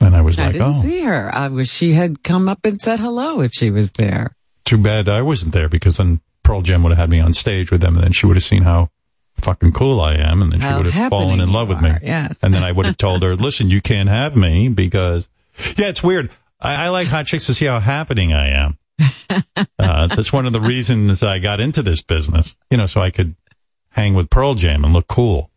And I was I like, didn't oh, see her. I wish she had come up and said hello if she was there. too bad I wasn't there because then Pearl Jam would have had me on stage with them, and then she would have seen how fucking cool I am, and then she would have fallen in love you with me. yes. And then I would have *laughs* told her, listen, you can't have me because, yeah, it's weird. I, I like hot chicks to see how happening I am. *laughs* Uh, that's one of the reasons I got into this business, you know, so I could hang with Pearl Jam and look cool.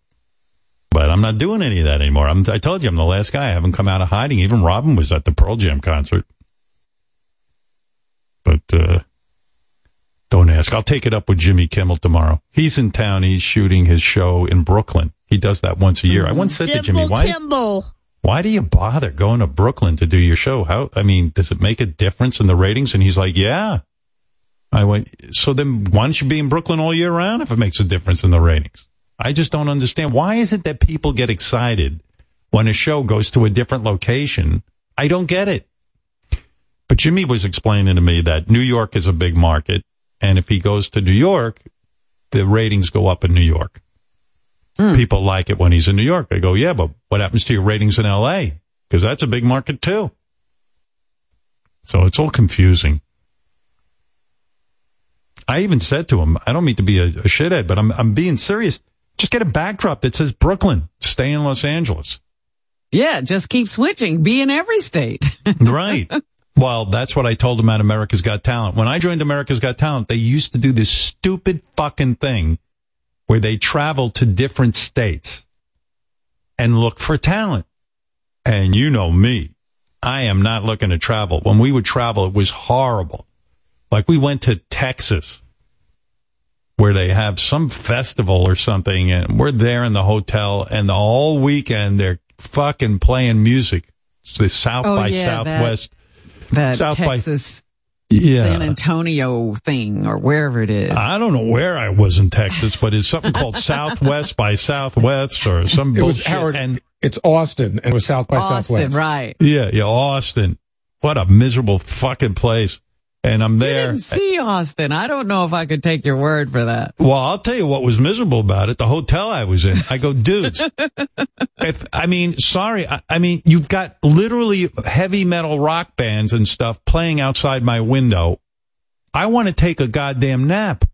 But I'm not doing any of that anymore. I'm, I told you I'm the last guy. I haven't come out of hiding. Even Robin was at the Pearl Jam concert. But, uh, don't ask. I'll take it up with Jimmy Kimmel tomorrow. He's in town. He's shooting his show in Brooklyn. He does that once a year. I once said to Jimmy, why, Kimball. Why do you bother going to Brooklyn to do your show? How, I mean, does it make a difference in the ratings? And he's like, yeah. I went, so then why don't you be in Brooklyn all year round if it makes a difference in the ratings? I just don't understand. Why is it that people get excited when a show goes to a different location? I don't get it. But Jimmy was explaining to me that New York is a big market. And if he goes to New York, the ratings go up in New York. Hmm. People like it when he's in New York. I go, yeah, but what happens to your ratings in LA? Because that's a big market too. So it's all confusing. I even said to him, I don't mean to be a, a shithead, but I'm, I'm being serious. Just get a backdrop that says Brooklyn, stay in Los Angeles. Yeah, just keep switching. Be in every state. *laughs* right. Well, that's what I told him at America's Got Talent. When I joined America's Got Talent, they used to do this stupid fucking thing where they travel to different states and look for talent. And you know me. I am not looking to travel. When we would travel, it was horrible. Like we went to Texas where they have some festival or something and we're there in the hotel and the whole weekend they're fucking playing music. It's the South Oh, by yeah, Southwest. that South by- Texas Yeah. San Antonio thing or wherever it is. I don't know where I was in Texas, but it's something called *laughs* Southwest by Southwest or some It was bullshit. Howard. and it's Austin, and it was South by Austin, Southwest. right. yeah, yeah, Austin. What a miserable fucking place. And I'm there. didn't see Austin. I don't know if I could take your word for that. Well, I'll tell you what was miserable about it. The hotel I was in. I go, *laughs* dudes. if I mean, sorry. I, I mean, you've got literally heavy metal rock bands and stuff playing outside my window. I want to take a goddamn nap.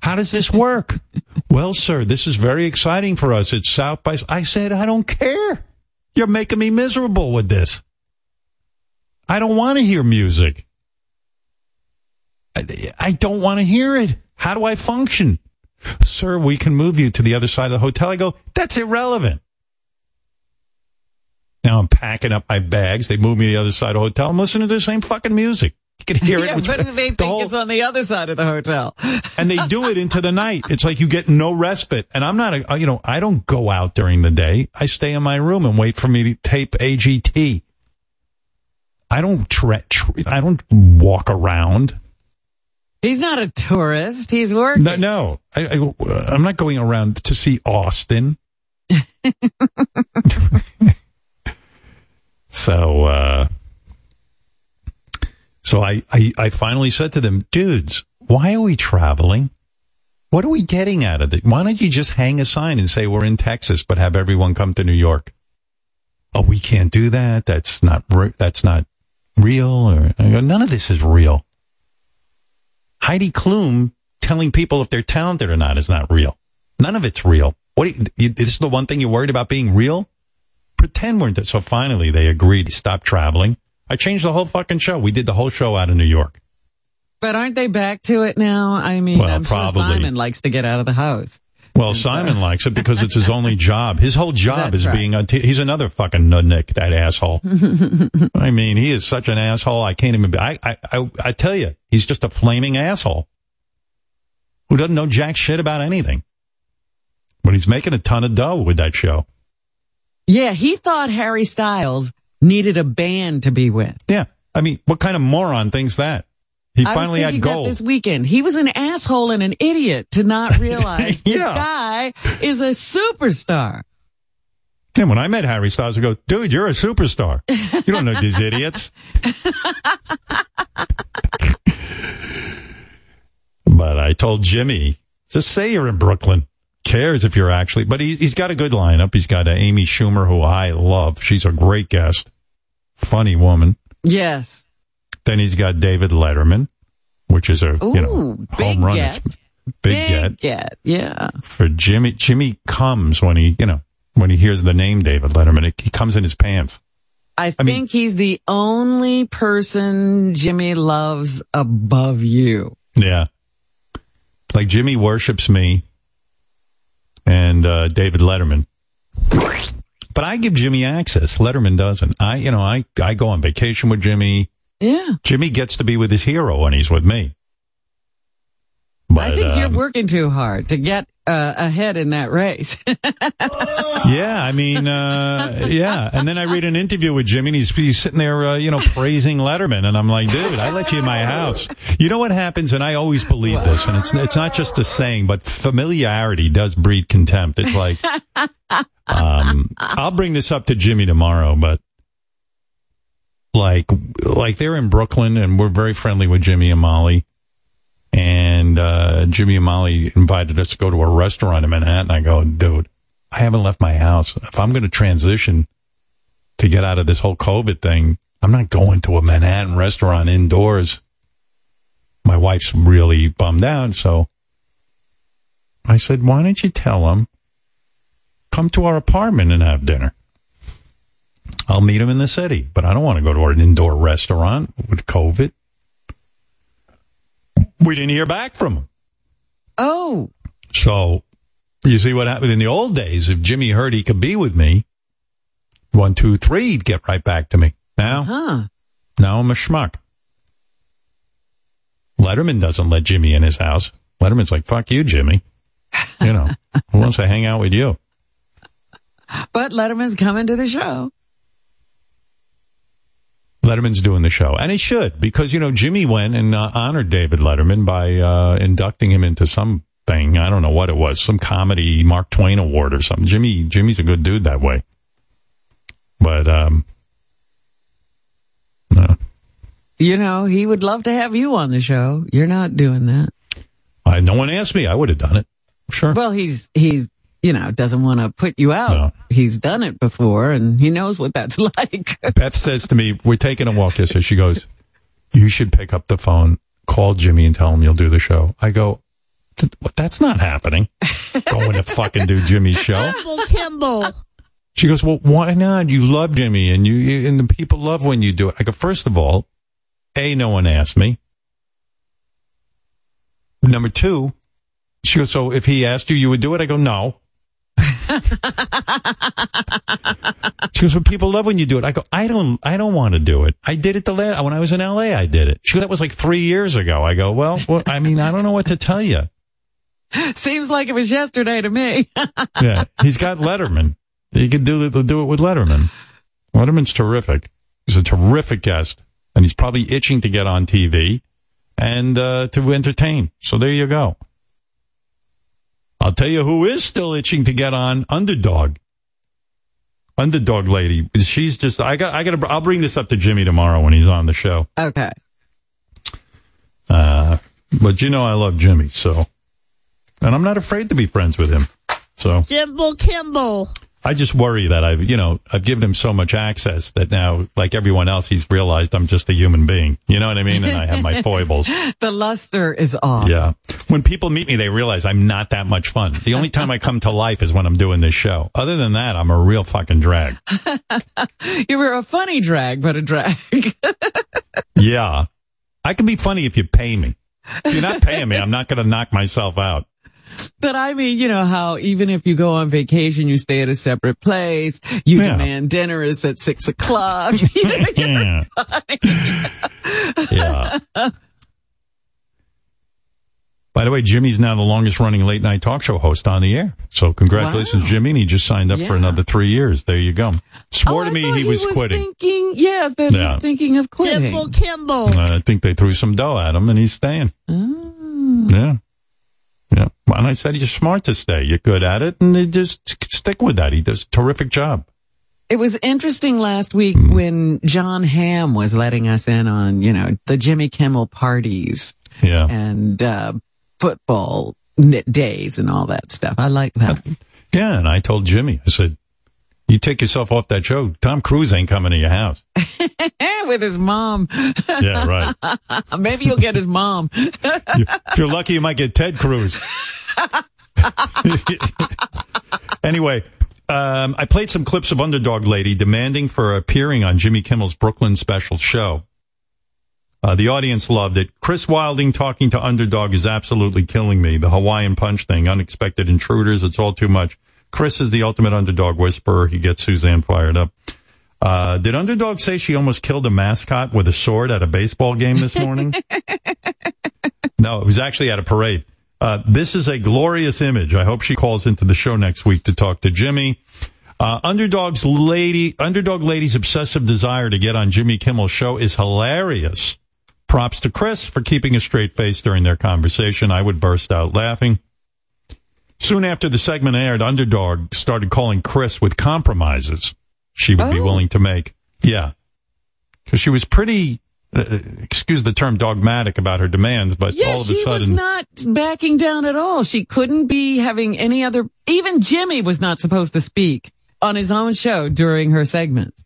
How does this work? *laughs* well, sir, this is very exciting for us. It's South by. I said, I don't care. You're making me miserable with this. I don't want to hear music. I, don't want to hear it. How do I function? Sir, we can move you to the other side of the hotel. I go, that's irrelevant. Now I'm packing up my bags. They move me to the other side of the hotel. I'm listening to the same fucking music. You can hear yeah, it. which- but they think the whole- it's on the other side of the hotel. and they do it into the night. It's like you get no respite. And I'm not a, you know, I don't go out during the day. I stay in my room and wait for me to tape AGT. I don't tre- tre- I don't walk around. He's not a tourist. He's working. No, no. I, I, I'm not going around to see Austin. *laughs* so, uh, so I, I, I finally said to them, dudes, why are we traveling? What are we getting out of it? Why don't you just hang a sign and say we're in Texas, but have everyone come to New York? Oh, we can't do that. That's not, that's not real. Or go, none of this is real. Heidi Klum telling people if they're talented or not is not real. None of it's real. What? you- you- This is the one thing you're worried about being real. Pretend we're. So finally, they agreed to stop traveling. I changed the whole fucking show. We did the whole show out of New York. But aren't they back to it now? I mean, Well, I'm probably. sure Simon likes to get out of the house. Well, Simon likes it because it's his only job. His whole job That's is right. being a. T- he's another fucking nudnik, that asshole. *laughs* I mean, he is such an asshole. I can't even. Be, I, I, I, I tell you, he's just a flaming asshole who doesn't know jack shit about anything. But he's making a ton of dough with that show. Yeah, he thought Harry Styles needed a band to be with. Yeah, I mean, what kind of moron thinks that? He finally was had gold. this weekend. He was an asshole and an idiot to not *laughs* realize the Yeah. guy is a superstar. And when I met Harry Styles, I go, dude, you're a superstar. You don't know these idiots. *laughs* but I told Jimmy, just say you're in Brooklyn. Cares if you're actually, but he, he's got a good lineup. He's got uh, Amy Schumer, who I love. She's a great guest. Funny woman. Yes. Then he's got David Letterman, which is a you know home run. get. It's big, get get. Yeah. for Jimmy. Jimmy comes when he you know when he hears the name David Letterman. He comes in his pants. I think he's the only person Jimmy loves above you. Yeah. Like Jimmy worships me and uh, David Letterman. But I give Jimmy access. Letterman doesn't. I, you know, I, I go on vacation with Jimmy. Yeah. Jimmy gets to be with his hero when he's with me. I think um, you're working too hard to get uh, ahead in that race. *laughs* Yeah, I mean, uh, yeah. And then I read an interview with Jimmy, and he's, he's sitting there, uh, you know, praising Letterman, and I'm like, dude, I let you in my house. You know what happens, and I always believe this, and it's it's not just a saying, but familiarity does breed contempt. It's like, *laughs* um, I'll bring this up to Jimmy tomorrow, but like, like they're in Brooklyn, and we're very friendly with Jimmy and Molly. And uh, Jimmy and Molly invited us to go to a restaurant in Manhattan. I go, dude, I haven't left my house. If I'm going to transition to get out of this whole COVID thing, I'm not going to a Manhattan restaurant indoors. My wife's really bummed out. So I said, why don't you tell them come to our apartment and have dinner? I'll meet him in the city, but I don't want to go to an indoor restaurant with COVID. We didn't hear back from him. oh, So you see what happened in the old days. If Jimmy heard he could be with me, one, two, three, he'd get right back to me. Now, huh. now I'm a schmuck. Letterman doesn't let Jimmy in his house. Letterman's like, fuck you, Jimmy. You know, *laughs* who wants to hang out with you? But Letterman's coming to the show. Letterman's doing the show, and he should because you know Jimmy went and uh, honored David Letterman by uh, inducting him into something. I don't know what it was, some comedy Mark Twain award or something. Jimmy, Jimmy's a good dude that way. But um, You know, he would love to have you on the show. You're not doing that. I, no one asked me. I would have done it. Sure. Well, he's he's you know doesn't want to put you out. He's done it before, and he knows what that's *laughs* like. Beth says to me, "We're taking a walk yesterday." She goes, "You should pick up the phone, call Jimmy, and tell him you'll do the show." I go, "That's not happening. Going to fucking do Jimmy's show." Kimball, Kimball. She goes, "Well, why not? You love Jimmy, and you, you and the people love when you do it." I go, first of all, a no one asked me. Number two, she goes, "So if he asked you, you would do it?" I go, "No." She goes, "But people love when you do it." I go, "I don't, I don't want to do it. I did it the last when I was in L.A. I did it." She goes, "That was like three years ago." I go, "Well, well I mean, I don't know what to tell you." *laughs* Seems like it was yesterday to me. *laughs* Yeah, he's got Letterman. He could do it, do it with Letterman. Letterman's terrific. He's a terrific guest, and he's probably itching to get on TV and uh, to entertain. So there you go. I'll tell you who is still itching to get on Underdog. Underdog lady. She's just. I got. I got. to I'll bring this up to Jimmy tomorrow when he's on the show. okay. Uh, but you know I love Jimmy, so, and I'm not afraid to be friends with him. So Kimball, Kimball. I just worry that I've, you know, I've given him so much access that now, like everyone else, he's realized I'm just a human being. You know what I mean? And I have my *laughs* foibles. The luster is off. Yeah. When people meet me, they realize I'm not that much fun. The only time I come to life is when I'm doing this show. Other than that, I'm a real fucking drag. *laughs* You were a funny drag, but a drag. *laughs* Yeah. I can be funny if you pay me. If you're not paying me, I'm not going to knock myself out. But I mean, you know how even if you go on vacation, you stay at a separate place, you Yeah. demand dinner is at six o'clock. *laughs* You know, you're Yeah. Yeah. By the way, Jimmy's now the longest running late night talk show host on the air. So congratulations, Jimmy. And he just signed up for another three years. There you go. Swore to me he was, quitting. thinking, yeah, that Yeah. he's thinking of quitting. Kimball, Kimball. Uh, I think they threw some dough at him and he's staying. Oh. Yeah. Yeah. And I said, you're smart to stay. You're good at it. And just stick with that. He does a terrific job. It was interesting last week Hmm. when Jon Hamm was letting us in on, you know, the Jimmy Kimmel parties Yeah. and uh, football days and all that stuff. I like that. Yeah. And I told Jimmy, I said, You take yourself off that show. Tom Cruise ain't coming to your house. *laughs* With his mom. Yeah, right. *laughs* Maybe you'll get his mom. *laughs* If you're lucky, you might get Ted Cruz. anyway, um, I played some clips of Underdog Lady demanding for appearing on Jimmy Kimmel's Brooklyn special show. Uh, the audience loved it. Chris Wilding talking to Underdog is absolutely killing me. The Hawaiian punch thing, unexpected intruders, it's all too much. Chris is the ultimate underdog whisperer. He gets Suzanne fired up. Uh, did Underdog say she almost killed a mascot with a sword at a baseball game this morning? *laughs* no, it was actually at a parade. Uh, this is a glorious image. I hope she calls into the show next week to talk to Jimmy. Uh, Underdog's lady, Underdog Lady's obsessive desire to get on Jimmy Kimmel's show is hilarious. Props to Chris for keeping a straight face during their conversation. I would burst out laughing. Soon after the segment aired, Underdog started calling Chris with compromises she would be Oh. willing to make. Yeah. Because she was pretty, uh, excuse the term, dogmatic about her demands, but Yeah, all of a she was sudden. not backing down at all. She couldn't be having any other, even Jimmy was not supposed to speak on his own show during her segments.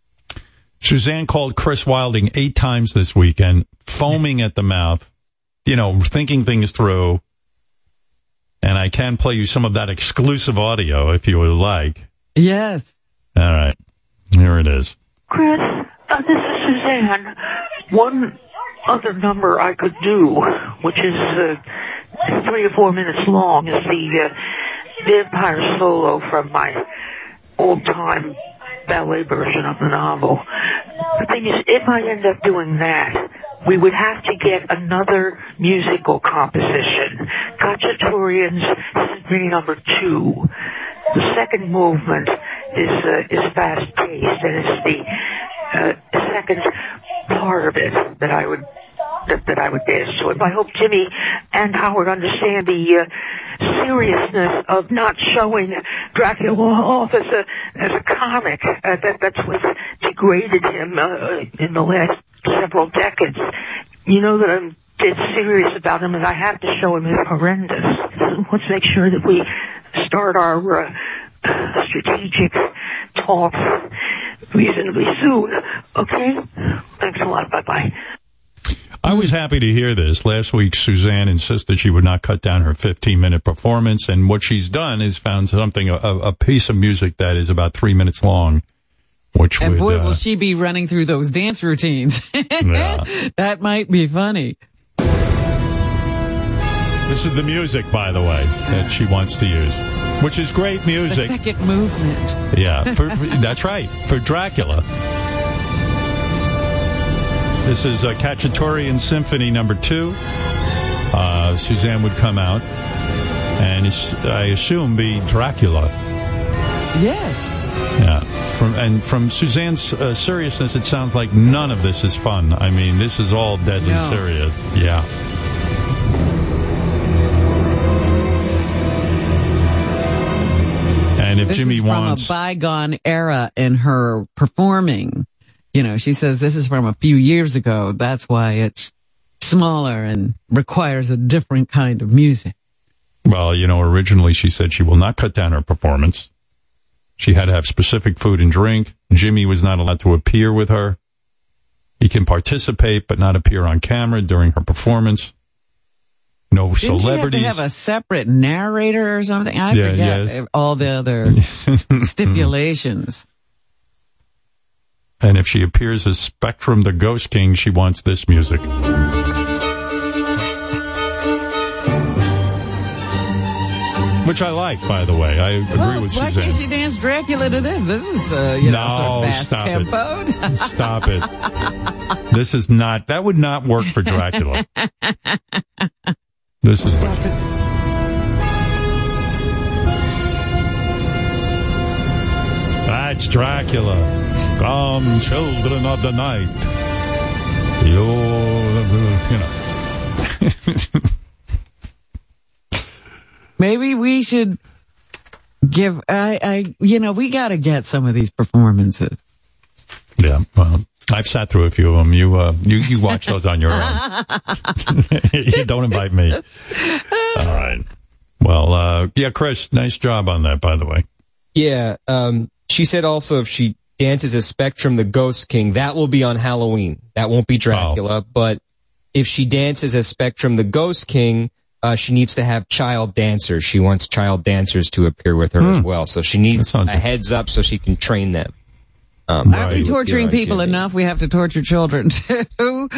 Suzanne called Chris Wilding eight times this weekend, foaming at the mouth, you know, thinking things through. And I can play you some of that exclusive audio if you would like. Yes. All right. Here it is. Chris, uh, this is Suzanne. One other number I could do, which is uh, three or four minutes long, is the uh, vampire solo from my old-time ballet version of the novel. The thing is, if I end up doing that, we would have to get another musical composition. Khachaturian's Symphony Number Two. The second movement is uh, is fast paced, and it's the uh, second part of it that I would that, that I would dance to. I hope Jimmy and Howard understand the uh, seriousness of not showing Dracula off as a as a comic. Uh, that that's what degraded him uh, in the last several decades. You know that I'm dead serious about him, and I have to show him is horrendous. Let's make sure that we start our uh, strategic talks reasonably soon. Okay? Thanks a lot. Bye bye. I was happy to hear this. Last week, Suzanne insisted she would not cut down her 15 minute performance. And what she's done is found something, a, a piece of music that is about three minutes long, which And would, boy, uh, will she be running through those dance routines. *laughs* Yeah. that might be funny. this is the music, by the way, that she wants to use, which is great The music. second movement. Yeah, *laughs* for, for, that's right. For Dracula. This is uh, Khachaturian Symphony number two. Uh, Suzanne would come out and I assume be Dracula. Yes. Yeah. From, and from Suzanne's uh, seriousness, it sounds like none of this is fun. I mean, this is all deadly No. serious. Yeah. And if this Jimmy is wants. from a bygone era in her performing. You know, she says this is from a few years ago. That's why it's smaller and requires a different kind of music. Well, you know, originally she said she will not cut down her performance. She had to have specific food and drink. Jimmy was not allowed to appear with her. He can participate, but not appear on camera during her performance. No Didn't celebrities. you have to have a separate narrator or something? I Yeah, forget all the other *laughs* stipulations. and if she appears as Spectrum the Ghost King, she wants this music. Which I like, by the way. I agree Well, with why Suzanne. can't she dance Dracula to this? This is, uh, you know, sort of fast stop it. tempoed. *laughs* Stop it. This is not, that would not work for Dracula. *laughs* This is. That's Dracula. Come, children of the night. You, you know. *laughs* Maybe we should give, I, I, you know, we got to get some of these performances. Yeah, well, I've sat through a few of them. You, uh, you, you watch those on your own. *laughs* you don't invite me. All right. Well, uh, yeah, Chris, nice job on that, by the way. Yeah. Um, she said also if she dances as Spectrum the Ghost King, that will be on Halloween. That won't be Dracula. But if she dances as Spectrum the Ghost King, uh, she needs to have child dancers. She wants child dancers to appear with her as well. So she needs a heads up so she can train them. Um, Aren't we torturing people enough? We have to torture children *laughs* too.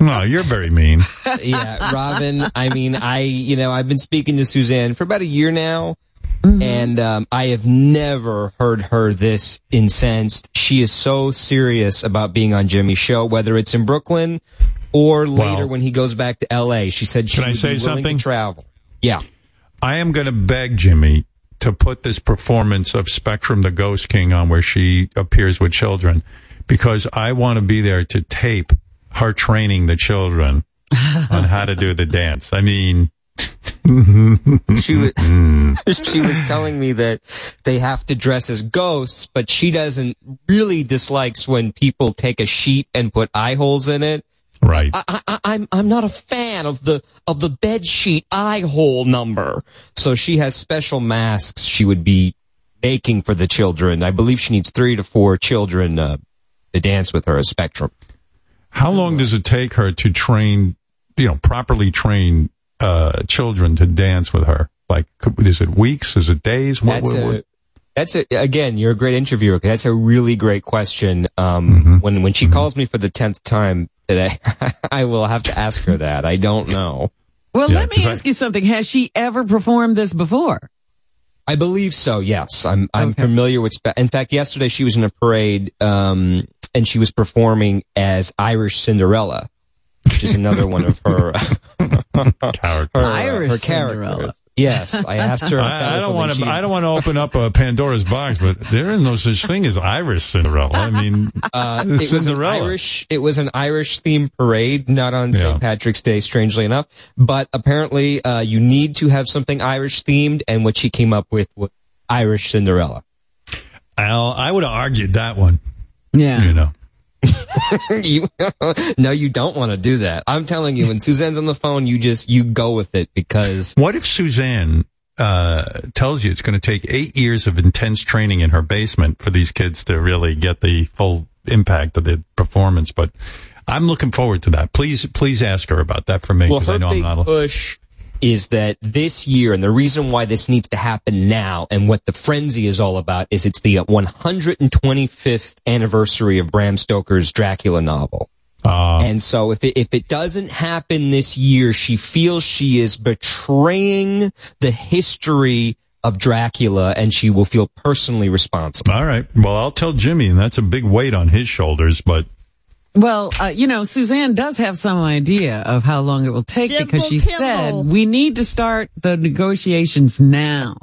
No, you're very mean. *laughs* yeah, Robin. I mean, I you know I've been speaking to Suzanne for about a year now, and um, I have never heard her this incensed. She is so serious about being on Jimmy's show, whether it's in Brooklyn or later when he goes back to L.A. She said she Can I say be willing something? to travel. Yeah. I am going to beg Jimmy to put this performance of Spectrum the Ghost King on where she appears with children because I want to be there to tape her training the children *laughs* on how to do the dance. I mean, *laughs* she was mm. she was telling me that they have to dress as ghosts, but she doesn't really dislikes when people take a sheet and put eye holes in it. Right. I, I, I'm I'm not a fan of the of the bed sheet eye hole number. So she has special masks she would be making for the children. I believe she needs three to four children uh, to dance with her as Spectrum. how long does it take her to train, you know, properly train uh, children to dance with her? Like, is it weeks? Is it days? What, That's what, a, that's a, again, you're a great interviewer. That's a really great question. Um, Mm-hmm. when, when she calls me for the 10th time today, *laughs* I will have to ask her that. I don't know. Well, Yeah, let me 'cause I- ask you something. Has she ever performed this before? I believe so. Yes, I'm. I'm familiar with. Spe- In fact, yesterday she was in a parade, um, and she was performing as Irish Cinderella, which is another one of her *laughs* characters. Her, uh, Irish her characters. Cinderella. Yes, I asked her. *laughs* I, I don't want to. she- I don't want to open up a *laughs* Pandora's box, but there is no such thing as Irish Cinderella. I mean, *laughs* Uh, it was an Irish. It was an Irish themed parade, not on Yeah. St. Patrick's Day, strangely enough. But apparently, uh, you need to have something Irish themed, and what she came up with was Irish Cinderella. Al, I would have argued that one. Yeah. You know. You, *laughs* no, you don't want to do that. I'm telling you, when Suzanne's on the phone, you just you go with it because What if Suzanne uh, tells you it's going to take eight years of intense training in her basement for these kids to really get the full impact of the performance? But I'm looking forward to that. Please, please ask her about that for me well, because I know I'm not. push is that this year, and the reason why this needs to happen now, and what the frenzy is all about, is it's the 125th anniversary of Bram Stoker's Dracula novel. Uh, and so if it, if it doesn't happen this year, she feels she is betraying the history of Dracula and she will feel personally responsible. All right. Well, I'll tell Jimmy, and that's a big weight on his shoulders. But Well, uh, you know, Suzanne does have some idea of how long it will take because she said we need to start the negotiations now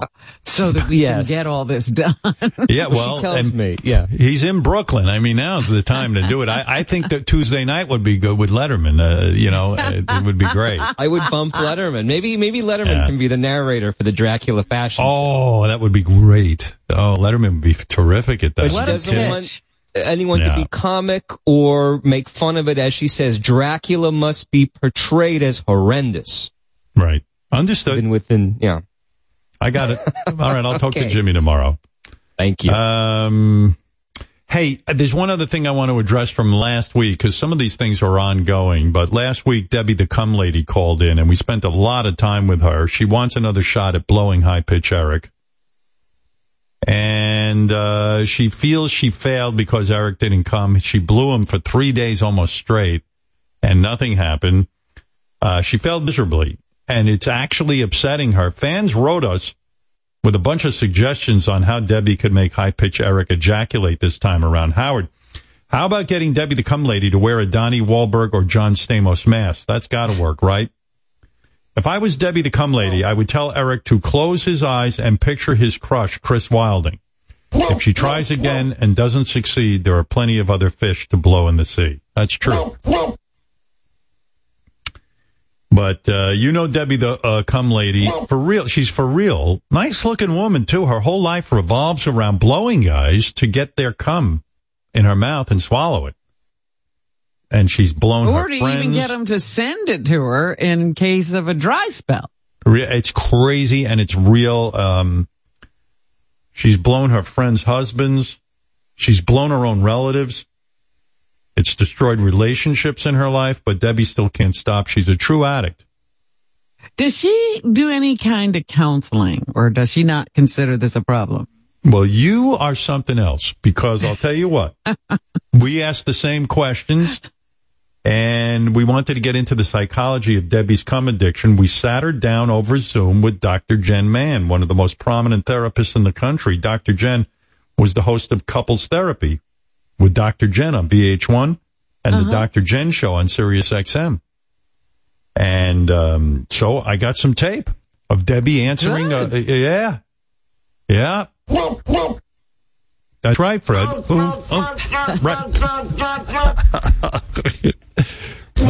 so that we Yes. can get all this done. *laughs* yeah, well, and me, yeah, he's in Brooklyn. I mean, now's the time to do it. I, I think that Tuesday night would be good with Letterman. Uh, you know, it, it would be great. I would bump Letterman. Maybe maybe Letterman Yeah. can be the narrator for the Dracula fashion. Oh, that would be great. Oh, Letterman would be terrific at that. But she doesn't want anyone Yeah. to be comic or make fun of it. As she says, Dracula must be portrayed as horrendous. Right. Understood. Even within, yeah. I got it. *laughs* All right, I'll talk to Jimmy tomorrow. Thank you. Um, hey, there's one other thing I want to address from last week because some of these things are ongoing. But last week, Debbie the Cum Lady called in and we spent a lot of time with her. She wants another shot at blowing high pitch Eric. And uh, she feels she failed because Eric didn't come. She blew him for three days almost straight, and nothing happened. Uh, she failed miserably, and it's actually upsetting her. Fans wrote us with a bunch of suggestions on how Debbie could make high pitch Eric ejaculate this time around. Howard, how about getting Debbie the Come Lady to wear a Donnie Wahlberg or John Stamos mask? That's got to work, right? If I was Debbie the Cum Lady, I would tell Eric to close his eyes and picture his crush, Chris Wilding. If she tries again and doesn't succeed, there are plenty of other fish to blow in the sea. That's true. But uh, you know Debbie the uh, cum lady for real. She's for real. Nice looking woman too. Her whole life revolves around blowing guys to get their cum in her mouth and swallow it. And she's blown or her to friends. even get them to send it to her in case of a dry spell. It's crazy and it's real. Um, She's blown her friends' husbands. She's blown her own relatives. It's destroyed relationships in her life, but Debbie still can't stop. She's a true addict. Does she do any kind of counseling or does she not consider this a problem? Well, you are something else because I'll tell you what. *laughs* we asked the same questions and we wanted to get into the psychology of Debbie's cum addiction. We sat her down over Zoom with Dr. Jenn Mann, one of the most prominent therapists in the country. Dr. Jenn was the host of Couples Therapy with Dr. Jenn on VH1 and the Dr. Jenn show on Sirius XM. And um, so I got some tape of Debbie answering. Uh, yeah. Yeah. That's right, Fred. Oh, *laughs* right.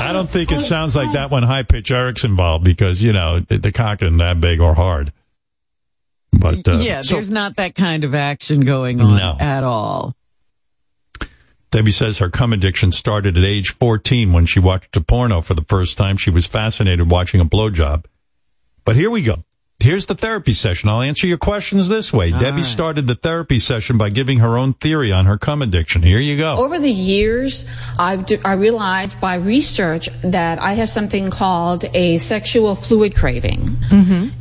I don't think it sounds like that when high pitch Eric's involved because, you know, the, cock isn't that big or hard. But, uh, yeah, so- there's not that kind of action going on No. at all. Debbie says her cum addiction started at age 14 when she watched a porno for the first time. She was fascinated watching a blowjob. But here we go. Here's the therapy session. I'll answer your questions this way. Debbie started the therapy session by giving her own theory on her cum addiction. Here you go. Over the years, I've d- I realized by research that I have something called a sexual fluid craving.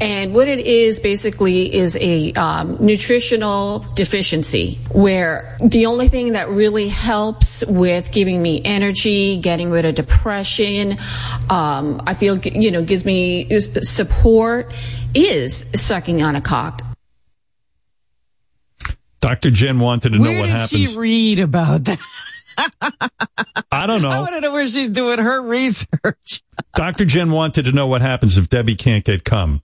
And what it is basically is a um, nutritional deficiency where the only thing that really helps with giving me energy, getting rid of depression, um, I feel, you know, gives me support is sucking on a cock. Dr. Jenn wanted to know what happens. Where did she read about that? I don't know. *laughs* I want to know where she's doing her research. Dr. Jenn wanted to know what happens if Debbie can't get cum.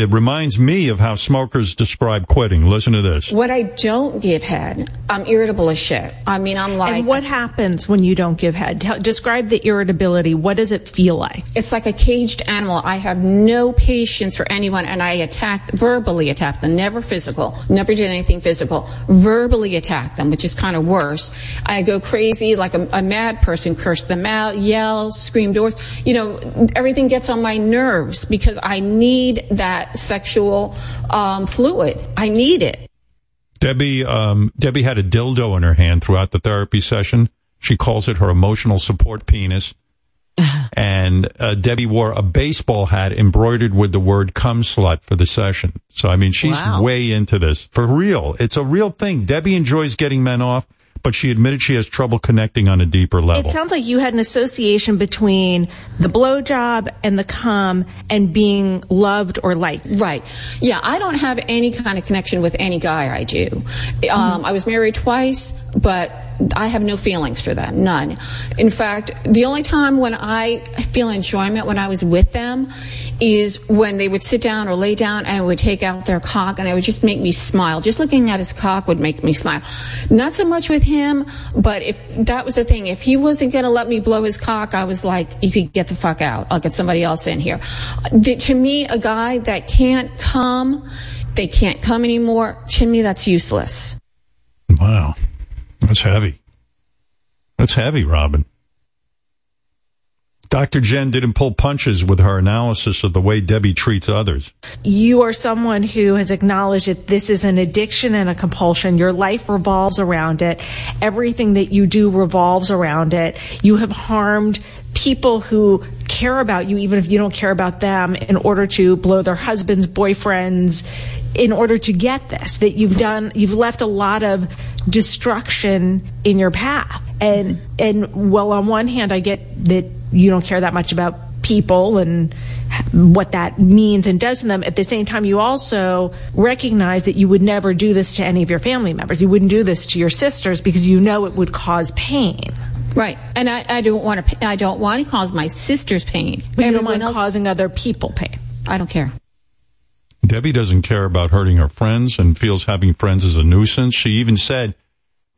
It reminds me of how smokers describe quitting. Listen to this. What I don't give head, I'm irritable as shit. I mean, I'm like. and what happens when you don't give head? Describe the irritability. What does it feel like? It's like a caged animal. I have no patience for anyone, and I attack, verbally attack them, never physical, never did anything physical, verbally attack them, which is kind of worse. I go crazy like a, a mad person, curse them out, yell, scream doors. You know, everything gets on my nerves because I need that sexual um, fluid. I need it. Debbie, um, Debbie had a dildo in her hand throughout the therapy session. She calls it her emotional support penis. *laughs* and uh, Debbie wore a baseball hat embroidered with the word "cum slut" for the session. So I mean, she's Wow. way into this for real. It's a real thing. Debbie enjoys getting men off, but she admitted she has trouble connecting on a deeper level. It sounds like you had an association between the blowjob and the cum and being loved or liked. Right. Yeah, I don't have any kind of connection with any guy I do. Um, I was married twice, but I have no feelings for them, none. In fact, the only time when I feel enjoyment when I was with them is when they would sit down or lay down and would take out their cock and it would just make me smile. Just looking at his cock would make me smile. Not so much with him, but if that was the thing, if he wasn't going to let me blow his cock, I was like, you could get the fuck out. I'll get somebody else in here. The- to me, a guy that can't come, they can't come anymore, to me, that's useless. Wow. That's heavy. That's heavy, Robin. Dr. Jenn didn't pull punches with her analysis of the way Debbie treats others. You are someone who has acknowledged that this is an addiction and a compulsion. Your life revolves around it. Everything that you do revolves around it. You have harmed people who care about you, even if you don't care about them, in order to blow their husbands, boyfriends, in order to get this. That you've done, you've left a lot of destruction in your path. And, and well, on one hand, I get that you don't care that much about people and what that means and does to them. At the same time, you also recognize that you would never do this to any of your family members. You wouldn't do this to your sisters because you know it would cause pain. Right. And I, I don't want to, I don't want to cause my sisters pain. But you don't mind else- causing other people pain. I don't care. Debbie doesn't care about hurting her friends and feels having friends is a nuisance. She even said,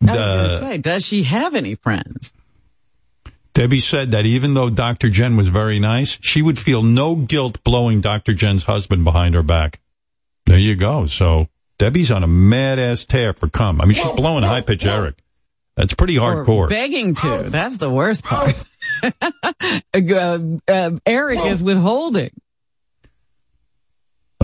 I was uh, say, does she have any friends? Debbie said that even though Dr. Jenn was very nice, she would feel no guilt blowing Dr. Jenn's husband behind her back. There you go. So Debbie's on a mad ass tear for cum. I mean, she's blowing high pitch Eric. That's pretty Or hardcore. begging to. That's the worst part. *laughs* uh, uh, Eric is withholding.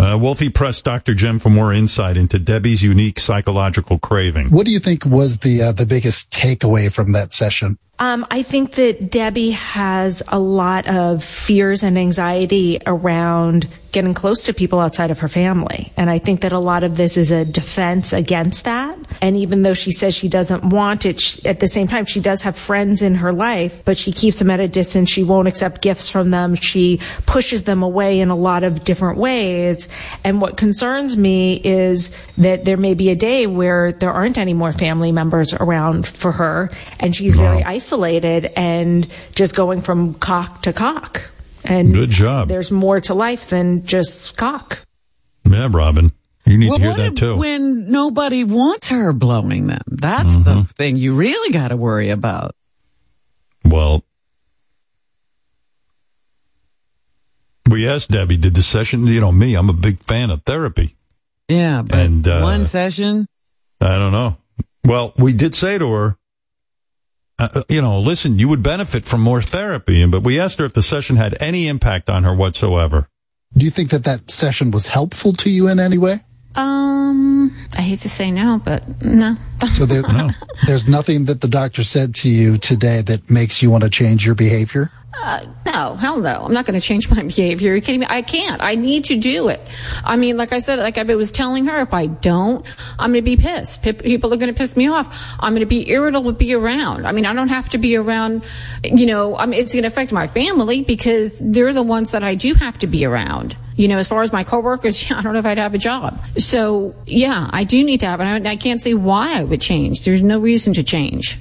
Uh, Wolfie pressed Dr. Jenn for more insight into Debbie's unique psychological craving. What do you think was the uh, the biggest takeaway from that session? Um, I think that Debbie has a lot of fears and anxiety around getting close to people outside of her family. And I think that a lot of this is a defense against that. And even though she says she doesn't want it, she, at the same time, she does have friends in her life, but she keeps them at a distance. She won't accept gifts from them. She pushes them away in a lot of different ways. And what concerns me is that there may be a day where there aren't any more family members around for her and she's very isolated and just going from cock to cock. And Good job. there's more to life than just cock. Yeah, Robin. You need well, to hear what that too. when nobody wants her blowing them? That's Mm-hmm. the thing you really got to worry about. Well, we asked Debbie, did the session, you know, me, I'm a big fan of therapy. Yeah, but And, uh, one session. I don't know. Well, we did say to her, uh, you know, listen, you would benefit from more therapy, but we asked her if the session had any impact on her whatsoever. Do you think that that session was helpful to you in any way? Um, I hate to say no, but no. *laughs* So there, there's nothing that the doctor said to you today that makes you want to change your behavior. Uh, no, hell no. I'm not going to change my *laughs* behavior. Are you kidding me? I can't. I need to do it. I mean, like I said, like I was telling her, if I don't, I'm going to be pissed. People are going to piss me off. I'm going to be irritable to be around. I mean, I don't have to be around, you know, I mean, it's going to affect my family because they're the ones that I do have to be around. You know, as far as my coworkers, *laughs* I don't know if I'd have a job. So yeah, I do need to have, it. I, can't see why I would change. There's no reason to change.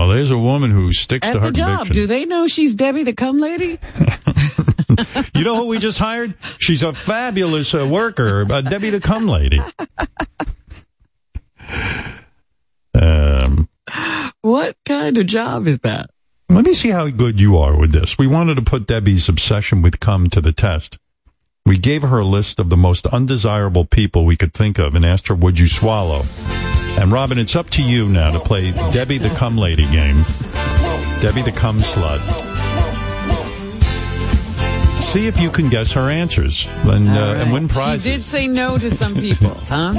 Well, there's a woman who sticks At to her the job, conviction. do they know she's Debbie the cum lady? *laughs* You know who we just hired? She's a fabulous uh, worker, uh, Debbie the Cum Lady. Um, What kind of job is that? let me see how good you are with this. We wanted to put Debbie's obsession with cum to the test. We gave her a list of the most undesirable people we could think of and asked her, would you swallow? And Robin, it's up to you now to play Debbie the Cum Lady game. Debbie the Cum Slut. See if you can guess her answers and, uh, right. and win prizes. She did say no to some people, *laughs* huh?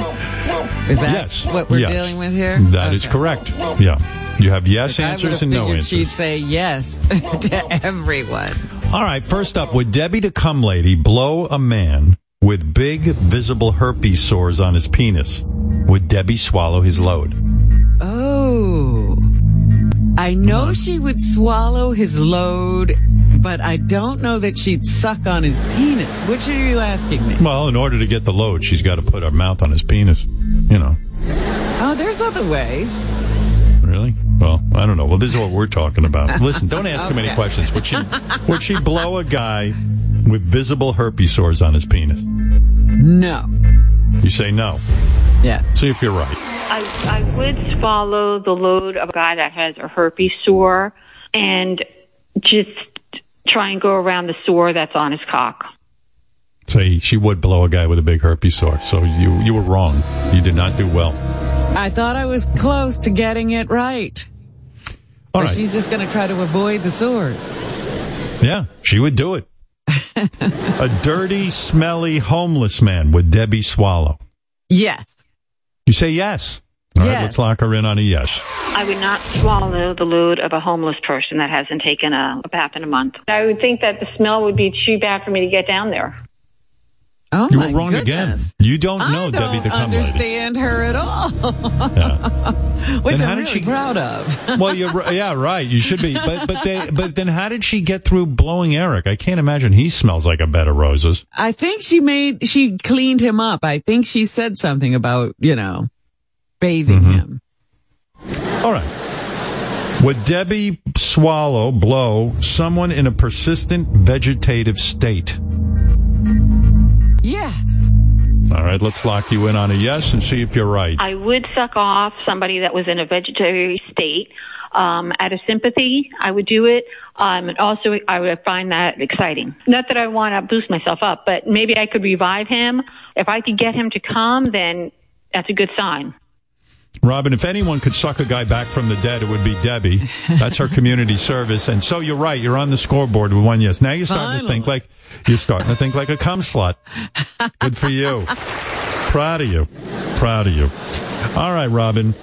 Is that Yes. what we're Yes. dealing with here? That is correct. Yeah. You have yes answers and no answers. She'd say yes *laughs* to everyone. All right, first up, would Debbie the cum lady blow a man with big visible herpes sores on his penis? Would Debbie swallow his load? Oh. I know she would swallow his load, but I don't know that she'd suck on his penis. Which are you asking me? Well, in order to get the load, she's got to put her mouth on his penis. You know, Oh, there's other ways. really? Well, I don't know. Well, this is what we're talking about. *laughs* Listen, don't ask too many questions. Would she, would she blow a guy with visible herpes sores on his penis? No. You say no. Yeah. See if you're right. I, I would swallow the load of a guy that has a herpes sore and just try and go around the sore that's on his cock. Say she would blow a guy with a big herpes sore. So you you were wrong. You did not do well. I thought I was close to getting it right. All but right. she's just going to try to avoid the sword. Yeah, she would do it. A dirty, smelly, homeless man would Debbie swallow? Yes. You say yes. All right, Yes. let's lock her in on a yes. I would not swallow the load of a homeless person that hasn't taken a, a bath in a month. I would think that the smell would be too bad for me to get down there. Oh you were wrong goodness. again. You don't know Debbie don't the cum lady. understand her at all. Which Then I'm really she- proud of. *laughs* well, you're yeah, right. You should be, but but they, but then how did she get through blowing Eric? I can't imagine he smells like a bed of roses. I think she made she cleaned him up. I think she said something about you know bathing Mm-hmm. him. All right. Would Debbie swallow, blow someone in a persistent vegetative state? All right, let's lock you in on a yes and see if you're right. I would suck off somebody that was in a vegetarian state. Um, out of sympathy, I would do it. Um, and also, I would find that exciting. Not that I want to boost myself up, but maybe I could revive him. If I could get him to come, then that's a good sign. Robin, if anyone could suck a guy back from the dead, it would be Debbie. That's her community service. And so you're right. You're on the scoreboard with one yes. Now you're starting to think like, you're starting to think like a cum slut. Good for you. Proud of you. Proud of you. All right, Robin.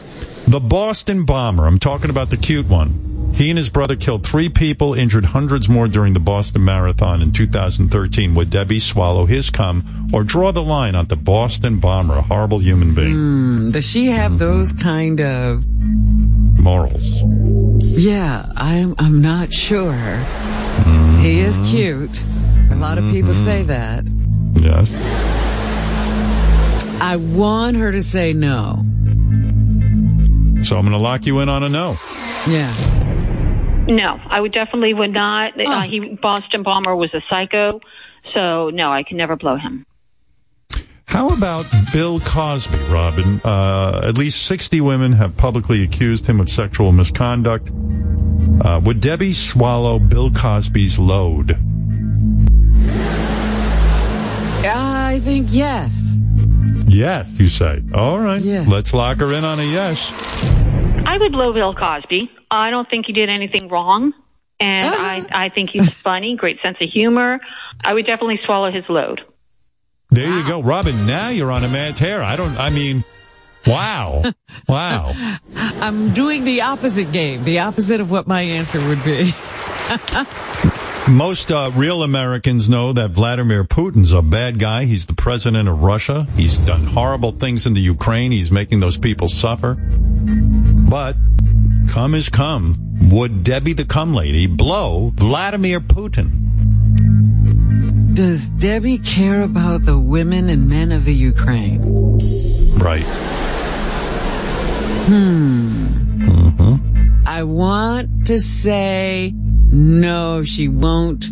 The Boston bomber. I'm talking about the cute one. He and his brother killed three people, injured hundreds more during the Boston Marathon in 2013. Would Debbie swallow his cum or draw the line on the Boston bomber, a horrible human being? Hmm, does she have mm-hmm. those kind of Morals. Yeah, I'm I'm not sure. He is mm-hmm. cute. A lot of people mm-hmm. say that. Yes. I want her to say no. So I'm going to lock you in on a no. Yeah. No, I would definitely would not. Uh, he Boston Bomber was a psycho, so no, I can never blow him. How about Bill Cosby, Robin? Uh, at least 60 women have publicly accused him of sexual misconduct. Uh, would Debbie swallow Bill Cosby's load? I think yes. Yes, you say. All right. Yeah. Let's lock her in on a yes. I would blow Bill Cosby. I don't think he did anything wrong, and uh-huh. I I think he's *laughs* funny, great sense of humor. I would definitely swallow his load. There you go. Robin, now you're on a man's hair. I don't, I mean, wow. *laughs* Wow. I'm doing the opposite game, the opposite of what my answer would be. *laughs* Most uh, real Americans know that Vladimir Putin's a bad guy. He's the president of Russia. He's done horrible things in the Ukraine. He's making those people suffer. But come is come. Would Debbie the cum lady blow Vladimir Putin? Does Debbie care about the women and men of the Ukraine? Right. Hmm. I want to say no, she won't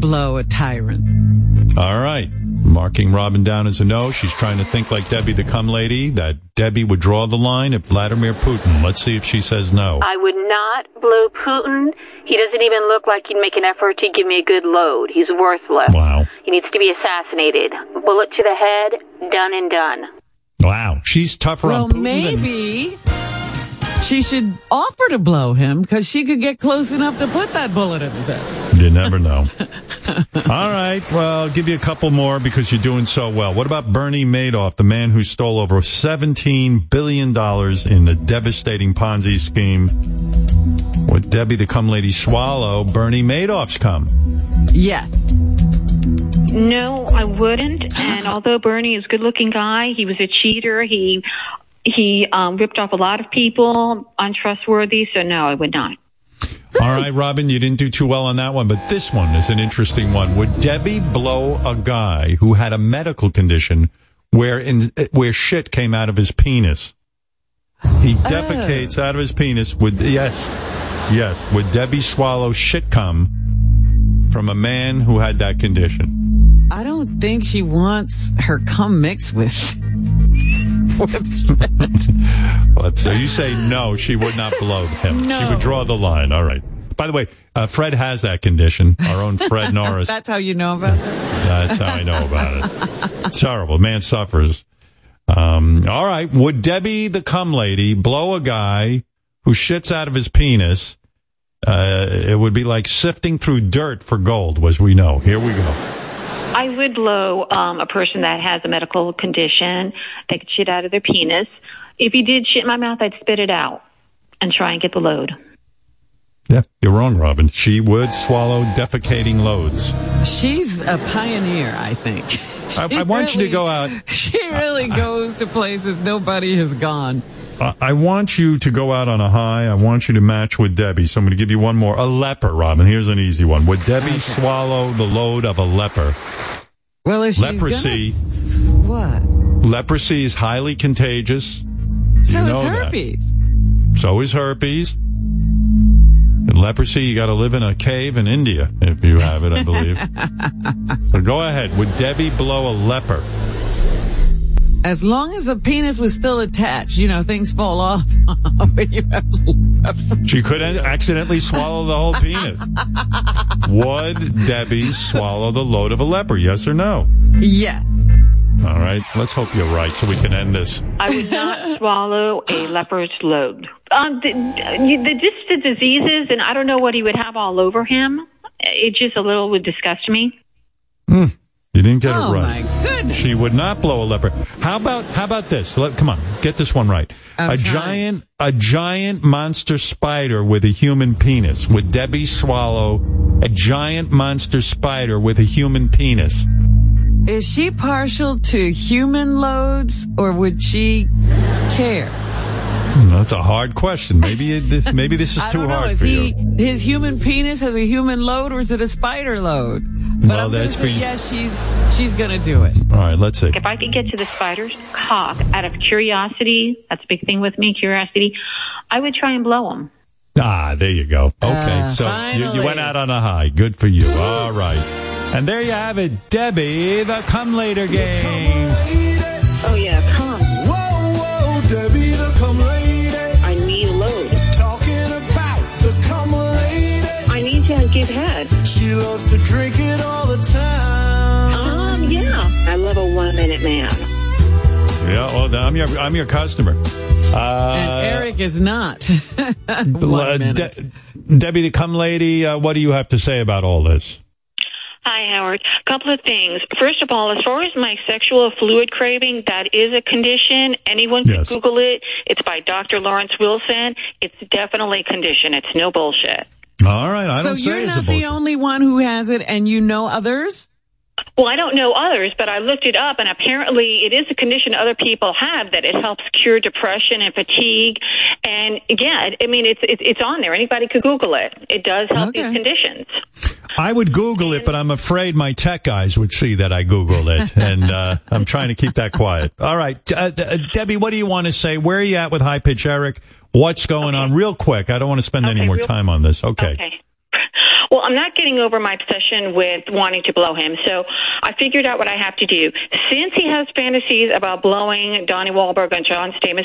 blow a tyrant. All right. Marking Robin down as a no. She's trying to think like Debbie the cum lady, that Debbie would draw the line if Vladimir Putin. Let's see if she says no. I would not blow Putin. He doesn't even look like he'd make an effort to give me a good load. He's worthless. Wow. He needs to be assassinated. Bullet to the head, done and done. Wow. She's tougher Well, on Putin than maybe she should offer to blow him because she could get close enough to put that bullet in his head. You never know. *laughs* All right. Well, I'll give you a couple more because you're doing so well. What about Bernie Madoff, the man who stole over $17 billion in a devastating Ponzi scheme? Would Debbie the Come lady swallow Bernie Madoff's come. Yes. No, I wouldn't. And although Bernie is a good-looking guy, he was a cheater. He he um, ripped off a lot of people, untrustworthy. So no, I would not. All right, Robin, you didn't do too well on that one, but this one is an interesting one. Would Debbie blow a guy who had a medical condition where in where shit came out of his penis? He defecates out of his penis. Would yes, yes. Would Debbie swallow shit cum from a man who had that condition? I don't think she wants her cum mixed with. But so you say no, she would not blow him. No. She would draw the line. All right. By the way, uh, Fred has that condition. Our own Fred *laughs* Norris. That's how you know about that. That's how I know about it. It's horrible. Man suffers. Um, all right. Would Debbie the cum lady blow a guy who shits out of his penis? Uh, it would be like sifting through dirt for gold, as we know. Here we go. I would blow um, a person that has a medical condition that could shit out of their penis. If he did shit in my mouth, I'd spit it out and try and get the load. Yeah, you're wrong, Robin. She would swallow defecating loads. She's a pioneer, I think. *laughs* *laughs* I, I want you to go out. *laughs* She really goes to places nobody has gone. I I want you to go out on a high. I want you to match with Debbie. So I'm going to give you one more. A leper, Robin. Here's an easy one. Would Debbie swallow the load of a leper? Well, if she's Leprosy. What? Leprosy is highly contagious. So you is know that. herpes. So is herpes. Leprosy, you got to live in a cave in India if you have it, I believe. *laughs* so go ahead. Would Debbie blow a leper? As long as the penis was still attached, you know, things fall off *laughs* when you have She could accidentally swallow the whole penis. *laughs* Would Debbie swallow the load of a leper? Yes or no? Yes. All right. Let's hope you're right so we can end this. I would not *laughs* swallow a leper's load. Um, the, the, the just the diseases, and I don't know what he would have all over him. It just a little would disgust me. You didn't get Oh, it right. my goodness. She would not blow a leper. How about how about this? Let, come on, get this one right. I'm a trying. giant a giant monster spider with a human penis. Would Debbie swallow a giant monster spider with a human penis? Is she partial to human loads or would she care? Hmm, That's a hard question. Maybe it, this, maybe this *laughs* is too don't know. hard Is for he you. his human penis has a human load or is it a spider load? But Well, I'm gonna that's say for you. yes, she's she's gonna do it. All right, let's see. If I could get to the spider's cock out of curiosity, that's a big thing with me, curiosity, I would try and blow him. Ah, there you go. Okay, Ah, so you, you went out on a high. Good for you. All right. And there you have it, Debbie, the come later game. Oh yeah, come. Whoa, whoa, Debbie the come lady. I need a load. Talking about the come later. I need to give head. She loves to drink it all the time. Um, yeah. I love a one minute man. Yeah, well, I'm your I'm your customer. Uh, and Eric is not. *laughs* uh, One minute. De- Debbie, the come lady, uh, what do you have to say about all this? Hi, Howard. A Couple of things. First of all, as far as my sexual fluid craving, that is a condition. Anyone can Yes. Google it. It's by Dr. Lawrence Wilson. It's definitely a condition. It's no bullshit. All right, I so don't say you're it's a not the only one who has it, and you know others. Well, I don't know others, but I looked it up, and apparently it is a condition other people have that it helps cure depression and fatigue. And yeah, I mean, it's it's, it's on there. Anybody could Google it. It does help these conditions. I would Google it, but I'm afraid my tech guys would see that I Googled it, *laughs* and uh, I'm trying to keep that quiet. All right, uh, uh, Debbie, what do you want to say? Where are you at with High Pitch Eric? What's going on? Real quick. I don't want to spend any more real- time on this. Okay. Okay. Well, I'm not getting over my obsession with wanting to blow him, so I figured out what I have to do. Since he has fantasies about blowing Donnie Wahlberg and John Stamos,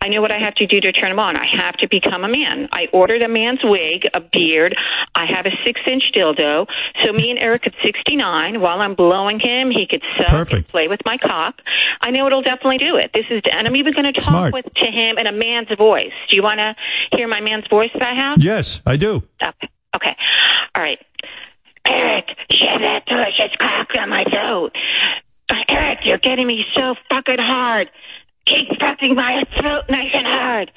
I know what I have to do to turn him on. I have to become a man. I ordered a man's wig, a beard. I have a six-inch dildo, so me and Eric at 69, while I'm blowing him, he could suck and play with my cock. I know it'll definitely do it. This is, and I'm even going to talk Smart. with to him in a man's voice. Do you want to hear my man's voice that I have? Yes, I do. Okay. Okay. All right. Eric, shove that delicious cock down my throat. Eric, you're getting me so fucking hard. Keep fucking my throat nice and hard.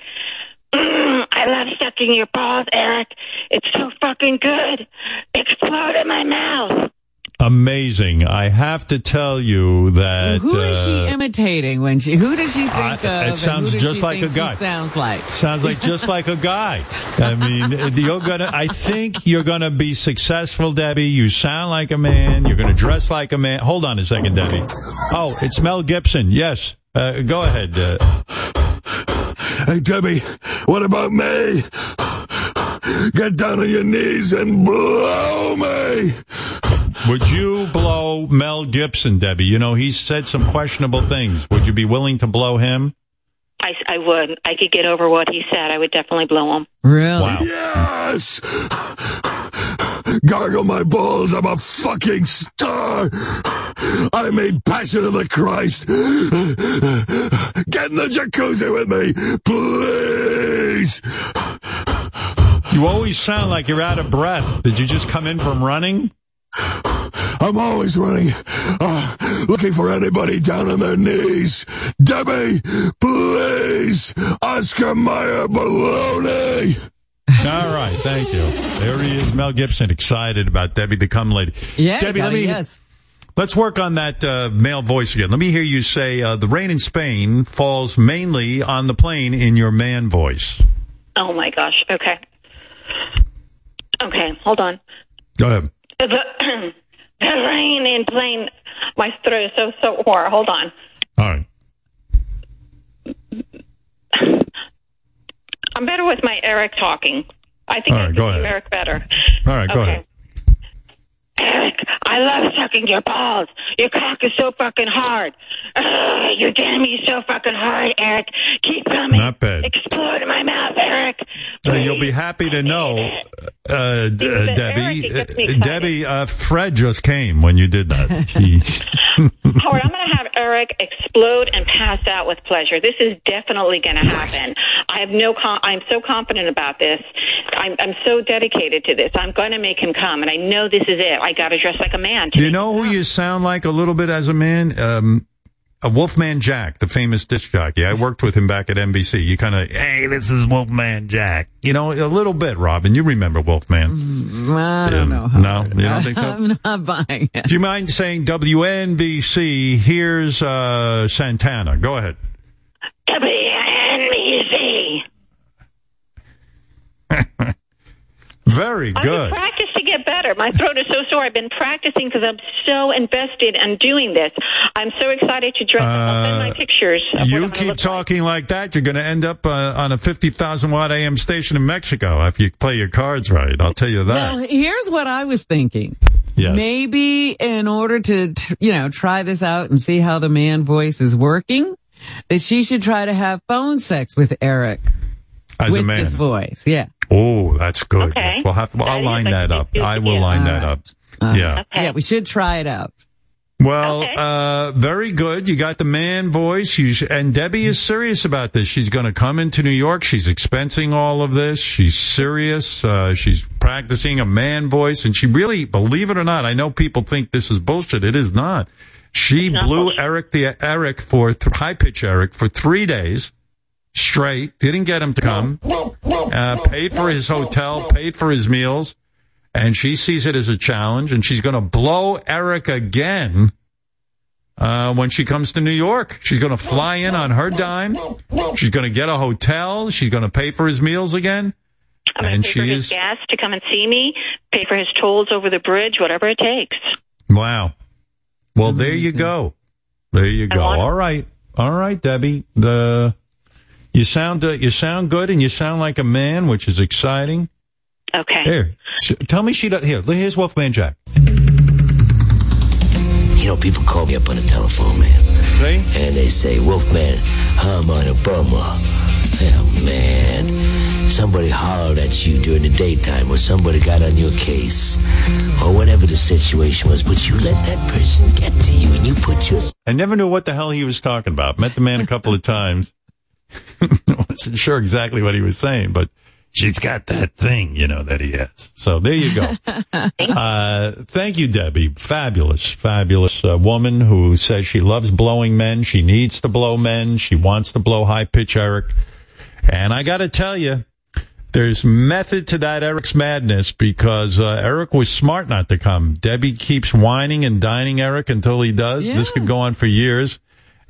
Mm, *clears throat* I love sucking your balls, Eric. It's so fucking good. Explode in my mouth. Amazing. I have to tell you that. Who is she uh, imitating when she? Who does she think I- of? it sounds who does just she like think a guy. Sounds like. Sounds like just like a guy. I mean, you're gonna. I think you're gonna be successful, Debbie. You sound like a man. You're gonna dress like a man. Hold on a second, Debbie. Oh, it's Mel Gibson. Yes. Uh, go ahead. Uh, Hey, Debbie, what about me? Get down on your knees and blow me. Would you blow Mel Gibson, Debbie? You know, he's said some questionable things. Would you be willing to blow him? I, I would. I could get over what he said. I would definitely blow him. Really? Wow. Yes! Gargle my balls, I'm a fucking star! I made Passion of the Christ! Get in the jacuzzi with me, please! You always sound like you're out of breath. Did you just come in from running? I'm always running, uh, looking for anybody down on their knees. Debbie, please! Oscar Mayer baloney! All right, thank you. There he is, Mel Gibson, excited about Debbie the Come Lady. Yeah, Debbie, let me yes. let's work on that uh, male voice again. Let me hear you say uh, the rain in Spain falls mainly on the plane in your man voice. Oh my gosh. Okay. Okay. Hold on. Go ahead. The, *clears throat* the rain in plain. My throat is so so sore. Hold on. All right. I'm better with my Eric talking. I think All I right, can go ahead. Eric better. All right, go Okay. ahead. Eric, I love sucking your balls. Your cock is so fucking hard. *sighs* Ugh, you're getting me so fucking hard, Eric. Keep coming. Not bad. Explode in my mouth, Eric. Uh, you'll be happy to know, uh, uh, Debbie. it gets me uh, excited. Debbie, uh, Fred just came when you did that. *laughs* Howard, I'm going to have Eric explode and pass out with pleasure. This is definitely going to happen. I have no. Com- I'm so confident about this. I'm, I'm so dedicated to this. I'm going to make him come, and I know this is it. I got to dress like a man. Do you know who you sound like a little bit as a man? Um, a Wolfman Jack, the famous disc jockey. I worked with him back at NBC. You kind of, hey, this is Wolfman Jack. You know, a little bit, Robin. You remember Wolfman. I don't know. No, you don't think so? *laughs* I'm not buying it. Do you mind saying WNBC? Here's uh, Santana. Go ahead. WNBC. *laughs* Very good. practicing to get better. My throat is so sore. I've been practicing because I'm so invested in doing this. I'm so excited to dress up. I'll send my pictures. Of You keep talking like that, you're going to end up uh, on a 50,000 watt AM station in Mexico if you play your cards right. I'll tell you that. Well, here's what I was thinking. Yes. Maybe in order to, you know, try this out and see how the man voice is working, that she should try to have phone sex with Eric. As a with man. his voice. Yeah. Oh, that's good. Okay. Yes, We'll have to, I'll line that up. I will idea. line All that up. Uh, yeah. Yeah, we should try it out. Well, uh, very good. You got the man voice. You sh- and Debbie is serious about this. She's going to come into New York. She's expensing all of this. She's serious. Uh, she's practicing a man voice, and she really, believe it or not, I know people think this is bullshit. It is not. She blew Eric the Eric for th- high pitch Eric for three days straight. Didn't get him to come. Uh, paid for his hotel. Paid for his meals and she sees it as a challenge, and she's going to blow Eric again uh, when she comes to New York. She's going to fly in on her dime. She's going to get a hotel. She's going to pay for his meals again, and pay for she his is gas to come and see me, pay for his tolls over the bridge, whatever it takes. wow. Well, there you go. There you go. All right, all right, Debbie. The you sound uh, you sound good, and you sound like a man, which is exciting. Okay. Here, s- tell me she does. Here, here's Wolfman Jack. You know, people call me up on the telephone, man. And they say, Wolfman, I'm on a bummer. Oh, man. Somebody hollered at you during the daytime or somebody got on your case or whatever the situation was, but you let that person get to you and you put your I never knew what the hell he was talking about. Met the man a couple of times. *laughs* Wasn't sure exactly what he was saying, but she's got that thing, you know, that he has. So there you go. *laughs* uh, thank you, Debbie. Fabulous, fabulous uh, woman who says she loves blowing men. She needs to blow men. She wants to blow high pitch Eric. And I got to tell you, there's method to that Eric's madness because uh, Eric was smart not to come. Debbie keeps wining and dining Eric until he does. This could go on for years.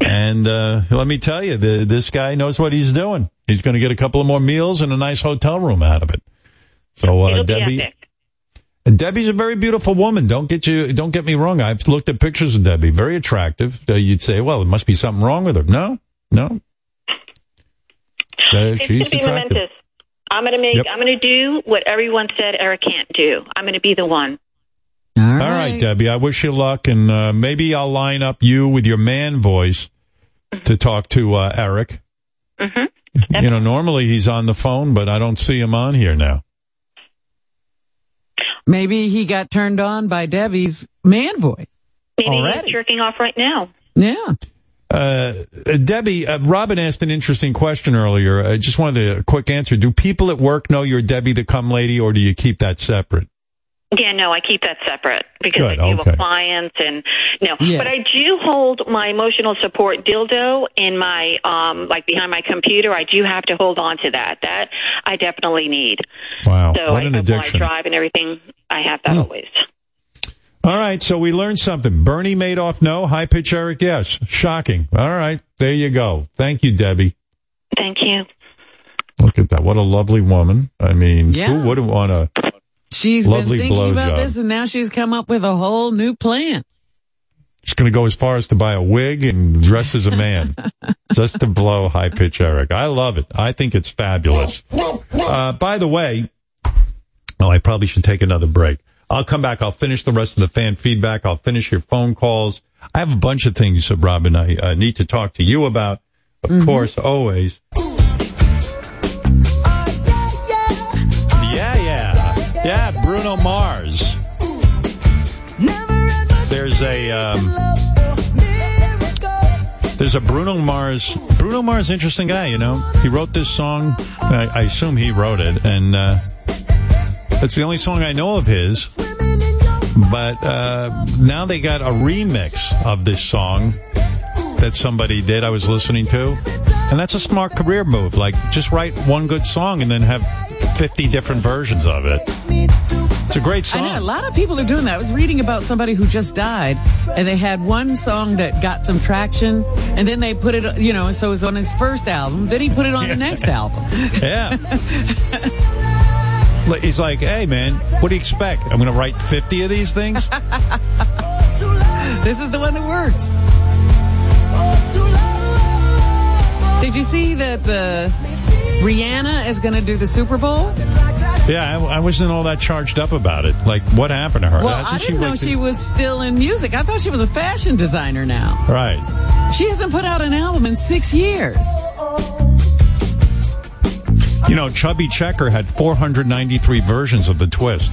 And uh, let me tell you, the, this guy knows what he's doing. He's going to get a couple of more meals and a nice hotel room out of it. So uh, It'll be Debbie, epic. and Debbie's a very beautiful woman. Don't get you, don't get me wrong. I've looked at pictures of Debbie, very attractive. Uh, you'd say, well, there must be something wrong with her. No, no. Uh, It's she's going to be attractive. momentous. I'm going to make. Yep. I'm going to do what everyone said Eric can't do. I'm going to be the one. All right. Debbie. I wish you luck, and uh, maybe I'll line up you with your man voice to talk to uh, Eric. Mm-hmm. You know, normally he's on the phone, but I don't see him on here now. Maybe he got turned on by Debbie's man voice. Maybe Already. he's jerking off right now. Yeah. Uh, uh, Debbie, uh, Robin asked an interesting question earlier. I just wanted a quick answer. Do people at work know you're Debbie the cum lady, or do you keep that separate? Yeah, no, I keep that separate because Good, I deal okay. with clients and no. Yes. But I do hold my emotional support dildo in my um like behind my computer. I do have to hold on to that. That I definitely need. Wow, So what I, an while I drive and everything, I have that always. All right, so we learned something. Bernie Madoff, no. High pitch Eric, yes. Shocking. All right, there you go. Thank you, Debbie. Thank you. Look at that. What a lovely woman. I mean, Yeah. who wouldn't want a She's lovely been thinking about blowjob? this and now she's come up with a whole new plan. She's going to go as far as to buy a wig and dress as a man *laughs* just to blow high pitch Eric. I love it. I think it's fabulous. Uh, by the way, Well, I probably should take another break. I'll come back. I'll finish the rest of the fan feedback. I'll finish your phone calls. I have a bunch of things, Robin, I uh, need to talk to you about. Of course, always. Bruno Mars. There's a, um, there's a Bruno Mars. Bruno Mars, interesting guy, you know. He wrote this song. I, I assume he wrote it, and uh, it's the only song I know of his. But uh, now they got a remix of this song that somebody did. I was listening to, and that's a smart career move. Like, just write one good song and then have fifty different versions of it. It's a great song. I know a lot of people are doing that. I was reading about somebody who just died, and they had one song that got some traction, and then they put it, you know, so it was on his first album. Then he put it on the next *laughs* album. Yeah. *laughs* He's like, hey man, what do you expect? I'm going to write 50 of these things? *laughs* this is the one that works. Did you see that uh, Rihanna is going to do the Super Bowl? yeah, I, I wasn't all that charged up about it. Like, what happened to her? Well, Hasn't I didn't know like- she was still in music. I thought she was a fashion designer now. Right. She hasn't put out an album in six years. You know, Chubby Checker had 493 versions of the twist.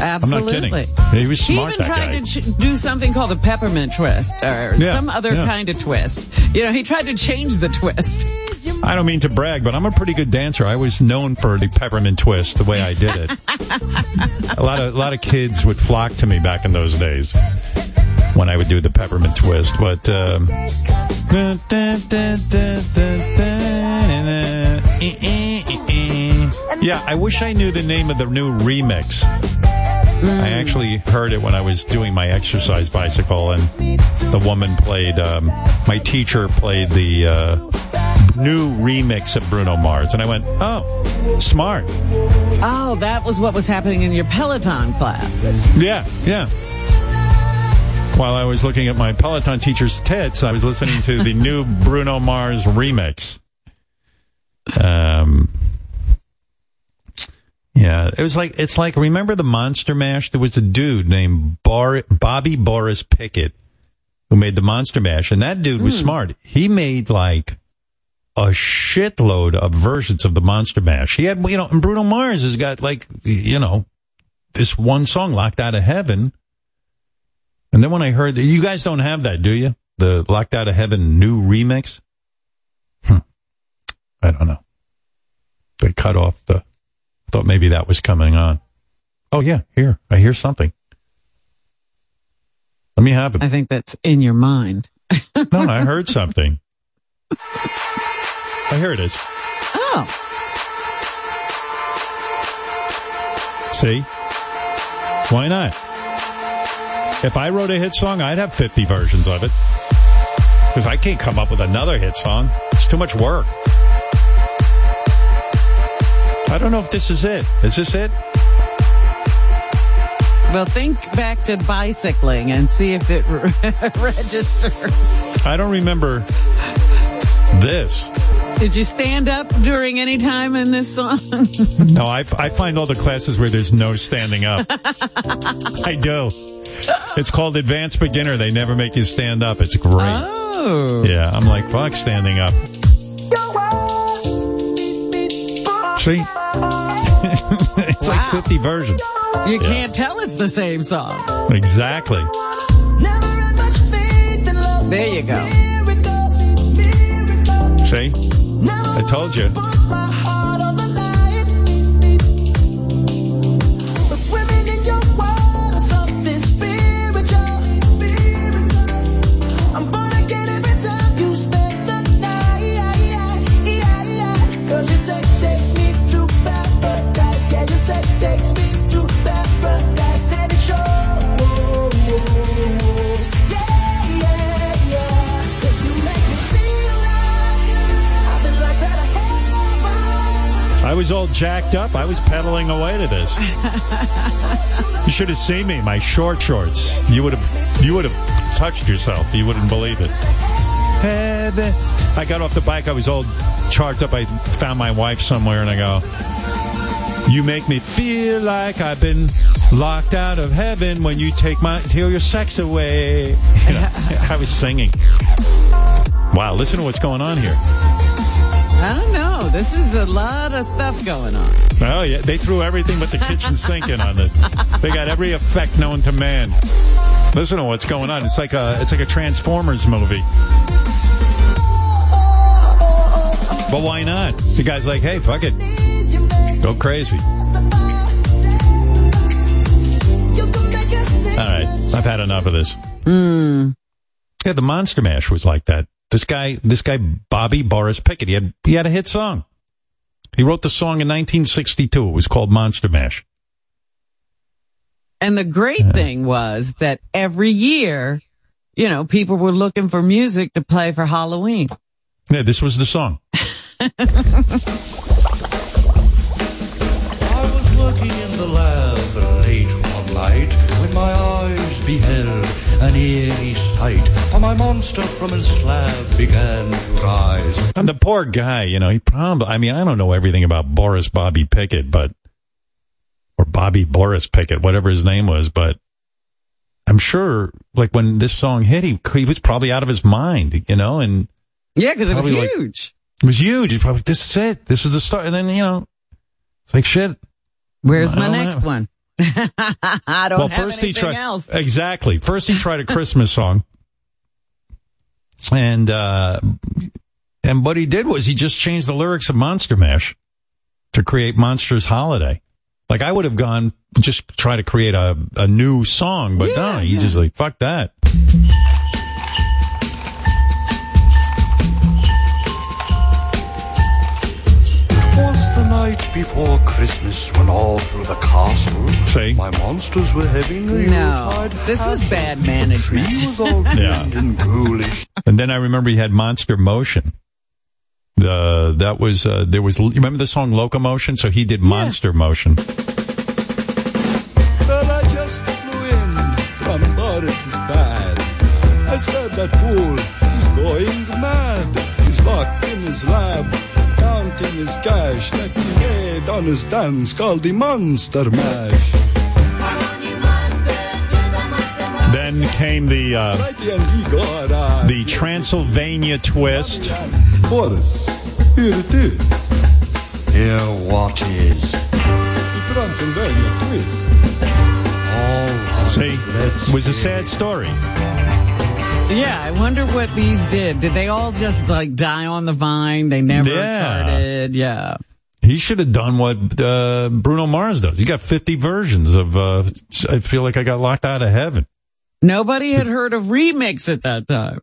Absolutely. I'm not kidding. He was She smart, even that tried guy. to ch- do something called the peppermint twist or Yeah, some other yeah. kind of twist. You know, he tried to change the twist. I don't mean to brag, but I'm a pretty good dancer. I was known for the peppermint twist, the way I did it. *laughs* a lot of a lot of kids would flock to me back in those days when I would do the peppermint twist. But um, yeah, I wish I knew the name of the new remix. I actually heard it when I was doing my exercise bicycle, and the woman played. Um, my teacher played the uh, new remix of Bruno Mars, and I went, "Oh, smart." Oh, that was what was happening in your Peloton class. Yeah, yeah. While I was looking at my Peloton teacher's tits, I was listening to the new *laughs* Bruno Mars remix. Um, yeah, it was like it's like remember the Monster Mash? There was a dude named Bar- Bobby Boris Pickett who made the Monster Mash, and that dude was Hmm. smart. He made like a shitload of versions of the Monster Mash. He had, you know, and Bruno Mars has got like, you know, this one song, Locked Out of Heaven. And then when I heard that, you guys don't have that, do you? The Locked Out of Heaven new remix? Hmm. I don't know. They cut off the, I thought maybe that was coming on. Oh yeah, here, I hear something. Let me have it. I think that's in your mind. no, I heard something. *laughs* Oh, here it is. Oh, See? Why not? If I wrote a hit song, I'd have 50 versions of it. Because I can't come up with another hit song. It's too much work. I don't know if this is it. Is this it? well, think back to bicycling and see if it *laughs* registers. I don't remember this. Did you stand up during any time in this song? *laughs* No, I, I find all the classes where there's no standing up. *laughs* I do. It's called Advanced Beginner. They never make you stand up. It's great. Oh. Yeah, I'm like, fuck standing up. See? *laughs* it's like 50 versions. You Yeah. can't tell it's the same song. Exactly. There you go. See? I told you. Was all jacked up. I was pedaling away to this. *laughs* you should have seen me, my short shorts. You would have, you would have touched yourself. You wouldn't believe it. Head. I got off the bike. I was all charged up. I found my wife somewhere, and I go, You make me feel like I've been locked out of heaven when you take my till your sex away. You know, I was singing. Wow, listen to what's going on here. I don't know. This is a lot of stuff going on. Oh yeah, they threw everything but the kitchen sink in on this. They got every effect known to man. Listen to what's going on. It's like a it's like a Transformers movie. But why not? The guy's like, hey, fuck it, go crazy. All right, I've had enough of this. Mm. Yeah, the Monster Mash was like that. This guy, this guy, Bobby Boris Pickett, he had he had a hit song. He wrote the song in 1962. It was called Monster Mash. And the great thing was that every year, you know, people were looking for music to play for Halloween. Yeah, this was the song. *laughs* I was working in the lab late one night when my eyes beheld an eerie sight. For my monster from his slab began to rise. And the poor guy, you know, he probably, I mean, I don't know everything about Boris Bobby Pickett, but, or Bobby Boris Pickett, whatever his name was, but I'm sure, like, when this song hit, he, he was probably out of his mind, you know, and Yeah, because it was Probably like- huge. it was huge. He's probably, this is it. This is the start. And then, you know, it's like, shit. Where's my next know. one? *laughs* I don't well, have first he anything tried, else. exactly. First he tried a Christmas song. And, uh, and what he did was he just changed the lyrics of Monster Mash to create Monsters Holiday. Like I would have gone just try to create a, a new song, but no, he just like, fuck that. Before Christmas when all through the castle See? my monsters were having a No, Yuletide this was hassle. bad The management. tree was all *laughs* Yeah. and ghoulish. And then I remember he had Monster Motion. Uh, that was, uh, there was, you remember the song Locomotion? So he did Monster Motion. Then I just flew in from Boris's bed. I said that fool is going mad. He's locked in his lab, counting his cash, taking head on his dance called the Monster Mash. Then came the, uh, Righty and he got the Transylvania twist. Boris, here it is. Here what is? The Transylvania twist. All right, See, let's it was a sad story. Yeah, I wonder what these did. Did they all just like die on the vine? They never Yeah. charted. Yeah. He should have done what uh, Bruno Mars does. He got 50 versions of uh, I Feel Like I Got Locked Out of Heaven. Nobody had heard of remix at that time.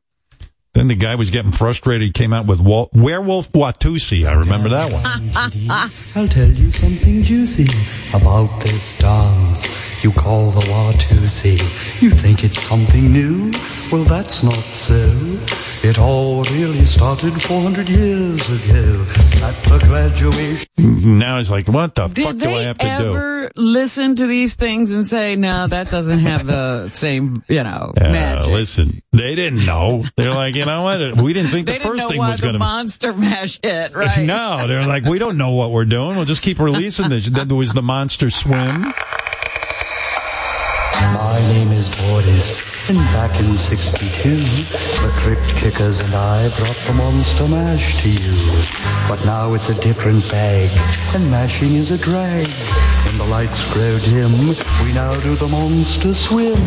Then the guy was getting frustrated. He came out with Wal- Werewolf Watusi. I remember that one. *laughs* I'll tell you something juicy about this dance you call the Watusi. You think it's something new? Well, that's not so. It all really started 400 years ago at the graduation. Now he's like, what the Did fuck do I have to do? ever listen to these things and say, no, that doesn't have the *laughs* same, you know, Uh, magic? listen, they didn't know. They're like, you know what? *laughs* We didn't think they the didn't first know thing why was going to be. monster mash hit, *laughs* right? No, they're like, we don't know what we're doing. We'll just keep releasing this. Then there was the Monster Swim. My name is Boris, and back in 62, the Crypt Kickers and I brought the Monster Mash to you. But now it's a different bag, and mashing is a drag. When the lights grow dim, we now do the Monster Swim.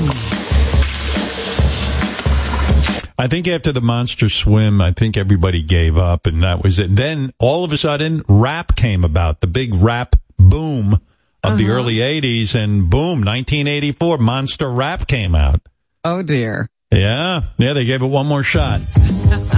I think after the Monster Swim, I think everybody gave up, and that was it. Then all of a sudden, rap came about, the big rap boom of the Uh-huh. early '80s, and boom, 1984, Monster Rap came out. Oh dear. Yeah, yeah, they gave it one more shot. *laughs*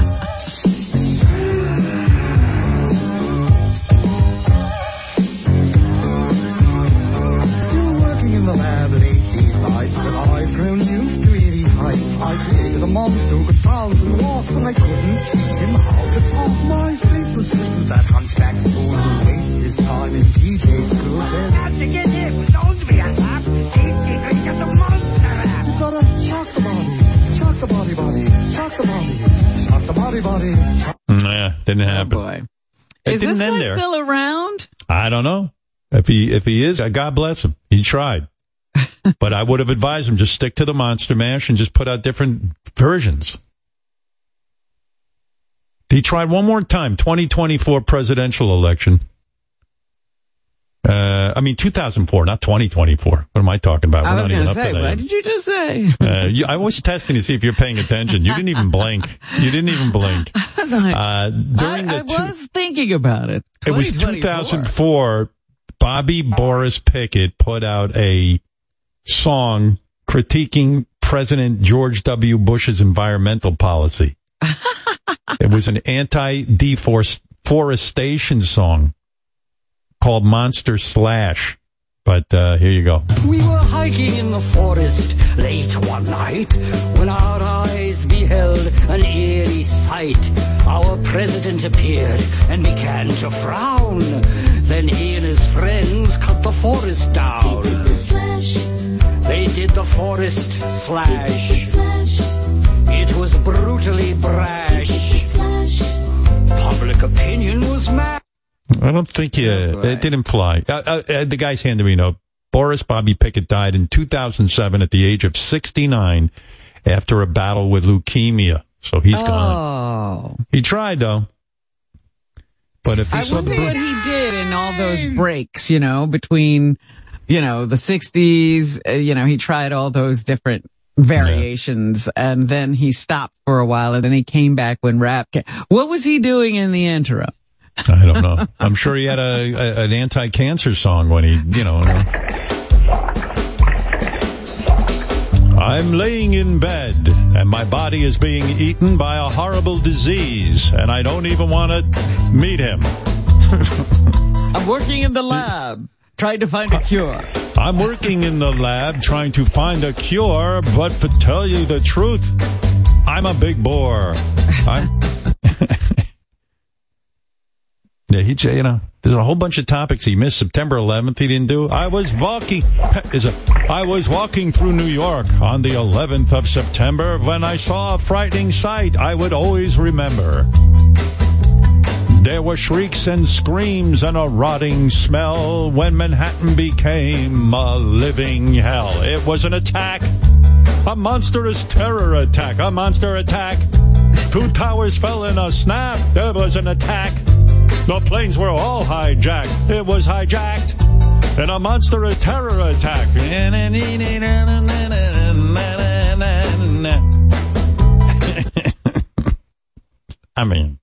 and I couldn't teach him how to talk. My faithful sister, that hunchback fool who wastes his time in DJ school, says, How'd you get here? Don't be a sap. DJ drink the monster. You gotta shock the body, shock the body, body, shock the body, shock the body, body. Yeah, didn't oh, happen. boy. It Is this guy there. still around? I don't know. If he if he is, God bless him. He tried. *laughs* but I would have advised him just stick to the Monster Mash and just put out different versions. He tried one more time, 2024 presidential election. Uh, I mean, 2004, not 2024. What am I talking about? I We're was going to say, what did you just say? Uh, you, I was testing to see if you're paying attention. You didn't even blink. You didn't even blink. *laughs* was like, Uh, during I, I the two- was thinking about it. it was 2004. Bobby Boris Pickett put out a song critiquing President George W. Bush's environmental policy. *laughs* it was an anti-deforestation song called Monster Slash. But uh, here you go. We were hiking in the forest late one night when our eyes beheld an eerie sight. Our president appeared and began to frown. Then he and his friends cut the forest down. They did the forest slash. It was brutally brash. Public opinion was mad. I don't think you, it didn't fly. Uh, uh, uh, the guy's handed me a note. Boris Bobby Pickett died in 2007 at the age of 69 after a battle with leukemia. So he's gone. Oh. He tried though. But if I he's so wonder bru- what he did in all those breaks, you know, between, you know, the 60s, uh, you know, he tried all those different variations and then he stopped for a while and then he came back when rap came. What was he doing in the interim? I don't know. I'm sure he had a, a an anti-cancer song when he, you know. I'm laying in bed and my body is being eaten by a horrible disease and I don't even want to meet him. *laughs* I'm working in the lab trying to find a cure. I'm working in the lab trying to find a cure, but to tell you the truth, I'm a big bore. *laughs* Yeah, he, you know, there's a whole bunch of topics he missed. September 11th, he didn't do. I was walking, *laughs* is a, I was walking through New York on the 11th of September when I saw a frightening sight I would always remember. There were shrieks and screams and a rotting smell when Manhattan became a living hell. It was an attack, a monstrous terror attack, a monster attack. Two towers fell in a snap. There was an attack. The planes were all hijacked. It was hijacked in a monstrous terror attack. *laughs* I mean,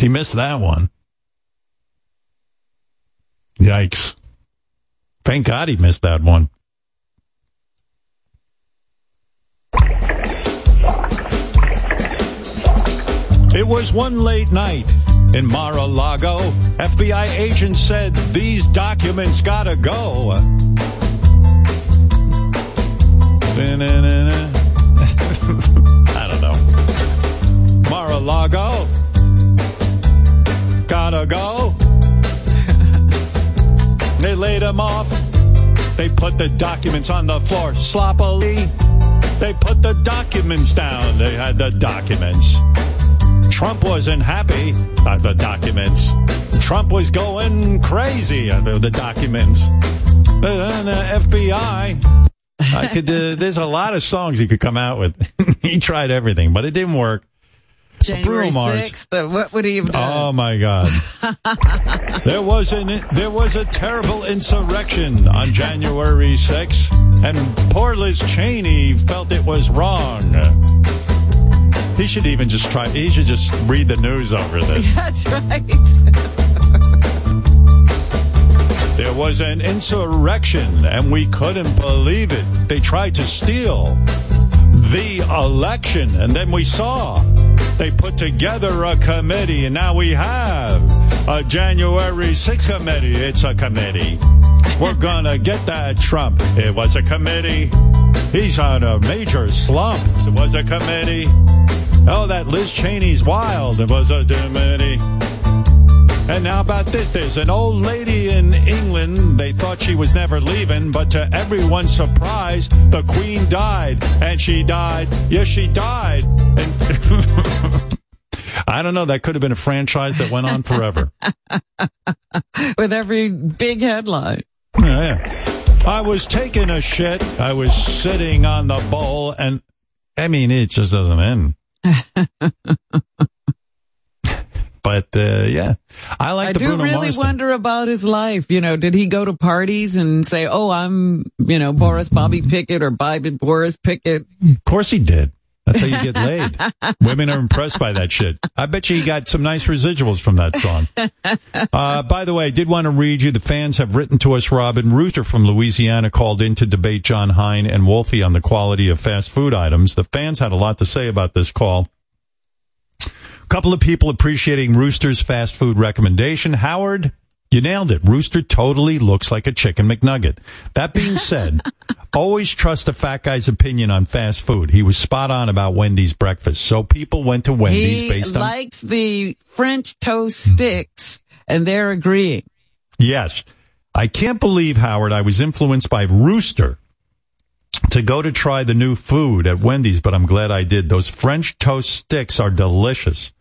he missed that one. Yikes. Thank God he missed that one. It was one late night in Mar-a-Lago. FBI agents said these documents gotta go. *laughs* I don't know. Mar-a-Lago. Gotta go. *laughs* They laid him off. They put the documents on the floor sloppily. They put the documents down. They had the documents. Trump wasn't happy about the documents. Trump was going crazy about the documents. And the FBI. I could. Uh, there's a lot of songs he could come out with. *laughs* he tried everything, but it didn't work. January Bruno 6th, uh, what would he have done? Oh my God! *laughs* there was an there was a terrible insurrection on January 6th, and poor Liz Cheney felt it was wrong. He should even just try. He should just read the news over this. *laughs* That's right. There was an insurrection, and we couldn't believe it. They tried to steal the election, and then we saw they put together a committee, and now we have a January 6th committee. It's a committee. We're gonna get that Trump. It was a committee. He's on a major slump. It was a committee. Oh, that Liz Cheney's wild. It was a committee. And now about this, there's an old lady in England. They thought she was never leaving, but to everyone's surprise, the Queen died, and she died. Yes, she died. And *laughs* I don't know. That could have been a franchise that went on forever. *laughs* with every big headline. Yeah. I was taking a shit. I was sitting on the bowl, and I mean, it just doesn't end. *laughs* but uh, yeah, I like I the do Bruno really Mars thing. wonder about his life. You know, did he go to parties and say, "Oh, I'm," you know, Boris Bobby Pickett or Bobby Boris Pickett? Of course he did. That's how you get laid. *laughs* Women are impressed by that shit. I bet you he got some nice residuals from that song. *laughs* Uh, by the way, I did want to read you. The fans have written to us. Robin Ruther from Louisiana called in to debate Jon Hein and Wolfie on the quality of fast food items. The fans had a lot to say about this call. Couple of people appreciating Rooster's fast food recommendation. Howard, you nailed it. Rooster totally looks like a chicken McNugget. That being *laughs* said, always trust a fat guy's opinion on fast food. He was spot on about Wendy's breakfast. So people went to Wendy's he based on He likes the French toast sticks, and they're agreeing. Yes. I can't believe, Howard, I was influenced by Rooster to go to try the new food at Wendy's, but I'm glad I did. Those French toast sticks are delicious.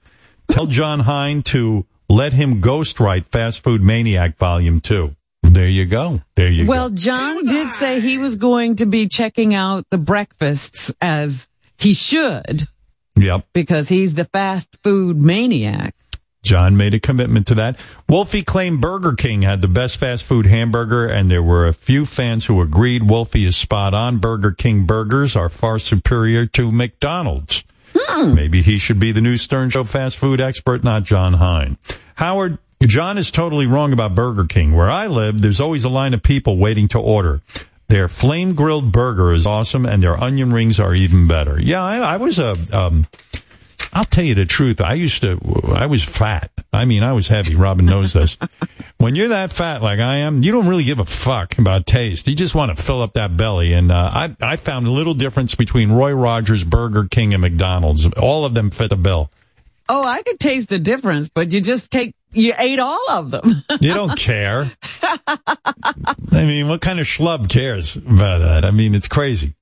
Tell Jon Hein to let him ghostwrite Fast Food Maniac Volume 2. There you go. There you go. Well, John did say he was going to be checking out the breakfasts as he should Yep. because he's the fast food maniac. John made a commitment to that. Wolfie claimed Burger King had the best fast food hamburger, and there were a few fans who agreed Wolfie is spot on. Burger King burgers are far superior to McDonald's. Maybe he should be the new Stern Show fast food expert, not Jon Hein. Howard, John is totally wrong about Burger King. Where I live, there's always a line of people waiting to order. Their flame grilled burger is awesome, and their onion rings are even better. Yeah, I, I was a. Um, I'll tell you the truth. I used to. I was fat. I mean, I was heavy. Robin knows this. *laughs* when you're that fat like I am, you don't really give a fuck about taste. You just want to fill up that belly. And uh, I, I found a little difference between Roy Rogers, Burger King, and McDonald's. All of them fit the bill. Oh, I could taste the difference, but you just take, you ate all of them. *laughs* You don't care. I mean, what kind of schlub cares about that? I mean, it's crazy.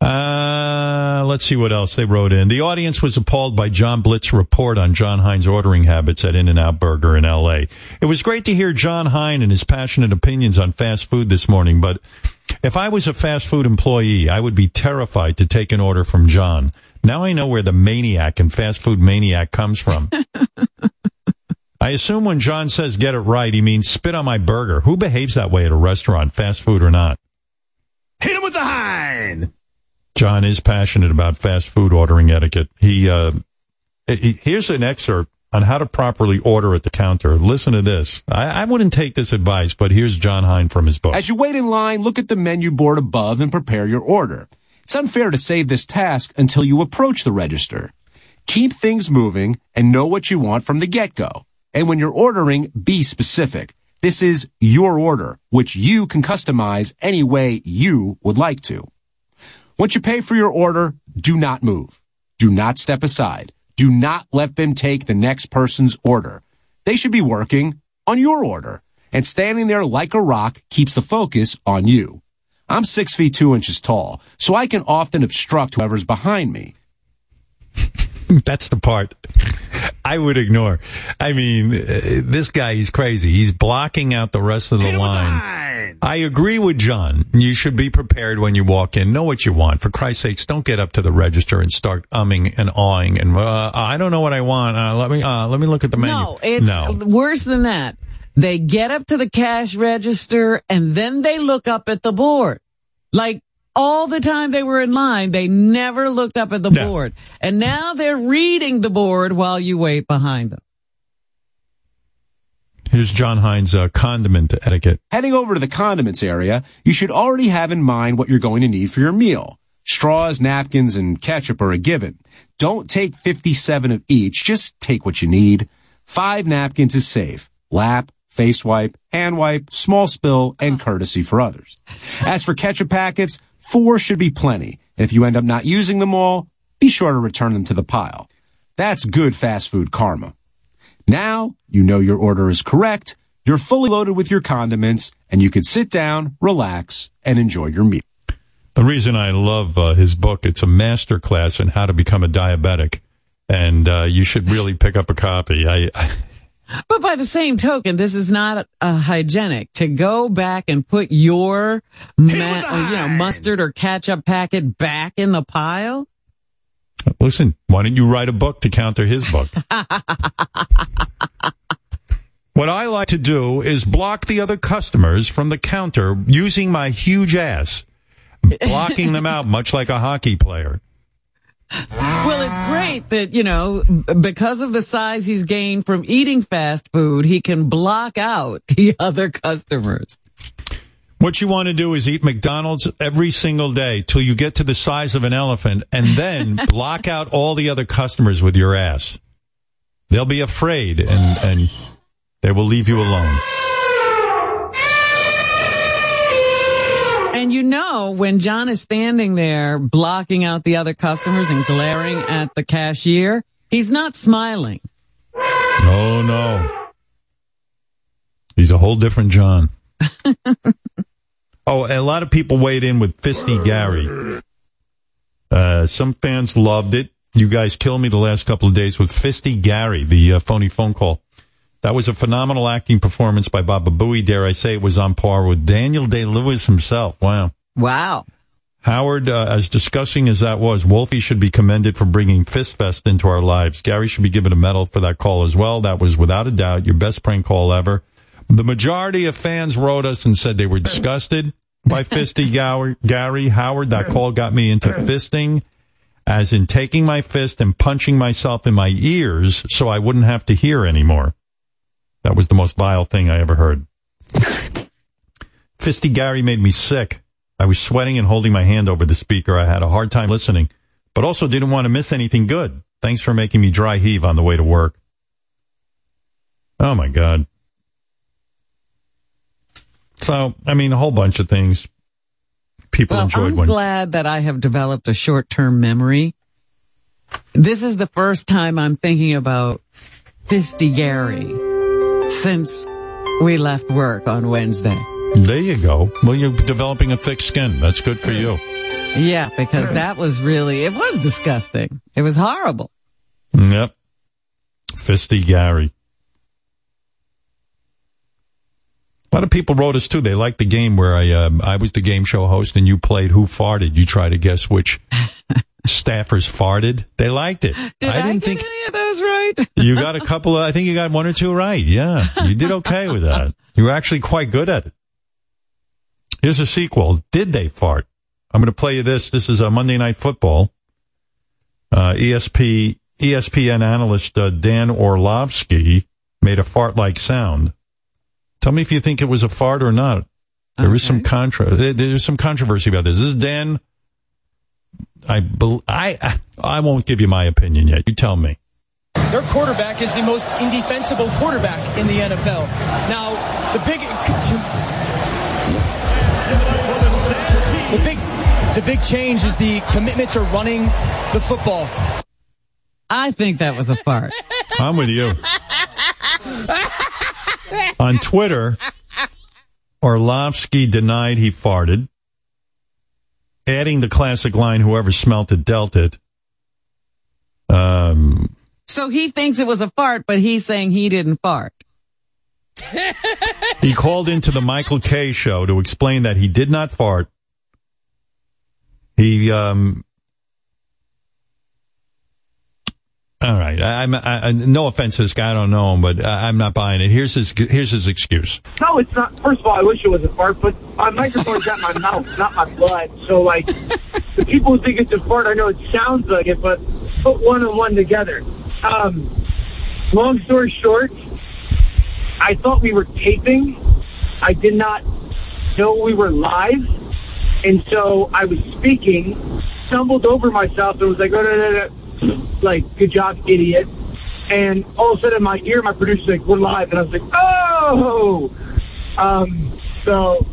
Uh, let's see what else they wrote in. The audience was appalled by John Blitz's report on Jon Hein's ordering habits at In-N-Out Burger in L.A. It was great to hear Jon Hein and his passionate opinions on fast food this morning, but if I was a fast food employee, I would be terrified to take an order from John. Now I know where the maniac and fast food maniac comes from. *laughs* I assume when John says get it right, he means spit on my burger. Who behaves that way at a restaurant, fast food or not? Hit him with the Hein! John is passionate about fast food ordering etiquette. He, uh, he here's an excerpt on how to properly order at the counter. Listen to this. I, I wouldn't take this advice, but here's Jon Hein from his book. As you wait in line, look at the menu board above and prepare your order. It's unfair to save this task until you approach the register. Keep things moving and know what you want from the get-go. And when you're ordering, be specific. This is your order, which you can customize any way you would like to. Once you pay for your order, do not move. Do not step aside. Do not let them take the next person's order. They should be working on your order. And standing there like a rock keeps the focus on you. I'm six feet two inches tall, so I can often obstruct whoever's behind me. *laughs* That's the part I would ignore. I mean, uh, this guy is crazy. He's blocking out the rest of the line. I agree with John. You should be prepared when you walk in. Know what you want. For Christ's sakes, don't get up to the register and start umming and awing and uh, I don't know what I want. Uh, let me uh, let me look at the menu. No, it's no. worse than that. They get up to the cash register and then they look up at the board. Like all the time they were in line, they never looked up at the No. board. And now they're reading the board while you wait behind them. Here's Jon Hein's uh, condiment etiquette. Heading over to the condiments area, you should already have in mind what you're going to need for your meal. Straws, napkins, and ketchup are a given. Don't take 57 of each, just take what you need. Five napkins is safe. Lap, face wipe, hand wipe, small spill, and courtesy for others. As for ketchup packets, four should be plenty. And if you end up not using them all, be sure to return them to the pile. That's good fast food karma. Now you know your order is correct, you're fully loaded with your condiments, and you can sit down, relax, and enjoy your meal. The reason I love uh, his book, it's a master class in how to become a diabetic, and uh, you should really pick up a copy. I But by the same token, this is not uh, hygienic to go back and put your ma- uh, you know mustard or ketchup packet back in the pile. Listen, why don't you write a book to counter his book? *laughs* what I like to do is block the other customers from the counter using my huge ass, blocking them out much like a hockey player. Well, it's great that, you know, because of the size he's gained from eating fast food, he can block out the *laughs* other customers. What you want to do is eat McDonald's every single day till you get to the size of an elephant and then *laughs* block out all the other customers with your ass. They'll be afraid and, and they will leave you alone. And you know, when John is standing there blocking out the other customers and glaring at the cashier, he's not smiling. Oh no. He's a whole different John. *laughs* oh, a lot of people weighed in with Fisty Gary. Uh, some fans loved it. You guys killed me the last couple of days with Fisty Gary, the uh, phony phone call. That was a phenomenal acting performance by Baba Booey. Dare I say it was on par with Daniel Day Lewis himself. Wow. Wow. Howard, uh, as disgusting as that was, Wolfie should be commended for bringing Fist Fest into our lives. Gary should be given a medal for that call as well. That was without a doubt your best prank call ever. The majority of fans wrote us and said they were disgusted by Fisty Gary. Howard, that call got me into fisting, as in taking my fist and punching myself in my ears so I wouldn't have to hear anymore. That was the most vile thing I ever heard. Fisty Gary made me sick. I was sweating and holding my hand over the speaker. I had a hard time listening, but also didn't want to miss anything good. Thanks for making me dry heave on the way to work. Oh my God. So, I mean, a whole bunch of things. People Well, enjoyed I'm when glad that I have developed a short-term memory. This is the first time I'm thinking about Fisty Gary since we left work on Wednesday. There you go. Well, you're developing a thick skin. That's good for you. Yeah, because that was really, it was disgusting. It was horrible. Yep. Fisty Gary. A lot of people wrote us too. They liked the game where I um, I was the game show host and you played Who Farted. You try to guess which *laughs* staffers farted. They liked it. *gasps* Did I, didn't think any of those right? *laughs* you got a couple of. I think you got one or two right. Yeah, you did okay with that. You were actually quite good at it. Here's a sequel. Did they fart? I'm going to play you this. This is a Monday Night Football. Uh, ESP ESPN analyst uh, Dan Orlovsky made a fart-like sound. Tell me if you think it was a fart or not. There is some contra. There's some controversy about this. This is Dan. I bel I I won't give you my opinion yet. You tell me. Their quarterback is the most indefensible quarterback in the NFL. Now, the big, the big, the big change is the commitment to running the football. I think that was a fart. *laughs* I'm with you. On Twitter, Orlovsky denied he farted, adding the classic line, whoever smelt it dealt it. Um, So he thinks it was a fart, but he's saying he didn't fart. *laughs* he called into the Michael Kay show to explain that he did not fart. He, um, all right. I, I'm, I, no offense to this guy. I don't know him, but I, I'm not buying it. Here's his, here's his excuse. No, it's not. First of all, I wish it was a fart, but my microphone's at my mouth, not my blood. So, like, the people who think it's a fart, I know it sounds like it, but put one and one together. Um, long story short, I thought we were taping. I did not know we were live. And so I was speaking, stumbled over myself, and was like, oh, no, no, no. Like, good job, idiot. And all of a sudden, in my ear, my producer's like, we're live. And I was like, oh! Um, so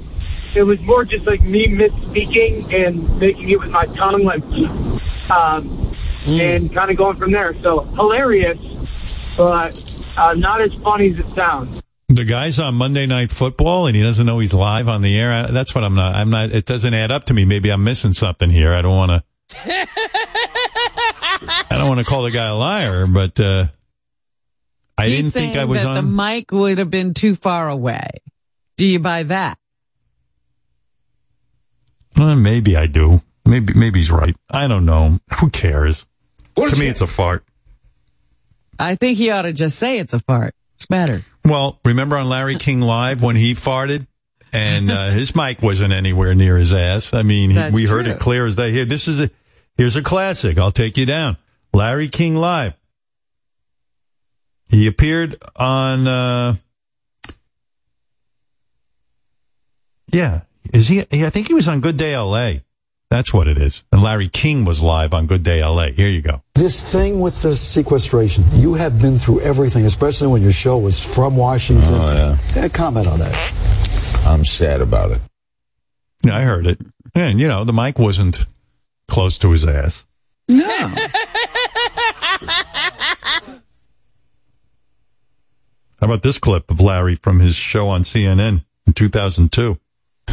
it was more just like me misspeaking and making it with my tongue, like, um, and kind of going from there. So hilarious, but uh, not as funny as it sounds. The guy's on Monday Night Football and he doesn't know he's live on the air. I- That's what I'm not. I'm not. It doesn't add up to me. Maybe I'm missing something here. I don't want to. *laughs* *laughs* I don't want to call the guy a liar, but uh, I He's didn't think I was that on. the mic would have been too far away. Do you buy that? Well, maybe I do. Maybe maybe he's right. I don't know. Who cares? to me, it's a fart. I think he ought to just say it's a fart. It's better. Well, remember on Larry King Live when he farted and uh, his mic wasn't anywhere near his ass. I mean, he, That's we heard it clear as day. Here, this is a here's a classic. I'll take you down. Larry King Live. He appeared on. Uh, yeah, is he? I think he was on Good Day L.A. That's what it is. And Larry King was live on Good Day L.A. Here you go. This thing with the sequestration, you have been through everything, especially when your show was from Washington. Oh, yeah. comment on that. I'm sad about it. Yeah, I heard it. And you know, the mic wasn't close to his ass. No. How about this clip of Larry from his show on CNN in 2002?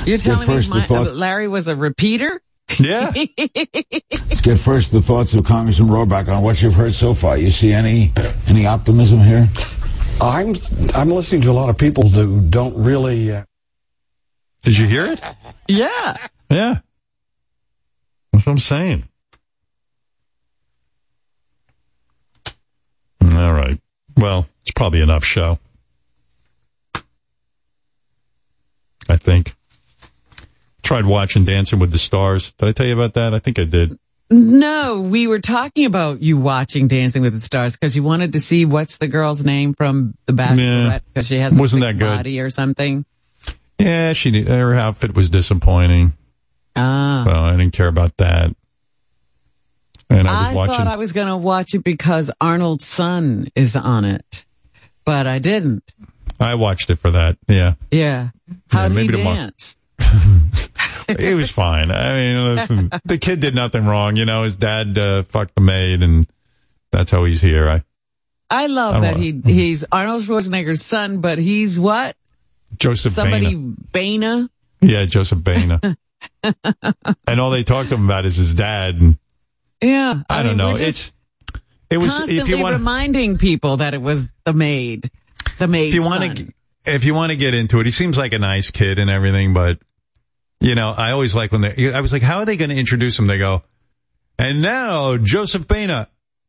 You're telling me first my, the thought- uh, Larry was a repeater? Yeah. *laughs* Let's get first the thoughts of Congressman Rohrabacher on what you've heard so far. You see any any optimism here? I'm I'm listening to a lot of people who don't really. Uh, Did you hear it? Yeah. Yeah. That's what I'm saying. All right. Well, it's probably enough show. I think. Tried watching Dancing with the Stars. Did I tell you about that? I think I did. No, we were talking about you watching Dancing with the Stars because you wanted to see what's the girl's name from The Bachelorette because she has a Wasn't that good. body or something. Yeah, she her outfit was disappointing. Ah. So I didn't care about that. And I was I watching. thought I was going to watch it because Arnold's son is on it, but I didn't. I watched it for that. Yeah. Yeah. How did he dance? *laughs* It was fine. I mean, listen, the kid did nothing wrong. You know, his dad uh, fucked the maid, and that's how he's here. I I love I that he he's Arnold Schwarzenegger's son, but he's what? Joseph Somebody Baina. Baina? Yeah, Joseph Baina. *laughs* and all they talked to him about is his dad. And Yeah. I, don't mean, know. It's it was if you want reminding people that it was the maid, the maid. if you want to if you want to get into it, he seems like a nice kid and everything, but you know, I always like when they. I was like, how are they going to introduce him? They go, and now Joseph Baina,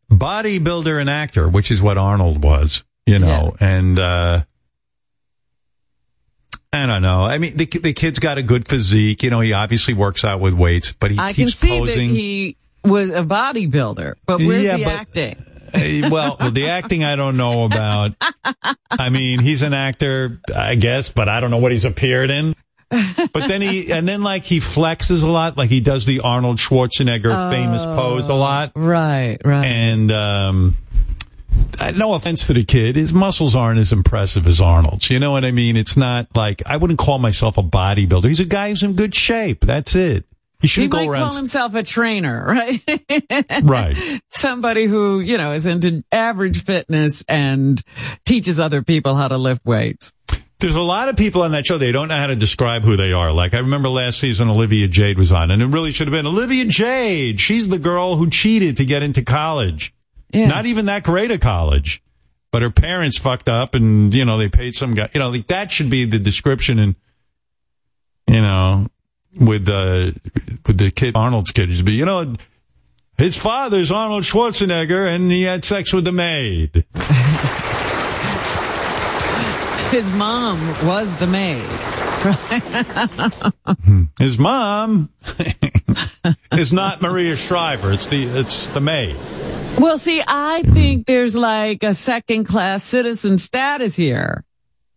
bodybuilder and actor, which is what Arnold was, you know, and. uh I don't know. I mean, the the kid's got a good physique. You know, he obviously works out with weights, but he I can keeps see posing. that he was a bodybuilder, but where's Yeah, the but- acting? Uh, well, well, the acting I don't know about. I mean, he's an actor, I guess, but I don't know what he's appeared in. But then he, and then like he flexes a lot, like he does the Arnold Schwarzenegger famous pose a lot. Right, right. And, um, no offense to the kid, his muscles aren't as impressive as Arnold's. You know what I mean? It's not like, I wouldn't call myself a bodybuilder. He's a guy who's in good shape. That's it. He He shouldn't might go around. call himself a trainer, *laughs* right? right. Somebody who, you know, is into average fitness and teaches other people how to lift weights. There's a lot of people on that show. They don't know how to describe who they are. Like I remember last season, Olivia Jade was on, and it really should have been Olivia Jade. She's the girl who cheated to get into college. Not even that great a college, but her parents fucked up, and you know they paid some guy. You know, like that should be the description. And you know, with the with the kid Arnold's kid, be you know. His father's Arnold Schwarzenegger, and he had sex with the maid. *laughs* His mom was the maid. *laughs* His mom *laughs* is not Maria Shriver. It's the it's the maid. well, see, I think there's like a second class citizen status here.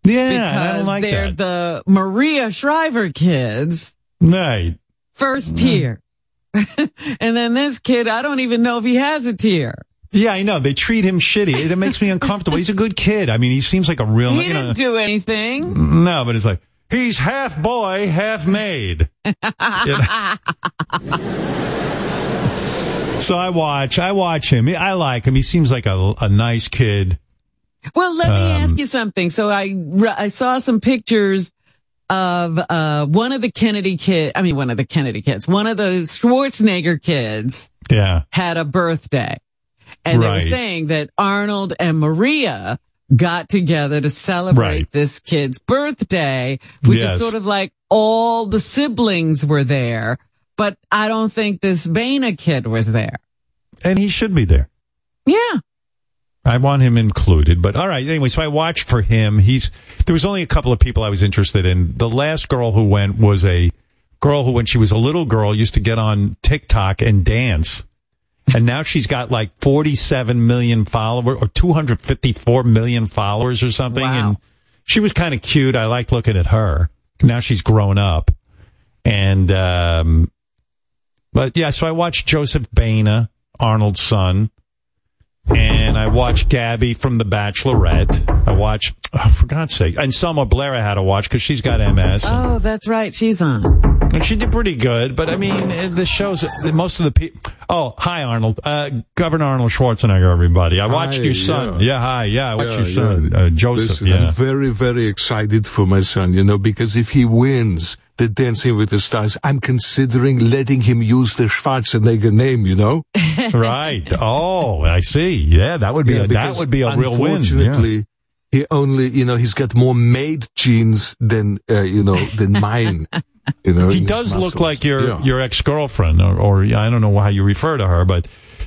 Yeah, because I don't like they're that. the Maria Shriver kids, Right. first tier. *laughs* and then this kid, I don't even know if he has a tier. Yeah, I know. They treat him shitty. It makes me uncomfortable. He's a good kid. I mean, he seems like a real, He you know. didn't do anything. No, but it's like, he's half boy, half maid. *laughs* So I watch, I watch him. I like him. He seems like a, a nice kid. Well, let me Um, ask you something. So I I saw some pictures of uh one of the Kennedy kids. I mean, one of the Kennedy kids. One of the Schwarzenegger kids Yeah. had a birthday, and they were saying that Arnold and Maria got together to celebrate Right. this kid's birthday, which Yes. is sort of like all the siblings were there, but I don't think this Baina kid was there. And he should be there. Yeah. I want him included, but all right. Anyway, so I watched for him. He's there was only a couple of people I was interested in. The last girl who went was a girl who, when she was a little girl, used to get on TikTok and dance, and now she's got like 47 million followers or 254 million followers or something. And she was kind of cute. I liked looking at her. Now she's grown up, and um, but yeah. So I watched Joseph Baina, Arnold's son and I watched Gabby from The Bachelorette. I watched, oh, for God's sake, and Selma Blair I had to watch because she's got MS. Oh, that's right. She's on. And she did pretty good, but I mean, the shows, most of the people. Oh, hi, Arnold. Uh, Governor Arnold Schwarzenegger, everybody. I watched Hi, your son. yeah. Yeah, hi. Yeah, I watched Yeah, your son, yeah. uh, Joseph. Listen, yeah. I'm very, very excited for my son, you know, because if he wins the Dancing with the Stars, I'm considering letting him use the Schwarzenegger name, you know? *laughs* right. Oh, I see. Yeah, that would be Yeah, a, that would be a real win. Yeah. Unfortunately, he only, you know, he's got more maid genes than, uh, you know, than *laughs* mine. You know, he does look like your Yeah. your ex girlfriend, or, or I don't know how you refer to her, but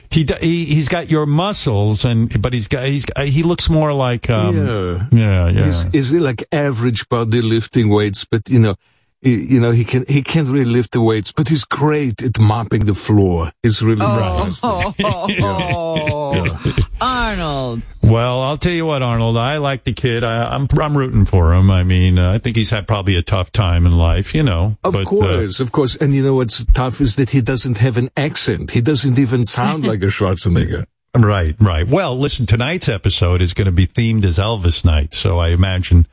he he he's got your muscles, and but he's got he's he looks more like um, yeah, yeah, yeah. He's, he's like average body lifting weights, but you know, you know, he can he can't really lift the weights, but he's great at mopping the floor. He's really fantastic. Oh, *laughs* *laughs* Arnold. Well, I'll tell you what, Arnold. I like the kid. I, I'm I'm rooting for him. I mean, uh, I think he's had probably a tough time in life, you know. Of but, uh, course, of course. And you know what's tough is that he doesn't have an accent. He doesn't even sound like a *laughs* Schwarzenegger. Right, right. Well, listen, tonight's episode is going to be themed as Elvis night, so I imagine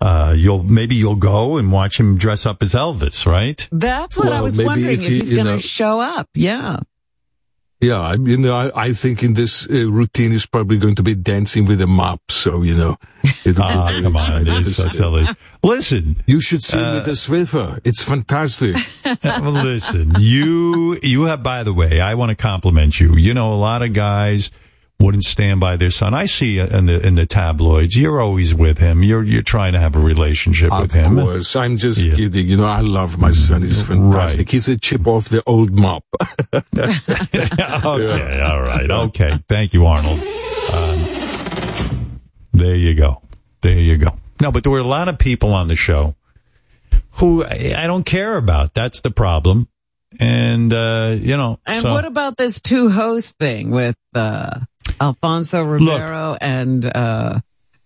uh, you'll maybe you'll go and watch him dress up as Elvis, right? That's what I was wondering if if, he's going to show up. Yeah. Yeah, I, you know, I, I think in this uh, routine is probably going to be dancing with a mop. So you know, it'll be Ah, come on, exciting it to is so silly. Listen, You should see Uh, with the Swiffer. It's fantastic. *laughs* listen, you you have. By the way, I want to compliment you. You know, a lot of guys wouldn't stand by their son. I see in the in the tabloids. You're always with him. You're you're trying to have a relationship with him. Of him. course, I'm just kidding. You know, I love my son. He's fantastic. He's a chip off the old mop. *laughs* *laughs* okay, all right, okay. Thank you, Arnold. Um, there you go. There you go. No, but there were a lot of people on the show who I, I don't care about. That's the problem. And uh, you know, And so- what about this two host thing with uh, Alfonso Ribeiro and uh,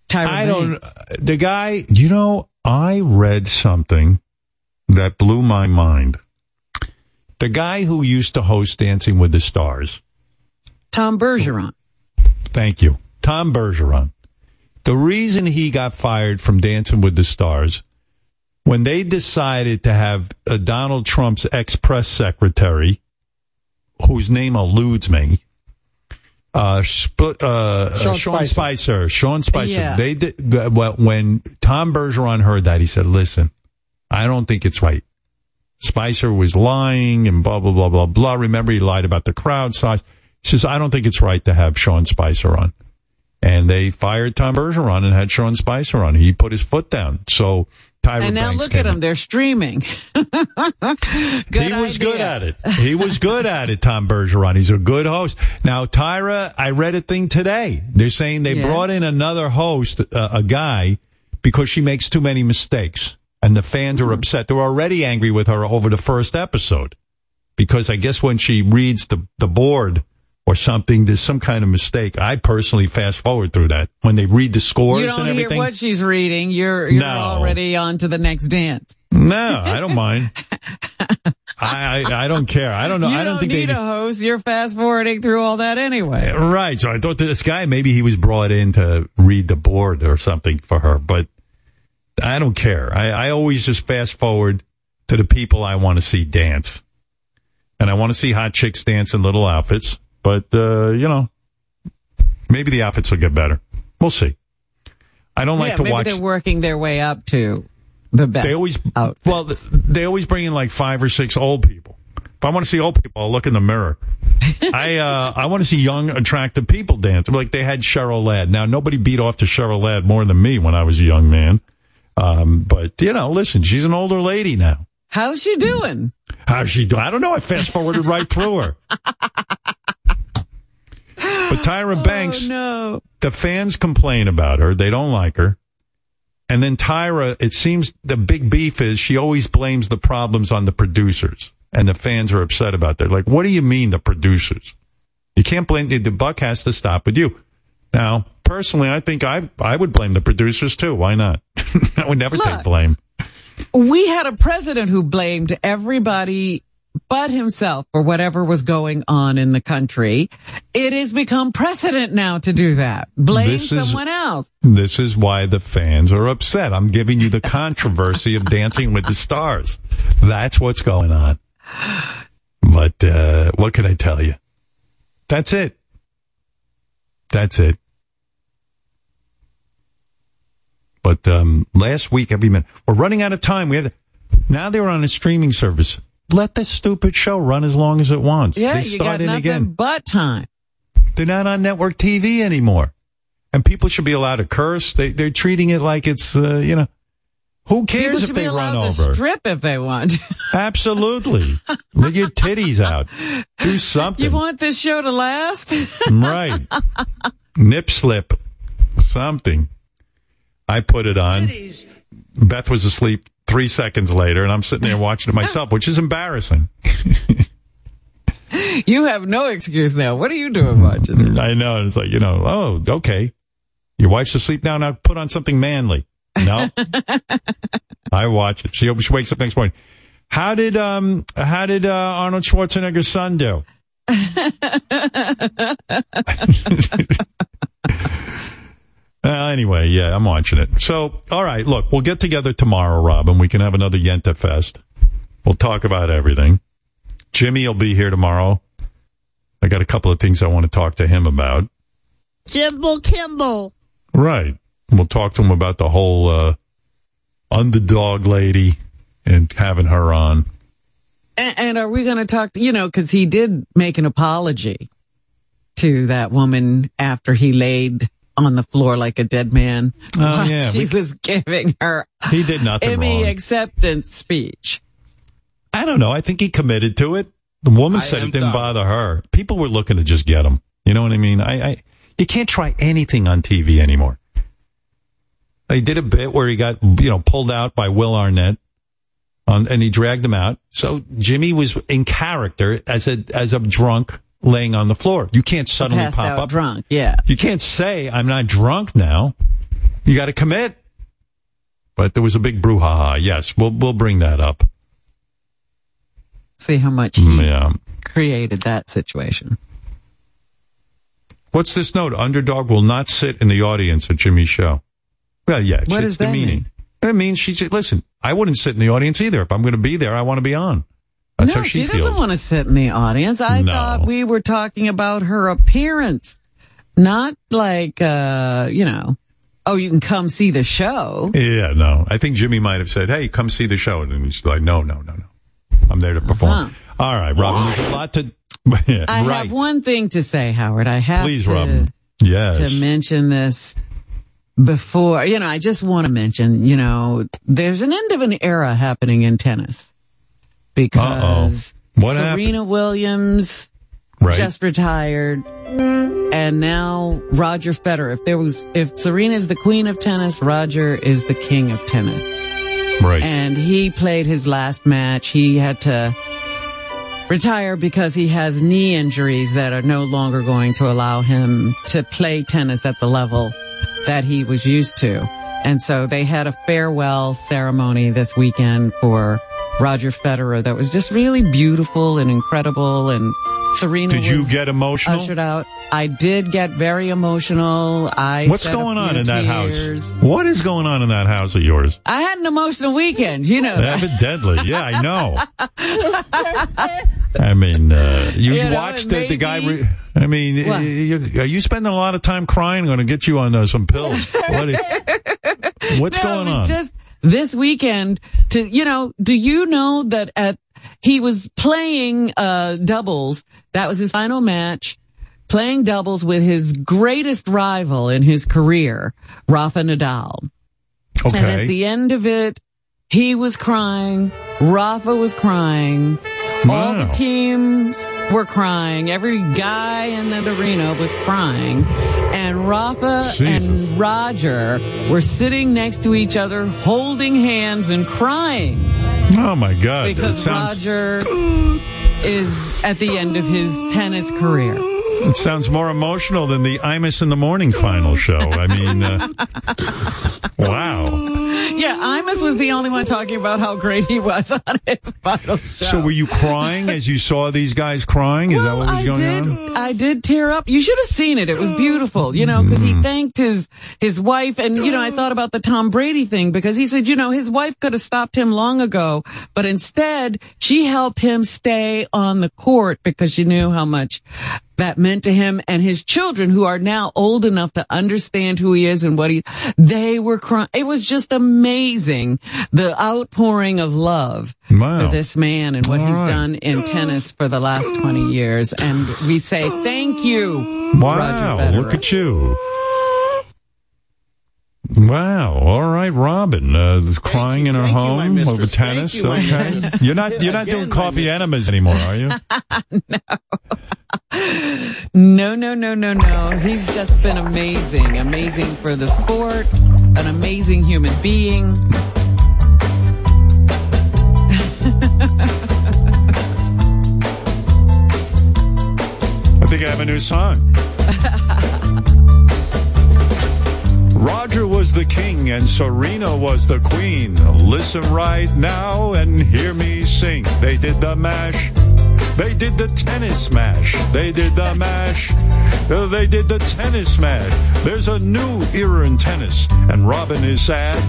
Tyra I don't. The guy, you know, I read something that blew my mind. The guy who used to host Dancing with the Stars. Tom Bergeron. Thank you. Tom Bergeron. The reason he got fired from Dancing with the Stars, when they decided to have uh, Donald Trump's ex press secretary, whose name eludes me, uh, Sp- uh, Sean uh, Sean Spicer. Spicer. Sean Spicer. Yeah. They did, well, when Tom Bergeron heard that, he said, listen, I don't think it's right. Spicer was lying and blah, blah, blah, blah, blah. Remember, he lied about the crowd size. He says, I don't think it's right to have Sean Spicer on. And they fired Tom Bergeron and had Sean Spicer on. He put his foot down. So Tyra and now Banks look at them. They're streaming. *laughs* he was good at it. He was good at it, Tom Bergeron. He's a good host. Now, Tyra, I read a thing today. They're saying they Yeah. brought in another host, uh, a guy, because she makes too many mistakes. And the fans Hmm. are upset. They're already angry with her over the first episode. Because I guess when she reads the, the board or something, there's some kind of mistake. I personally fast forward through that. When they read the scores You and don't hear what she's reading. You're you're No. already on to the next dance. no, I don't mind. *laughs* I, I I don't care. I don't know. you I don't, think need they a host. You're fast forwarding through all that anyway. Right. So I thought that this guy, maybe he was brought in to read the board or something for her, but I don't care. I, I always just fast forward to the people I want to see dance. And I want to see hot chicks dance in little outfits, but, uh, you know, maybe the outfits will get better. We'll see. I don't like to maybe watch. they're working their way up to the best. They always, well, they always bring in like five or six old people. If I want to see old people, I'll look in the mirror. *laughs* I uh, I want to see young, attractive people dance. Like they had Cheryl Ladd. Now nobody beat off to Cheryl Ladd more than me when I was a young man. Um, but you know, listen, she's an older lady now. How's she doing? How's she doing? I don't know. I fast forwarded right through her. *laughs* But Tyra *gasps* oh, Banks, Oh, no. the fans complain about her. They don't like her. And then Tyra, it seems the big beef is she always blames the problems on the producers. And the fans are upset about that. Like, what do you mean the producers? You can't blame the, the buck has to stop with you. Now, personally, I think I I would blame the producers too. Why not? *laughs* I would never take blame. We had a president who blamed everybody but himself for whatever was going on in the country. It has become precedent now to do that. Blame This is- someone else. This is why the fans are upset. I'm giving you the controversy of Dancing with the Stars. That's what's going on. But uh, what can I tell you? That's it. That's it. But um, last week, every minute, we're running out of time. We have now they're on a streaming service. Let the stupid show run as long as it wants. Yeah, they you got nothing again. but time. They're not on network TV anymore. And people should be allowed to curse. They, they're treating it like it's, uh, you know, who cares if they be run allowed to over? strip if they want. *laughs* Absolutely. Let your titties out. Do something. You want this show to last? *laughs* right. Nip slip. Something. I put it on. Beth was asleep three seconds later, and I'm sitting there watching it myself, which is embarrassing. *laughs* you have no excuse now. What are you doing watching this? I know. It's like, you know, oh, okay. Your wife's asleep now. Now put on something manly. No. *laughs* I watch it. She, she wakes up next morning. How did um how did uh, Arnold Schwarzenegger's son do? *laughs* Uh, anyway, yeah, I'm watching it. So, all right, look, we'll get together tomorrow, Rob, and we can have another Yenta Fest. We'll talk about everything. Jimmy will be here tomorrow. I got a couple of things I want to talk to him about. Jimbo Kimmel. Right. We'll talk to him about the whole uh, underdog lady and having her on. And, and are we going to talk, you know, because he did make an apology to that woman after he laid on the floor like a dead man. Oh, while yeah, She we- was giving her He did nothing Emmy wrong. acceptance speech. I don't know. I think he committed to it. The woman I said it didn't done. bother her. People were looking to just get him. You know what I mean? I, I you can't try anything on TV anymore. They did a bit where he got you know pulled out by Will Arnett, on, and he dragged him out. So Jimmy was in character as a as a drunk laying on the floor. You can't suddenly pop up drunk. Yeah. You can't say I'm not drunk now. You got to commit. But there was a big brouhaha. Yes, we'll we'll bring that up. See how much he Mm, Yeah. created that situation. What's this note? Underdog will not sit in the audience at Jimmy's show. Well, yeah, What it's does that demeaning. It means she said, listen, I wouldn't sit in the audience either. If I'm going to be there, I want to be on. That's no, how she, she, doesn't want to sit in the audience. I No. thought we were talking about her appearance, not like, uh, you know, oh, you can come see the show. Yeah, no. I think Jimmy might have said, hey, come see the show. And he's like, no, no, no, no. I'm there to perform. Uh-huh. All right, Robin, there's a lot to. *laughs* Yeah, I right. have one thing to say, Howard. I have Please, to, Robin. Yes. to mention this before, you know, I just want to mention, you know, there's an end of an era happening in tennis because Serena Williams Right. just retired and now Roger Federer. If there was, if Serena is the queen of tennis, Roger is the king of tennis. Right. And he played his last match. He had to retire because he has knee injuries that are no longer going to allow him to play tennis at the level that he was used to. And so they had a farewell ceremony this weekend for Roger Federer that was just really beautiful and incredible and Serena Did you get emotional? ushered out. I did get very emotional. I What's going on in that tears. house? What is going on in that house of yours? I had an emotional weekend, you know. Evidently. Yeah, I know. *laughs* I mean, uh, you, You know, watched the, the guy. Re- I mean, What? you, are you spending a lot of time crying? I'm going to get you on uh, some pills. What *laughs* what's No, going on? Just this weekend to, you know, do you know that at, he was playing, uh, doubles. That was his final match, playing doubles with his greatest rival in his career, Rafa Nadal. Okay. And at the end of it, he was crying. Rafa was crying. All the teams were crying. Every guy in the arena was crying. And Rafa Jesus. and Roger were sitting next to each other, holding hands and crying Oh my God. Because sounds, Roger is at the end of his tennis career. It sounds more emotional than the Imus in the Morning final show. I mean, uh, *laughs* wow. Yeah, Imus was the only one talking about how great he was *laughs* on his final show. So were you crying as you saw these guys crying? Is that what was I going did. on? I did tear up. You should have seen it. It was beautiful, you know, because Mm. he thanked his his wife, and you know, I thought about the Tom Brady thing because he said, you know, his wife could have stopped him long ago, but instead she helped him stay on the court because she knew how much that meant to him and his children who are now old enough to understand who he is and what he they were crying it was just amazing the outpouring of love Wow. for this man and what All he's right. done in tennis for the last 20 years and we say thank you Wow. Look at you. Wow. All right, Robin. Uh, crying in her Thank you, home over tennis. You, okay. *laughs* You're not you're not Again, doing coffee enemas anymore, are you? *laughs* No. no no no no no he's just been amazing amazing for the sport an amazing human being *laughs* I think I have a new song. Roger was the king and Serena was the queen. Listen right now and hear me sing. They did the mash. They did the tennis mash. They did the *laughs* mash. They did the tennis mash. There's a new era in tennis, and Robin is sad.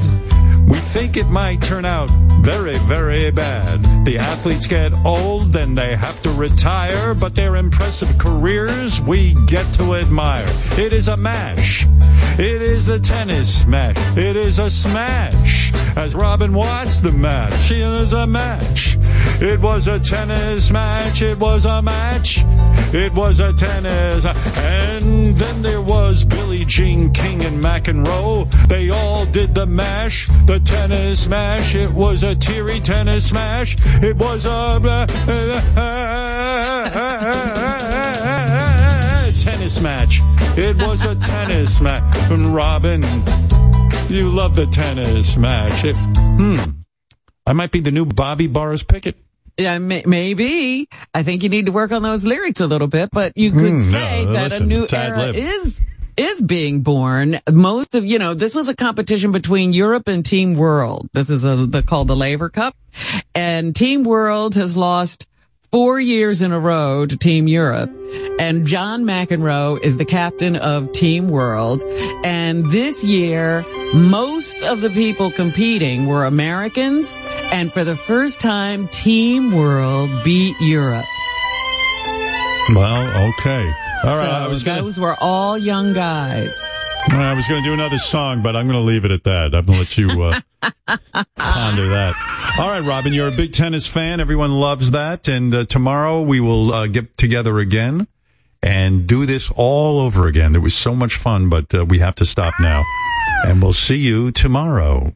We think it might turn out very, very bad. The athletes get old and they have to retire, but their impressive careers we get to admire. It is a mash. It is a tennis smash. It is a smash. As Robin watched the match, it is a match. It was a tennis match. It was a match. It was a tennis. And then there was Billie Jean King and McEnroe. They all did the mash, the tennis smash. It was a teary tennis smash. It was a *laughs* tennis match. It was a tennis match. And Robin, you love the tennis match. It, hmm. I might be the new Bobby Boris Pickett. Yeah, may, maybe. I think you need to work on those lyrics a little bit, but you could Mm, say no, that listen, a new era lib. is is being born. Most of you know, this was a competition between Europe and Team World. This is a the, called the Laver Cup, and Team World has lost four years in a row to Team Europe. And John McEnroe is the captain of Team World. And this year, most of the people competing were Americans. And for the first time, Team World beat Europe. Well, okay. All right. so I was gonna, those were all young guys. I was going to do another song, but I'm going to leave it at that. I'm going to let you uh, *laughs* ponder that. All right, Robin, you're a big tennis fan. Everyone loves that. And uh, tomorrow we will uh, get together again and do this all over again. It was so much fun, but uh, we have to stop now. And we'll see you tomorrow.